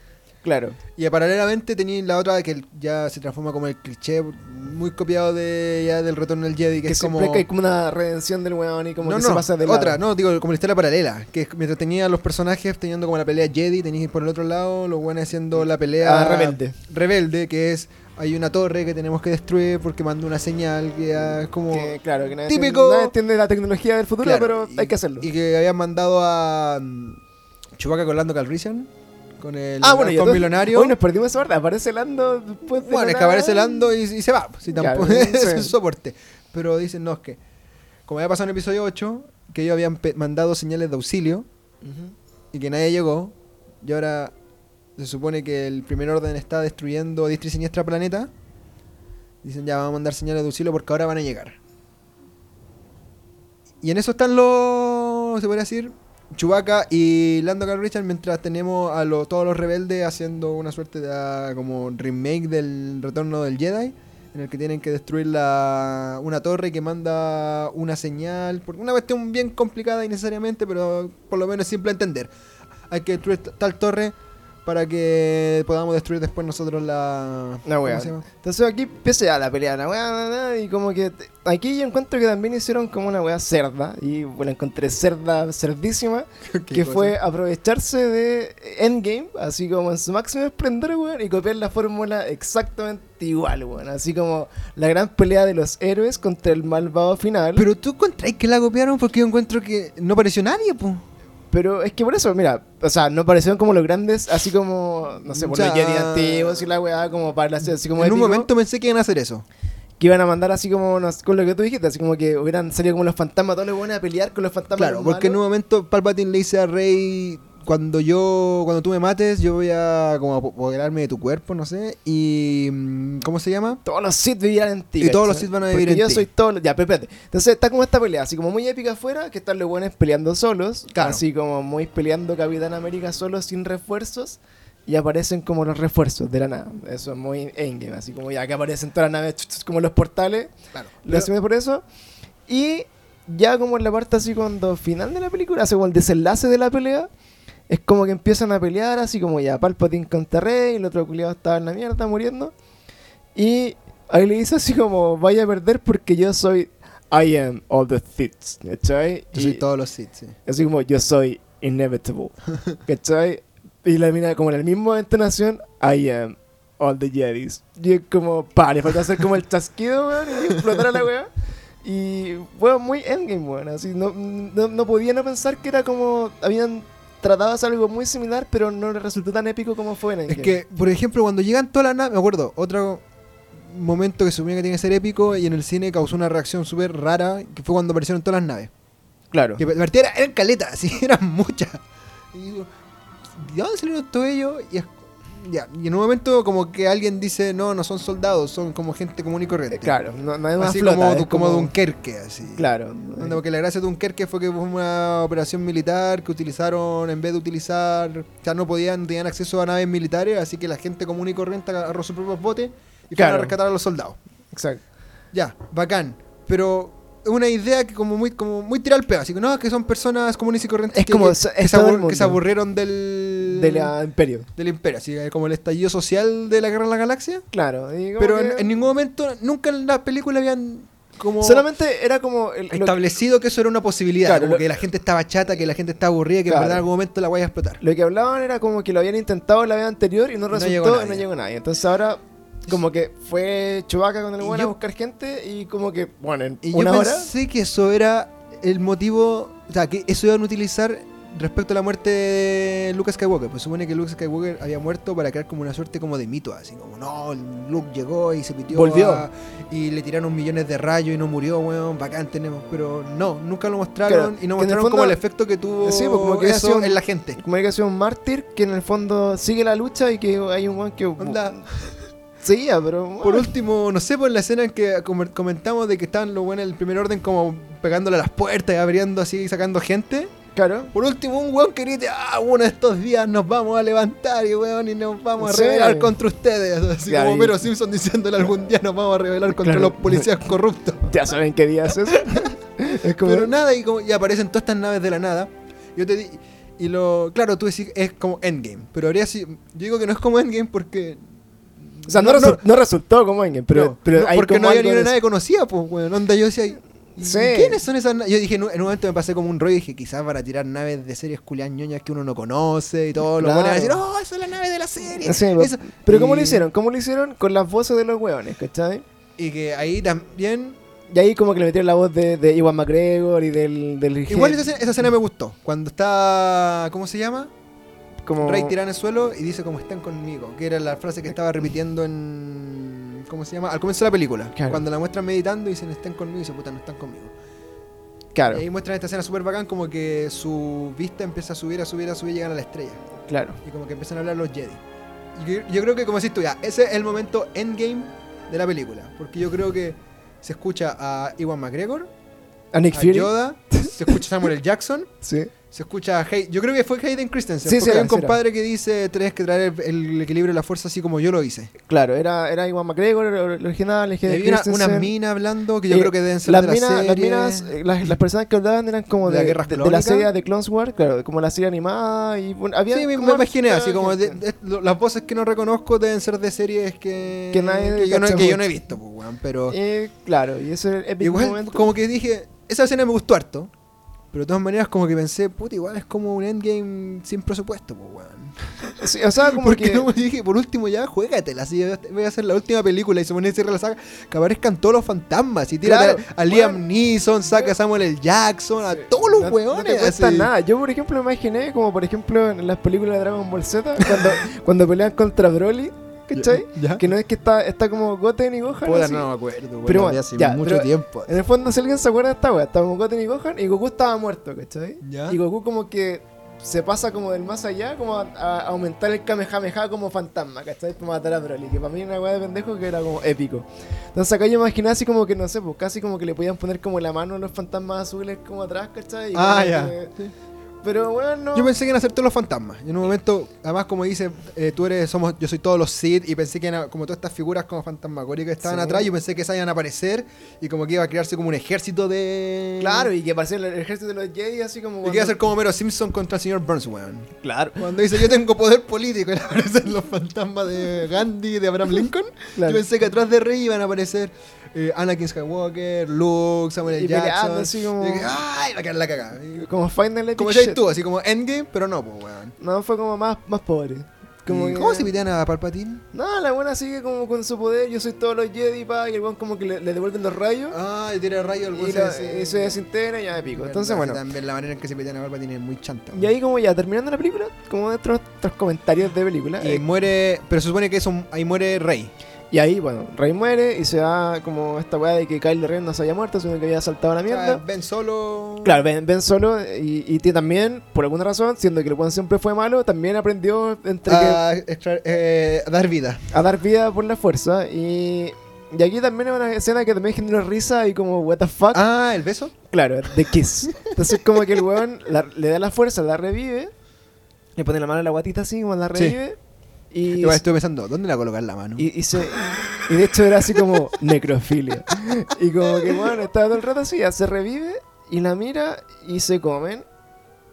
Claro. Y paralelamente tenéis la otra que ya se transforma como el cliché muy copiado de ya del retorno del Jedi, que, Que, es como... que hay como una redención del weón y como no, que no, se pasa de lado. otra, no, digo, como la historia paralela, que es mientras tenía los personajes teniendo como la pelea Jedi, tenéis por el otro lado los buenos haciendo la pelea Ah, rebelde. rebelde, que es hay una torre que tenemos que destruir porque mandó una señal que es como Que, claro, que nadie Típico- entiende, nadie entiende la tecnología del futuro, Claro, pero y- hay que hacerlo. Y que habían mandado a mm, Chewbacca con Lando Calrissian con el ah, bueno, halcón milenario. Hoy nos perdimos esa parte. Aparece Lando después de. Bueno, es que aparece. Lando y, y se va. Si Claro, tampoco es sí. un soporte. Pero dicen, no, es que. Como había pasado en el episodio 8, que ellos habían mandado señales de auxilio y que nadie llegó. Y ahora se supone que el primer orden está destruyendo diestra y siniestra planeta. Dicen, ya vamos a mandar señales de auxilio porque ahora van a llegar. Y en eso están los. Se podría decir. Chewbacca y Lando Calrissian mientras tenemos a lo- todos los rebeldes haciendo una suerte de ah, como remake del retorno del Jedi en el que tienen que destruir la, una torre que manda una señal por una cuestión bien complicada innecesariamente pero por lo menos simple de entender. Hay que destruir tal torre para que podamos destruir después nosotros la La ¿cómo wea. Entonces aquí empieza ya la pelea, la weá, y como que te- aquí yo encuentro que también hicieron como una weá cerda, y bueno, encontré cerda, cerdísima, ¿Qué que cosa? fue aprovecharse de Endgame, así como en su máximo esplendor, weón, y copiar la fórmula exactamente igual, weón, así como la gran pelea de los héroes contra el malvado final. pero tú encontrás que la copiaron porque yo encuentro que no apareció nadie pues Pero es que por eso, mira, o sea, no parecieron como los grandes, así como, no sé, por los Jedi antiguos y la weá, como para hacer así como en un momento pensé que iban a hacer eso. Que iban a mandar así como, no con lo que tú dijiste, así como que hubieran salido como los fantasmas, todos los buenos a pelear con los fantasmas. Claro, porque en un momento Palpatine le dice a Rey cuando yo cuando tú me mates yo voy a como apo- apoderarme de tu cuerpo, no sé, y mm, ¿cómo se llama? Todos los Sith vivirán en ti. Y todos los. Sith van a vivir Porque en yo ti. soy todo. Ya, espérate. Entonces está como esta pelea, así como muy épica afuera, que están los buenos peleando solos. Claro. Así como muy peleando Capitán América solo, sin refuerzos. Y aparecen como los refuerzos de la nada. Eso es muy endgame, así como ya que aparecen todas las naves, como los portales. Claro. Lo hacemos por eso. Y ya como en la parte así cuando final de la película, así como el desenlace de la pelea, es como que empiezan a pelear así como ya Palpatine contra Rey, el otro culiado estaba en la mierda muriendo. Y ahí le dice así como vaya a perder porque yo soy I am all the Sith, ¿cachai? Yo Y soy todos los Sith, sí. así como yo soy inevitable, ¿cachai? Y la mina como en la misma entonación, I am all the Jedis. Y es como, pa, le falta hacer como el chasquido, weón, y explotar a la weá. Y, weón, muy endgame, weón. Así, no, no, no podía no pensar que era como, habían hacer algo muy similar, pero no le resultó tan épico como fue en Es Endgame. que, por ejemplo, cuando llegan todas las naves, me acuerdo, otro momento que se suponía que tiene que ser épico y en el cine causó una reacción súper rara, que fue cuando aparecieron todas las naves. claro. Que partida era, eran caletas, así, eran muchas. Y digo, ¿de dónde salieron todo ello? Y, es- ya, y en un momento como que alguien dice, no, no son soldados, son como gente común y corriente. Claro, no, no es una Así flota, como, es como Dunkerque, así. Claro. Donde- Porque la gracia de Dunkerque fue que fue una operación militar que utilizaron, en vez de utilizar, o sea, no podían, no tenían acceso a naves militares, así que la gente común y corriente agarró sus propios botes y fueron Claro. a rescatar a los soldados. Exacto. Ya, bacán. Pero una idea que como muy, como muy tirada al peo, así que no, que son personas comunes y corrientes Es que, como que, es- que es se, abur- que aburrieron del, De la Imperio. del imperio, así que como el estallido social de la guerra en la galaxia. Claro. Pero que- en, en ningún momento, nunca en la película habían como Solamente era como... el- establecido que eso era una posibilidad, Claro, como lo- que la gente estaba chata, que la gente estaba aburrida, que Claro. en verdad en algún momento la vaya a explotar. Lo que hablaban era como que lo habían intentado la vez anterior y no No resultó llegó y nadie. no llegó nadie. Entonces ahora como que fue Chewbacca con el bueno a buscar gente y como que, bueno, en Y una yo hora... pensé que eso era el motivo, o sea, que eso iban a utilizar respecto a la muerte de Luke Skywalker. Pues supone que Luke Skywalker había muerto para crear como una suerte como de mito, así como, no, Luke llegó y se pitió. Volvió. a- y le tiraron millones de rayos y no murió, weón, bacán tenemos. Pero no, nunca lo mostraron Claro, y no el mostraron fondo- como el efecto que tuvo Sí, pues, como que eso sido- en la gente. Como que ha sido un mártir que en el fondo sigue la lucha y que hay un weón que... Onda. Seguía, pero... Por último, no sé, por la escena en que com- comentamos de que estaban los buenos del primer orden como pegándole a las puertas y abriendo así y sacando gente. Claro. Por último, un weón que grite, ah, uno de estos días nos vamos a levantar y weón y nos vamos a Sí. rebelar contra ustedes. Así Claro, como y- Mero Simpson diciéndole algún día nos vamos a rebelar contra Claro. los policías corruptos. Ya saben qué día es eso. es como... Pero nada, y, como, y aparecen todas estas naves de la nada. Yo te di- Y lo. Claro, tú decís es como Endgame. Pero habría sido. Yo digo que no es como Endgame porque. O sea, no, resu- no resultó como Endgame, pero, no, pero porque como no había ni una nadie conocida, pues, weón. Onda, yo decía. ¿y Sí. ¿Quiénes son esas naves? Yo dije, en un en un momento me pasé como un rollo y dije, quizás para tirar naves de series culián ñoñas que uno no conoce y todo. Lo Claro. van a decir, oh, esa es la nave de la serie. Sí, pero- Eso- Pero ¿cómo lo y- hicieron? ¿Cómo lo hicieron? Con las voces de los hueones, ¿cachai? Y que ahí también. Y ahí como que le metieron la voz de, de Iwan McGregor y del... del Igual esa, escena- esa escena me gustó. Cuando está. ¿Cómo se llama? Como... Rey tirado en el suelo y dice como están conmigo, que era la frase que estaba repitiendo en ¿cómo se llama? Al comienzo de la película. Claro. Cuando la muestran meditando y dicen están conmigo y dice puta no están conmigo. Claro, Y ahí muestran esta escena súper bacán como que su vista empieza a subir, a subir, a subir y llegan a la estrella. claro. Y como que empiezan a hablar los Jedi. Y yo, yo creo que como decís tú ya, ese es el momento endgame de la película. Porque yo creo que se escucha a Iwan McGregor, A Nick a Fury. Yoda, se escucha Samuel L. Jackson Sí. se escucha Hay- Yo creo que fue Hayden Christensen. Sí, porque sí hay un compadre que dice: Tienes que traer el, el equilibrio de la fuerza así como yo lo hice. Claro, era, era Iwan McGregor, el original, el Y había una, mina hablando que yo Eh, creo que deben ser las de la minas, serie. las minas, eh, las, las personas que hablaban eran como ¿De de, la de, de la serie de Clone Wars, claro, como la serie animada y bueno, había Sí, me, me imaginé así como las voces que no reconozco deben ser de series que, Que nadie yo, no, que yo no he visto, pues, weón, pero Eh, claro, y ese era el épico igual momento. como que dije, esa escena me gustó harto, pero de todas maneras como que pensé, puta, igual es como un endgame sin presupuesto, pues, weón. Sí, o sea, como Porque que dije, por último ya, juégatela, así voy a hacer la última película y se pone a cierre la saga, que aparezcan todos los fantasmas y tira Claro, a Liam bueno. Neeson, saca a Samuel L. Jackson, a todos los no, weones. no te así. nada. Yo, por ejemplo, me imaginé como, por ejemplo, en las películas de Dragon Ball Z, cuando, cuando pelean contra Broly, ¿cachai? ¿Ya? Que no es que está, está como Goten y Gohan. Puta, así. no me acuerdo, Pero bueno, vi hace ya, mucho pero- tiempo. En el fondo, si alguien se acuerda de esta wea, estábamos Goten y Gohan y Goku estaba muerto, ¿cachai? ¿Ya? Y Goku como que se pasa como del más allá, como a, a aumentar el Kamehameha como fantasma, ¿cachai? Para matar a Broly, que para mí era una wea de pendejo que era como épico. Entonces acá yo imaginé así como que, no sé, pues casi como que le podían poner como la mano a los fantasmas azules como atrás, ¿cachai? Y Ah, como ya. que- Pero bueno, Yo pensé que iban a ser todos los fantasmas. Y en un momento, además, como dice, eh, tú eres, somos, yo soy todos los Sith, y pensé que eran como todas estas figuras como fantasmagóricas que estaban Sí. atrás, yo pensé que esas iban a aparecer y como que iba a crearse como un ejército de. Claro, y que parecía el, ejército de los Jedi así como... Y que iba a ser como Mero Simpson contra el señor Burns, weón. Claro. Cuando dice yo tengo poder político y aparecen los fantasmas de Gandhi, de Abraham Lincoln, Claro. yo pensé que atrás de Rey iban a aparecer eh, Anakin Skywalker, Luke, Samuel. Y Jackson. así como- Y ¡Ay! Va a quedar la cagada. Como Final Como shit. tú, así como Endgame, pero no, pues, weón. No, fue como más, más pobre. Como ¿Y que- ¿Cómo se pitean a Palpatine? No, la buena sigue como con su poder, yo soy todos los Jedi, pa, y el weón como que le, le devuelven los rayos Ah, y tira rayo al y, la- y se desintegra y ya me pico. Entonces, bueno. También la manera en que se pitean a Palpatine es muy chanta. Y ahí como ya terminando la película, como nuestros, nuestros comentarios de película. Y eh, muere, pero se supone que eso, ahí muere Rey. Y ahí, bueno, Rey muere y se da como esta weá de que Kylo Ren no se había muerto, sino que había saltado a la mierda. ven solo. Claro, ven, ven solo y, y también, por alguna razón, siendo que el weón siempre fue malo, también aprendió entre que A, extra- eh, a dar vida. a dar vida por la fuerza. Y, y aquí también es una escena que también generó risa y como, what the fuck. Ah, el beso. Claro, de Kiss. Entonces, como que el weón la- le da la fuerza, la revive, le pone la mano en la guatita así, como la Sí. Y, Igual estuve pensando, ¿dónde le va a colocar la mano? y, y se, y de hecho era así como necrofilia. Y como que, bueno, estaba todo el rato así, ya se revive y la mira y se comen.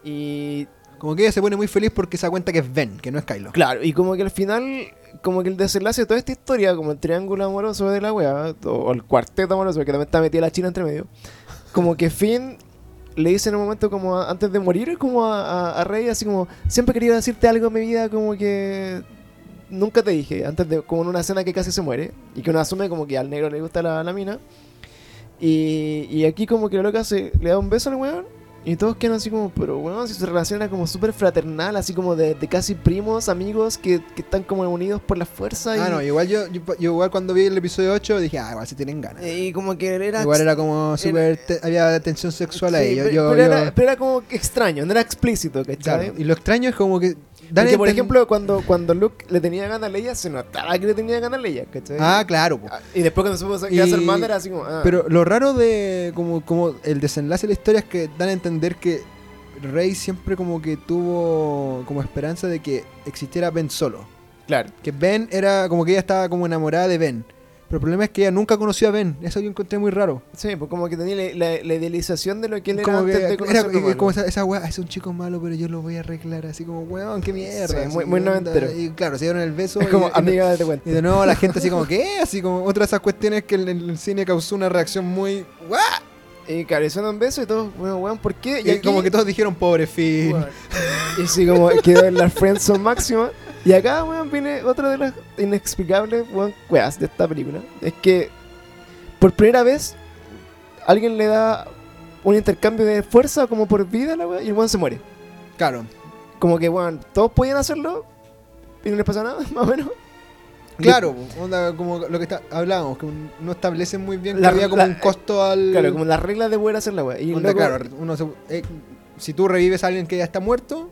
Y Como que ella se pone muy feliz porque se da cuenta que es Ben, que no es Kylo. Claro, y como que al final, como que el desenlace de toda esta historia, como el triángulo amoroso de la wea, o, o el cuarteto amoroso, porque también está metida la china entre medio, como que Finn le dice en un momento como a- antes de morir, como a, a, a Rey, así como, siempre quería decirte algo en mi vida, como que nunca te dije, antes de, como en una escena que casi se muere, y que uno asume como que al negro le gusta la, la mina, y, y aquí como que lo loca se le da un beso al weón, y todos quedan así como, pero bueno, si su relación era como súper fraternal, así como de, de casi primos, amigos que, que están como unidos por la fuerza. Y, Ah, no, igual yo, yo, yo igual cuando vi el episodio 8 dije, ah, igual si tienen ganas. y como que era... igual era como súper. te- había tensión sexual ahí. Sí, Yo, pero, yo- pero yo- era, pero era como que extraño, no era explícito, ¿cachai? claro, Y lo extraño es como que. Porque, por ejemplo, cuando, cuando Luke le tenía ganas a Leia, se notaba que le tenía ganas a Leia, ¿cachai? Ah, claro. po. Ah, Y después cuando supo que iba a ser Y- Manda era así como... ah. Pero lo raro de como, como el desenlace de la historia es que dan a entender que Rey siempre como que tuvo como esperanza de que existiera Ben solo. Claro. Que Ben era como que ella estaba como enamorada de Ben. Pero el problema es que ella nunca conoció a Ben. Eso yo encontré muy raro. Sí, pues como que tenía la, la- la idealización de lo que él era Como antes que de era, conocerlo y- malo. como esa, esa weá, es un chico malo, pero yo lo voy a arreglar. Así como, weón, qué mierda. Sí, muy- muy noventero. Y claro, se dieron el beso. Es y- como y, amiga de cuenta. y de nuevo la gente así como, ¿qué? Así como otra de esas cuestiones que en el, cine causó una reacción muy... ¿What? Y y suena un beso y todo, bueno, weón, ¿por qué? Y, aquí- como que todos dijeron, pobre. Weón. Y así como quedó en la friendzone máxima. Y acá, weón, viene otra de las inexplicables, weón, weas de esta película. Es que por primera vez alguien le da un intercambio de fuerza como por vida a la wea y el weón se muere. Claro. Como que, weón, todos podían hacerlo y no les pasa nada, más o menos. Claro, onda, como lo que está, hablábamos, que un- no establecen muy bien La- que había como la- un costo al... Claro, como las reglas de poder hacer la wea. Y onda, loco- claro, uno se- eh, si tú revives a alguien que ya está muerto,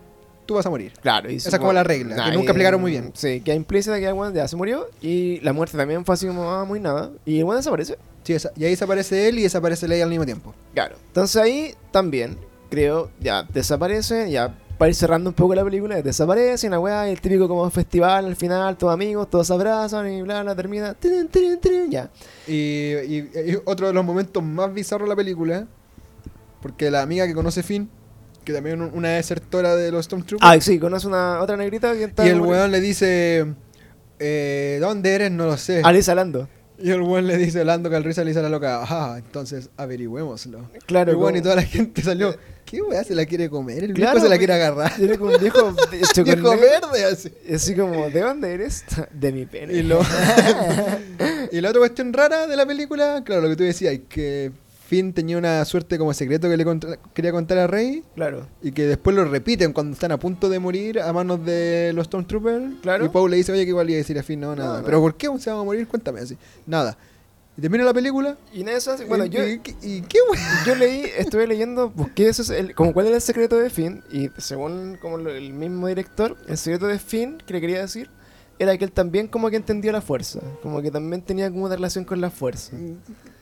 tú vas a morir. Claro, y Esa es como la regla, que nunca explicaron muy bien. Sí, que implícita que el weón ya se murió y la muerte también fue así como, ah, muy nada. Y el weón desaparece. Sí, esa- y ahí desaparece él y desaparece Leia al mismo tiempo. Claro. Entonces ahí también, creo, ya desaparece, ya para ir cerrando un poco la película, desaparece, una weá, y el típico como festival al final, todos amigos, todos se abrazan y bla, bla, termina. tirin, tirin, tirin, ya. Y, y- y otro de los momentos más bizarros de la película, porque la amiga que conoce Finn, que también un- una desertora de los Stormtroopers, Ah, sí, conoce una otra negrita que está. y el weón le dice, eh, ¿dónde eres? No lo sé. Alice Alando. Y el weón le dice, Lando Calriza le dice a la loca, ah, entonces averigüémoslo. Claro, y bueno, y toda la gente salió, ¿qué weá se la quiere comer? El Claro, viejo se la quiere agarrar. Tiene como un viejo Viejo verde, así. Así como, ¿de dónde eres? De mi pene. Y, lo... y la otra cuestión rara de la película, claro, lo que tú decías, que Finn tenía una suerte como secreto que le quería contar a Rey Claro. y que después lo repiten cuando están a punto de morir a manos de los Stormtroopers. Claro. Y Paul le dice, oye, que igual iba a decir a Finn, no, nada. No, no. Pero ¿por qué se van a morir? Cuéntame así. Nada. Y termina la película. Y en eso, bueno, y, yo, y- y qué. Yo leí, estuve leyendo, busqué eso, es el- como cuál era el secreto de Finn, y según como lo- el mismo director, el secreto de Finn, que le quería decir, era que él también como que entendió la fuerza, como que también tenía como una relación con la fuerza.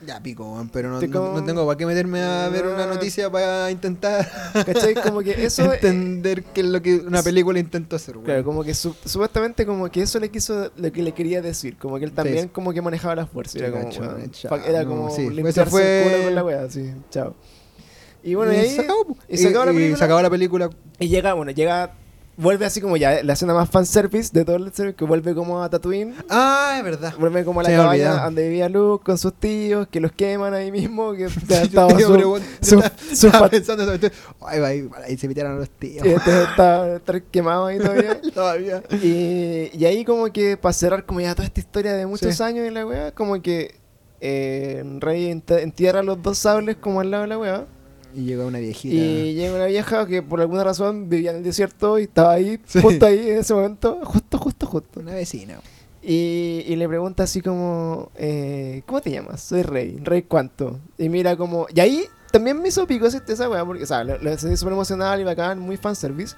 Ya pico, pero no, no- tengo para qué meterme a ver una Ah. noticia para intentar ¿Cachai? Como que eso... entender qué es lo que una película intentó hacer. Claro, como que su- supuestamente como que eso le quiso, lo que le quería decir, como que él también Sí. como que manejaba la fuerza, era como, chao, era como sí, limpiarse fue- el culo con la wea, sí, chao. Y bueno, y, ahí, se acabó, y se acabó la y película. se acabó la película. Y llega, bueno, llega, vuelve así como ya la escena más fanservice de todo el service, que vuelve como a Tatooine, Ah, es verdad. vuelve como a la cabaña donde vivía Luke con sus tíos, que los queman ahí mismo, que estaba pensando ahí, se metieron a los tíos. este está, está quemado ahí todavía. Todavía. Y, y ahí como que para cerrar como ya toda esta historia de muchos Sí. años en la weá, como que eh, Rey ent- entierra los dos sables como al lado de la weá. Y llegó una viejita. Y llega una vieja que por alguna razón vivía en el desierto y estaba ahí, Sí. justo ahí en ese momento, justo, justo, justo. Una vecina. Y, y le pregunta así como, eh, ¿cómo te llamas? Soy Rey. ¿Rey cuánto? Y mira como... Y ahí también me hizo pico esa, weá, porque, o sea, lo, lo sentí súper emocional y bacán, muy fanservice.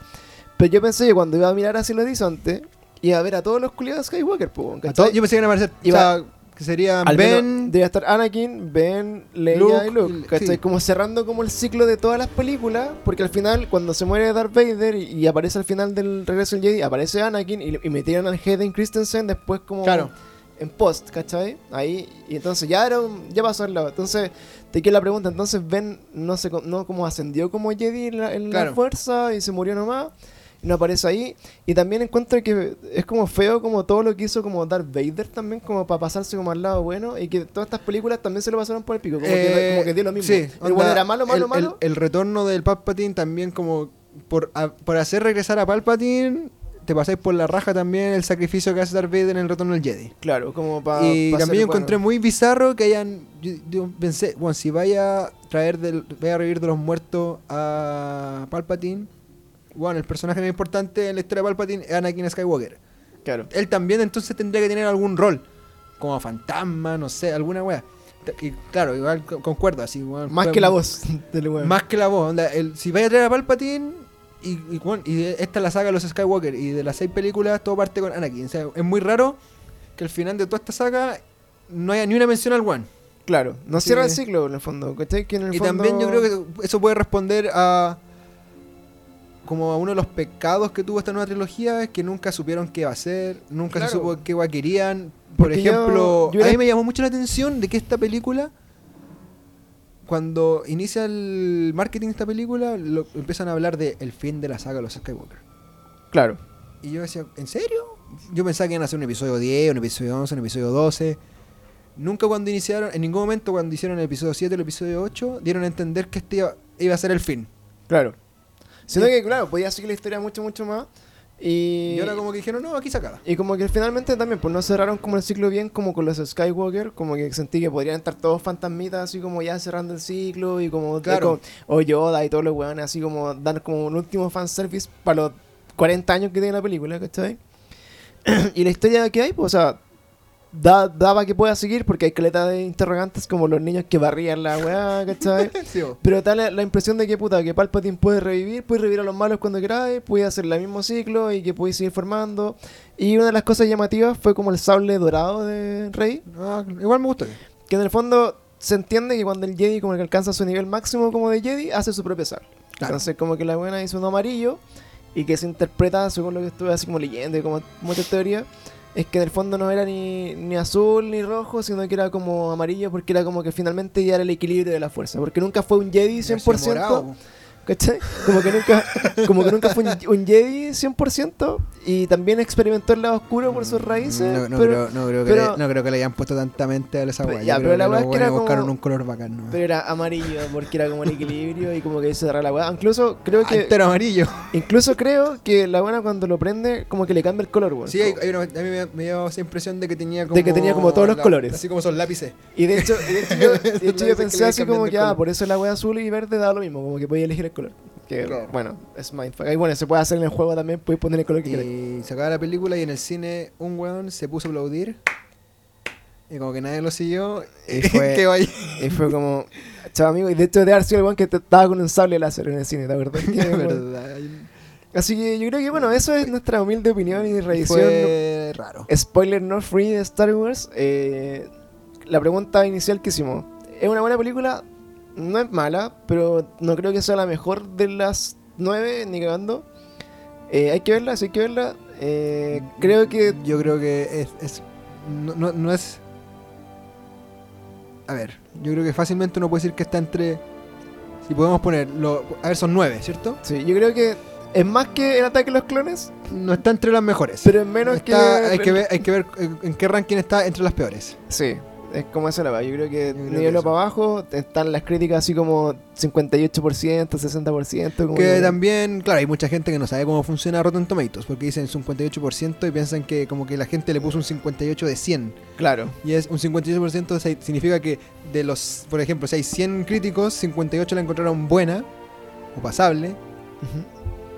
Pero yo pensé que cuando iba a mirar hacia el horizonte, iba a ver a todos los culiados Skywalker, po, ¿cachai? yo pensé que iban a aparecer. Iba- o sea, que serían Al Ben. debe estar Anakin, Ben, Leia Luke, y Luke, y- ¿cachai? sí. Como cerrando como el ciclo de todas las películas, porque al final, cuando se muere Darth Vader y, y aparece al final del regreso del Jedi, aparece Anakin y, y metieron al Hayden Christensen después como Claro. en post, ¿cachai? Ahí, y entonces ya era un- ya pasó al lado. Entonces, te quiero la pregunta, entonces Ben no se co- no como ascendió como Jedi en la, en la Claro. fuerza y se murió nomás. No aparece ahí. Y también encuentro que es como feo como todo lo que hizo como Darth Vader también, como para pasarse como al lado bueno. Y que todas estas películas también se lo pasaron por el pico. Como, que, Eh, como que dio lo mismo. Sí, el bueno era malo, malo, el, malo. El, el retorno del Palpatine también como por, a- por hacer regresar a Palpatine, te pasáis por la raja también el sacrificio que hace Darth Vader en el retorno del Jedi. claro, como para. y también encontré muy bizarro que hayan. Yo, yo pensé, bueno, si vaya a traer del, vaya a revivir de los muertos a Palpatine, bueno, el personaje más importante en la historia de Palpatine es Anakin Skywalker. Claro. Él también entonces tendría que tener algún rol, como fantasma, no sé, alguna wea. Y claro, igual co- concuerdo, así. Más que la voz del weón. Más que la voz. onda, el- si vaya a traer a Palpatine, y, y, bueno, y esta es la saga de los Skywalker, y de las seis películas todo parte con Anakin. O sea, es muy raro que al final de toda esta saga no haya ni una mención al One. Claro, no Sí. cierra el ciclo en el fondo. ¿cachai? Que en el Y fondo- también yo creo que eso puede responder a. como uno de los pecados que tuvo esta nueva trilogía es que nunca supieron qué iba a ser, nunca se supo qué guay querían. Por Porque ejemplo, yo a era- mí me llamó mucho la atención de que esta película, cuando inicia el marketing de esta película, lo- empiezan a hablar de el fin de la saga de los Skywalker. Claro. Y yo decía, ¿en serio? Yo pensaba que iban a hacer un episodio 10, un episodio 11, un episodio 12. Nunca cuando iniciaron, en ningún momento cuando hicieron el episodio 7 el episodio 8, dieron a entender que este iba, iba a ser el fin. Claro. Sino que, claro, podía seguir la historia mucho, mucho más. Y, Y ahora como que dijeron, no, aquí se acaba. y como que finalmente también, pues no cerraron como el ciclo bien como con los Skywalker, como que sentí que podrían estar todos fantasmitas así como ya cerrando el ciclo y como, Claro. como- o Yoda y todos los weones así como dar como un último fanservice para los 40 años que tiene la película, ¿cachai? y la historia que hay, pues, o sea, da, daba que pueda seguir porque hay caleta de interrogantes como los niños que barrían la weá, ¿cachai? Sí. Pero da la, la impresión de que puta, que Palpatine puede revivir, puede revivir a los malos cuando queráis, puede hacer el mismo ciclo y que puede seguir formando. Y una de las cosas llamativas fue como el sable dorado de Rey, Ah, igual me gustó. que en el fondo se entiende que cuando el Jedi como que alcanza su nivel máximo como de Jedi, hace su propio sable. Claro. Entonces como que la buena hizo uno amarillo y que se interpreta según lo que estuve así como leyendo y como muchas teorías. Es que en el fondo no era ni, ni azul ni rojo, sino que era como amarillo porque era como que finalmente ya era el equilibrio de la fuerza. Porque nunca fue un Jedi 100%. Como que nunca, como que nunca fue un, un Jedi 100% y también experimentó el lado oscuro por sus raíces. No, no pero, creo, no, creo que pero- le, no creo que le hayan puesto tanta mente a esa weá. ya, pero la los es que era buscaron como- un color bacán. pero era amarillo porque era como el equilibrio y como que hizo cerrar la weá. Incluso creo que entero amarillo. incluso creo que la buena cuando lo prende como que le cambia el color, weón. Sí, hay, hay una- a mí me, me dio esa impresión de que tenía como... De que tenía como todos los colores. Así como son lápices. Y de hecho, y de hecho yo, de hecho yo pensé así como que, ah, por eso la wea azul y verde da lo mismo, como que podía elegir el color. Que, Claro. bueno, es mindfuck. Y bueno, se puede hacer en el juego también, puedes poner el color que quieras. Y se acaba la película y en el cine un weón se puso a aplaudir. Y como que nadie lo siguió. Y fue-. Y fue como, chavo amigo, y de hecho de haber sido el weón que te- estaba con un sable láser en el cine, ¿te acuerdas? Verdad. Así que yo creo que, bueno, eso es nuestra humilde opinión y revisión. Fue raro. Spoiler no free de Star Wars. Eh, la pregunta inicial que hicimos: ¿es una buena película? No es mala, pero no creo que sea la mejor de las nueve, ni cagando. Eh, hay que verla, sí hay que verla. Eh, creo que. Yo creo que es. es- no, no- no es. A ver, yo creo que fácilmente uno puede decir que está entre. Si podemos ponerlo. A ver, son nueve, ¿cierto? Sí, yo creo que es más que el ataque a los clones, No está entre las mejores. pero es menos Está- que. hay, que ver, hay que ver en qué ranking está entre las peores. Sí, es como esa la. Yo creo que eso. para abajo están las críticas así como 58%, 60%. Como Que también, claro, hay mucha gente que no sabe cómo funciona Rotten Tomatoes, porque dicen 58% y piensan que como que la gente le puso un 58 de 100. Claro, Y es un 58% se- significa que de los, por ejemplo, si hay 100 críticos, 58 la encontraron buena o pasable,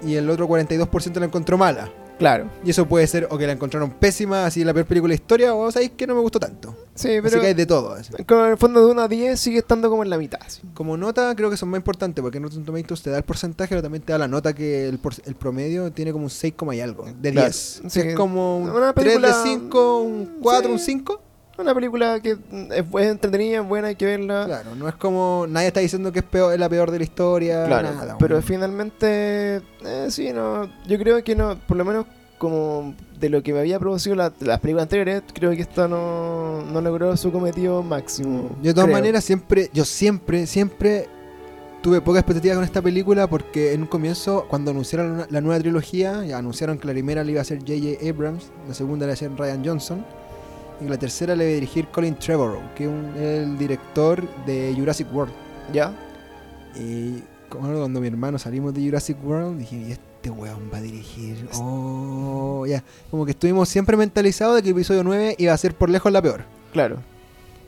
y el otro 42% la encontró mala. Claro. Y eso puede ser o que la encontraron pésima, así la peor película de historia, o sabéis que no me gustó tanto. Sí, Así pero que hay de todo. así. con el fondo de 1 a 10 sigue estando como en la mitad. Como nota, creo que son más importantes, porque en Rotten Tomatoes te da el porcentaje, pero también te da la nota que el, por- el promedio tiene como un 6, coma y algo, de Claro, 10. sí. es como un Una 3 de película- 5, un 4, Sí. un 5. Una película que es, es entretenida, es buena, hay que verla. Claro, no es como. Nadie está diciendo que es, peor, es la peor de la historia. Claro, nada, pero finalmente, eh, sí, no, yo creo que no, por lo menos como de lo que me había producido la- las películas anteriores, creo que esta no, no logró su cometido máximo. Yo de todas creo. maneras siempre, yo siempre, siempre tuve poca expectativa con esta película porque en un comienzo, cuando anunciaron la, la nueva trilogía, ya anunciaron que la primera le iba a ser J.J. Abrams, la segunda le iba a ser Ryan Johnson y la tercera le iba a dirigir Colin Trevorrow, que es un- el director de Jurassic World. ¿Ya? Y cuando mi hermano salimos de Jurassic World, dije, ¿y este weón va a dirigir? Oh, ya. Como que estuvimos siempre mentalizados de que el episodio 9 iba a ser por lejos la peor. Claro,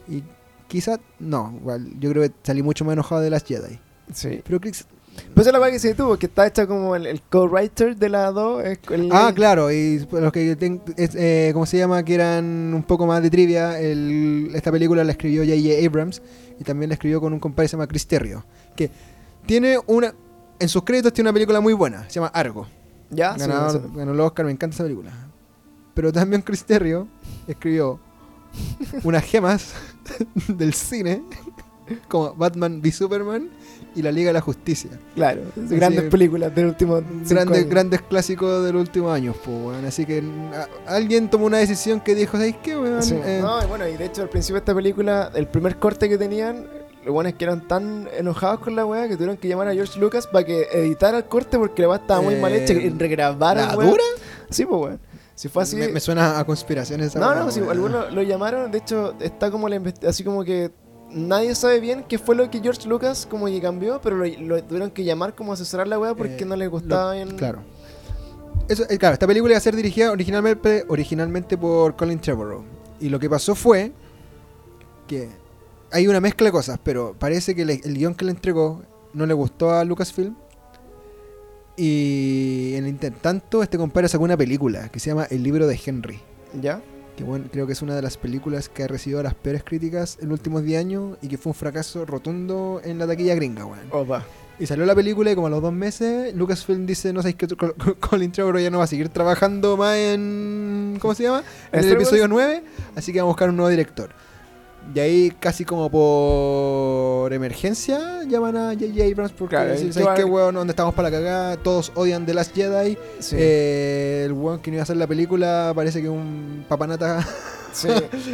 Y quizá, no, igual, yo creo que salí mucho más enojado de las Jedi. sí. Pero Chris- Pues es la que se tuvo, que está hecha como el, el co-writer de la 2. es el- Ah, claro, y los que ten- es, eh, ¿cómo se llama? Que eran un poco más de trivia, el- esta película la escribió J.J. Abrams y también la escribió con un compadre que se llama Chris Terrio, que tiene una, en sus créditos tiene una película muy buena, se llama Argo. Ya, sí, ganador, no sé. ganó el Oscar, me encanta esa película. Pero también Chris Terrio escribió unas gemas del cine como Batman v Superman y la Liga de la Justicia. Claro, grandes películas del último grandes, grandes clásicos del último año, pues, weón. Así que a- alguien tomó una decisión que dijo, ¿sabes qué, weón? Sí. Eh, No, y bueno, y de hecho al principio de esta película, el primer corte que tenían, los buenos que eran tan enojados con la weá que tuvieron que llamar a George Lucas para que editara el corte porque la weá estaba muy mal hecha y Eh, regrabaran, ¿La weón. dura? Sí, pues weón. Si fue así. Me, me suena a conspiraciones. No, no, si algunos lo llamaron, de hecho, está como la así como que nadie sabe bien qué fue lo que George Lucas como que cambió, pero lo, lo tuvieron que llamar como a asesorar la weá porque Eh, no le gustaba lo- bien. Claro. Eso, eh, claro, esta película iba a ser dirigida originalmente, originalmente por Colin Trevorrow. Y lo que pasó fue que hay una mezcla de cosas, pero parece que le- el guion que le entregó no le gustó a Lucasfilm. Y en el tanto, este compadre sacó una película que se llama El libro de Henry. ¿Ya? Que bueno, creo que es una de las películas que ha recibido las peores críticas en los últimos 10 años y que fue un fracaso rotundo en la taquilla gringa, weón. Opa. Y salió la película y como a los dos meses Lucasfilm dice, no sabéis que Col- Col- Colin Trevorrow ya no va a seguir trabajando más en... ¿Cómo se llama? En el episodio 9, así que vamos a buscar un nuevo director. Y ahí casi como por emergencia llaman a J.J. Abrams porque Claro, ¿qué ¿sabes qué, weón? ¿Dónde estamos para la cagada? Todos odian The Last Jedi. Sí. Eh, el weón que no iba a hacer la película parece que un papanata sí.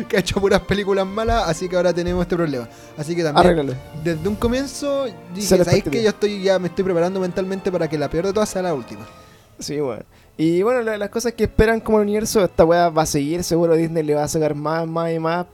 que ha hecho puras películas malas, así que ahora tenemos este problema. Así que también desde un comienzo dije, ¿sabéis que yo estoy ya me estoy preparando mentalmente para que la peor de todas sea la última? Sí, bueno. Y bueno, la- las cosas que esperan como el universo, esta weá va a seguir, seguro Disney le va a sacar más, más y más.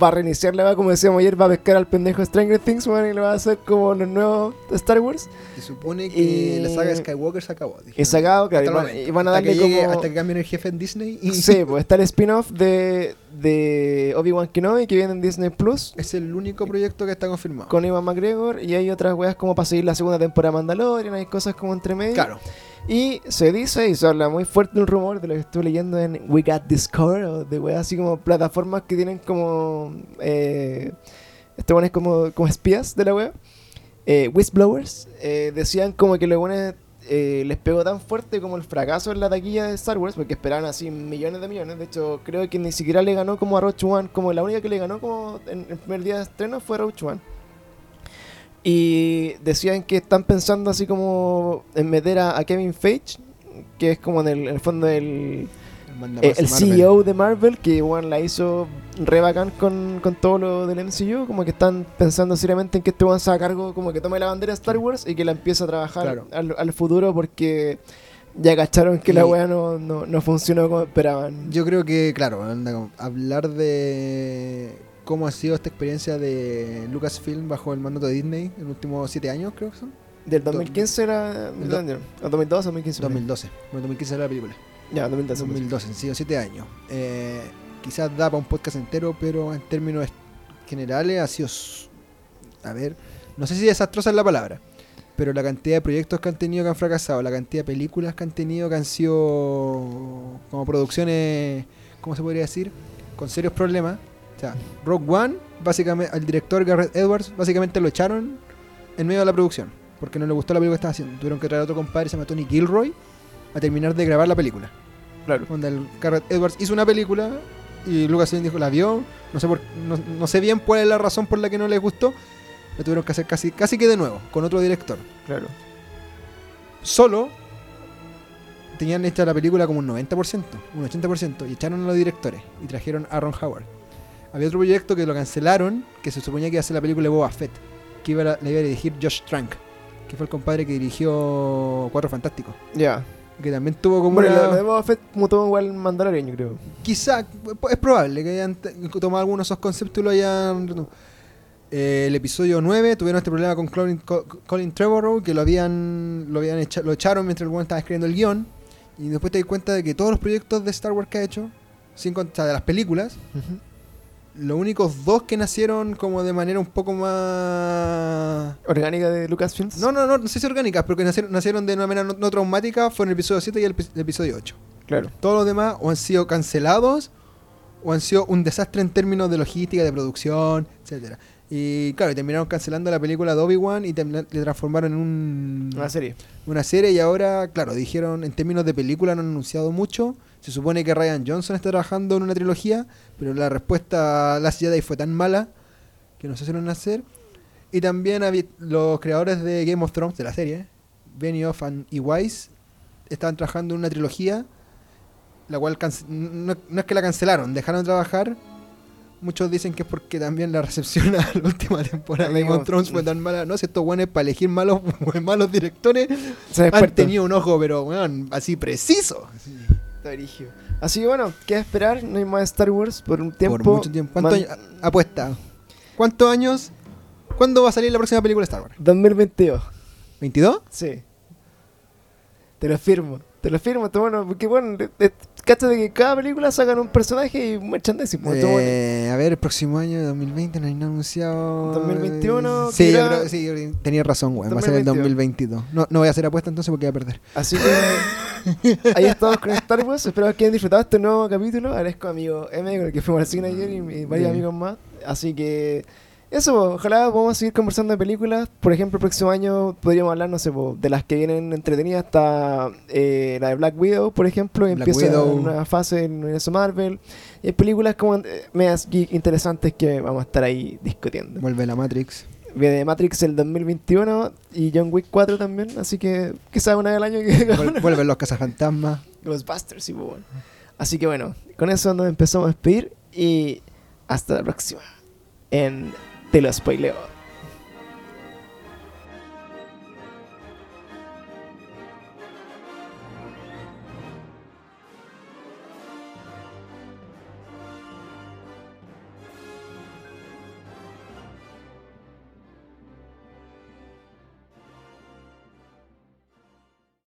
Va a reiniciar la weá, como decíamos ayer, va a pescar al pendejo Stranger Things, y le va a hacer como los nuevos Star Wars. Se supone que la saga de Skywalker se acabó. dijeron. Y sacado, claro, y van, y van a Hasta que darle llegue- como... Hasta que cambien el jefe en Disney. Y Sí, pues está el spin-off de, de Obi-Wan Kenobi que viene en Disney Plus Es el único proyecto que está confirmado. con Ivan McGregor y hay otras weas como para seguir la segunda temporada de Mandalorian, hay cosas como entre medio. Claro. Y se dice, y se habla muy fuerte un rumor de lo que estuve leyendo en We Got Discord, de weas así como plataformas que tienen como. Eh, este como, como espías de la wea. Eh, whistleblowers. eh, decían como que los buenos eh, les pegó tan fuerte como el fracaso en la taquilla de Star Wars, porque esperaban así millones de millones. De hecho, creo que ni siquiera le ganó como a Roach One, como la única que le ganó como en el primer día de estreno fue Roach One. Y decían que están pensando así como en meter a, a Kevin Feige, que es como en el, en el fondo el, eh, el Marvel. CEO de Marvel, que bueno, la hizo re bacán con, con todo lo del MCU, como que están pensando seriamente en que este one se cargo, como que tome la bandera de Star Wars y que la empiece a trabajar Claro. al, al futuro porque ya cacharon que la weá no, no, no funcionó como esperaban. Yo creo que, claro, anda hablar de cómo ha sido esta experiencia de Lucasfilm bajo el mando de Disney en los últimos siete años, creo que son. Del 2015 era... Do- ¿O 2012 o 2015? 2012. Bueno, 2015 era la película. Ya, 2012. 2012, han sido 7 años. Eh, quizás da para un podcast entero, pero en términos generales ha sido. A ver, no sé si desastrosa es la palabra, pero la cantidad de proyectos que han tenido que han fracasado, la cantidad de películas que han tenido que han sido como producciones, ¿cómo se podría decir? Con serios problemas. Sea, Rogue One, básicamente, al director Garrett Edwards, básicamente lo echaron en medio de la producción, porque no le gustó la película que estaba haciendo. Tuvieron que traer a otro compadre, se llama Tony Gilroy, a terminar de grabar la película. Claro. Donde el Garrett Edwards hizo una película y Lucasfilm dijo la vio. No sé por, no, no sé bien cuál es la razón por la que no les gustó. Lo tuvieron que hacer casi, casi que de nuevo, con otro director. Claro. Solo tenían hecha la película como un 90%, un 80%, y echaron a los directores y trajeron a Ron Howard. Había otro proyecto que lo cancelaron, que se suponía que iba a ser la película de Boba Fett, que iba a, la iba a dirigir Josh Trank, que fue el compadre que dirigió Cuatro Fantásticos. Ya. Que también tuvo como Bueno, una- de Boba Fett mutó igual Mandalorian, yo creo. Quizá, es probable que hayan tomado algunos de esos conceptos y lo hayan... Eh, el episodio 9 tuvieron este problema con Colin, Co- Colin Trevorrow, que lo habían lo habían echa- lo echaron mientras el weón estaba escribiendo el guion. Y después te das cuenta de que todos los proyectos de Star Wars que ha hecho, sin cont- o sea, de las películas, los únicos dos que nacieron como de manera un poco más... Orgánica de Lucasfilms. No, no, no, no sé si orgánicas, pero que nacieron, nacieron de una manera no, no traumática fueron el episodio 7 y el, epi- el episodio 8. Claro. Todos los demás o han sido cancelados o han sido un desastre en términos de logística, de producción, etcétera. Y claro, y terminaron cancelando la película de Obi-Wan y le transformaron en un, Una serie. una serie y ahora, claro, dijeron en términos de película no han anunciado mucho. Se supone que Ryan Johnson está trabajando en una trilogía, pero la respuesta a Last Jedi fue tan mala que no se hicieron hacer. Y también los creadores de Game of Thrones, de la serie, Benioff y Weiss, estaban trabajando en una trilogía, la cual no, no es que la cancelaron, dejaron de trabajar. Muchos dicen que es porque también la recepción a la última temporada de Game of Thrones fue tan mala. No sé, estos buenos para elegir malos, malos directores Se han tenido un ojo, pero así preciso. Está. Así que bueno, queda esperar, no hay más Star Wars por un tiempo. Por mucho tiempo. ¿Cuántos Man- años? Apuesta. ¿Cuántos años? ¿Cuándo va a salir la próxima película de Star Wars? 2022. ¿22? Sí. Te lo firmo. Te lo firmo, está bueno. Porque bueno, cacha de que cada película sacan un personaje y un merchandising. pues. Eh, a ver, el próximo año, 2020, no hay nada anunciado. 2021, Sí, yo creo, sí, tenía razón, weón. Va a ser el 2022. 2022. No, no voy a hacer apuesta entonces porque voy a perder. Así que ahí estamos con Star Wars. Espero que hayan disfrutado este nuevo capítulo. Agradezco a amigo M con el que fuimos al cine ayer y, y varios Bien. amigos más. Así que eso, ojalá podamos seguir conversando de películas. Por ejemplo, el próximo año podríamos hablar, no sé, de las que vienen entretenidas. Está eh, la de Black Widow, por ejemplo, Black empieza Widow. una fase en universo Marvel. Y hay películas como eh, medias geek interesantes que vamos a estar ahí discutiendo. Vuelve la Matrix. Viene Matrix el 2021 y John Wick 4 también. Así que quizás una vez al año que Vuel- Vuelven los cazafantasmas. Ghostbusters, sí, pues, bueno. Así que bueno, con eso nos empezamos a despedir y hasta la próxima. En Te lo spoileo.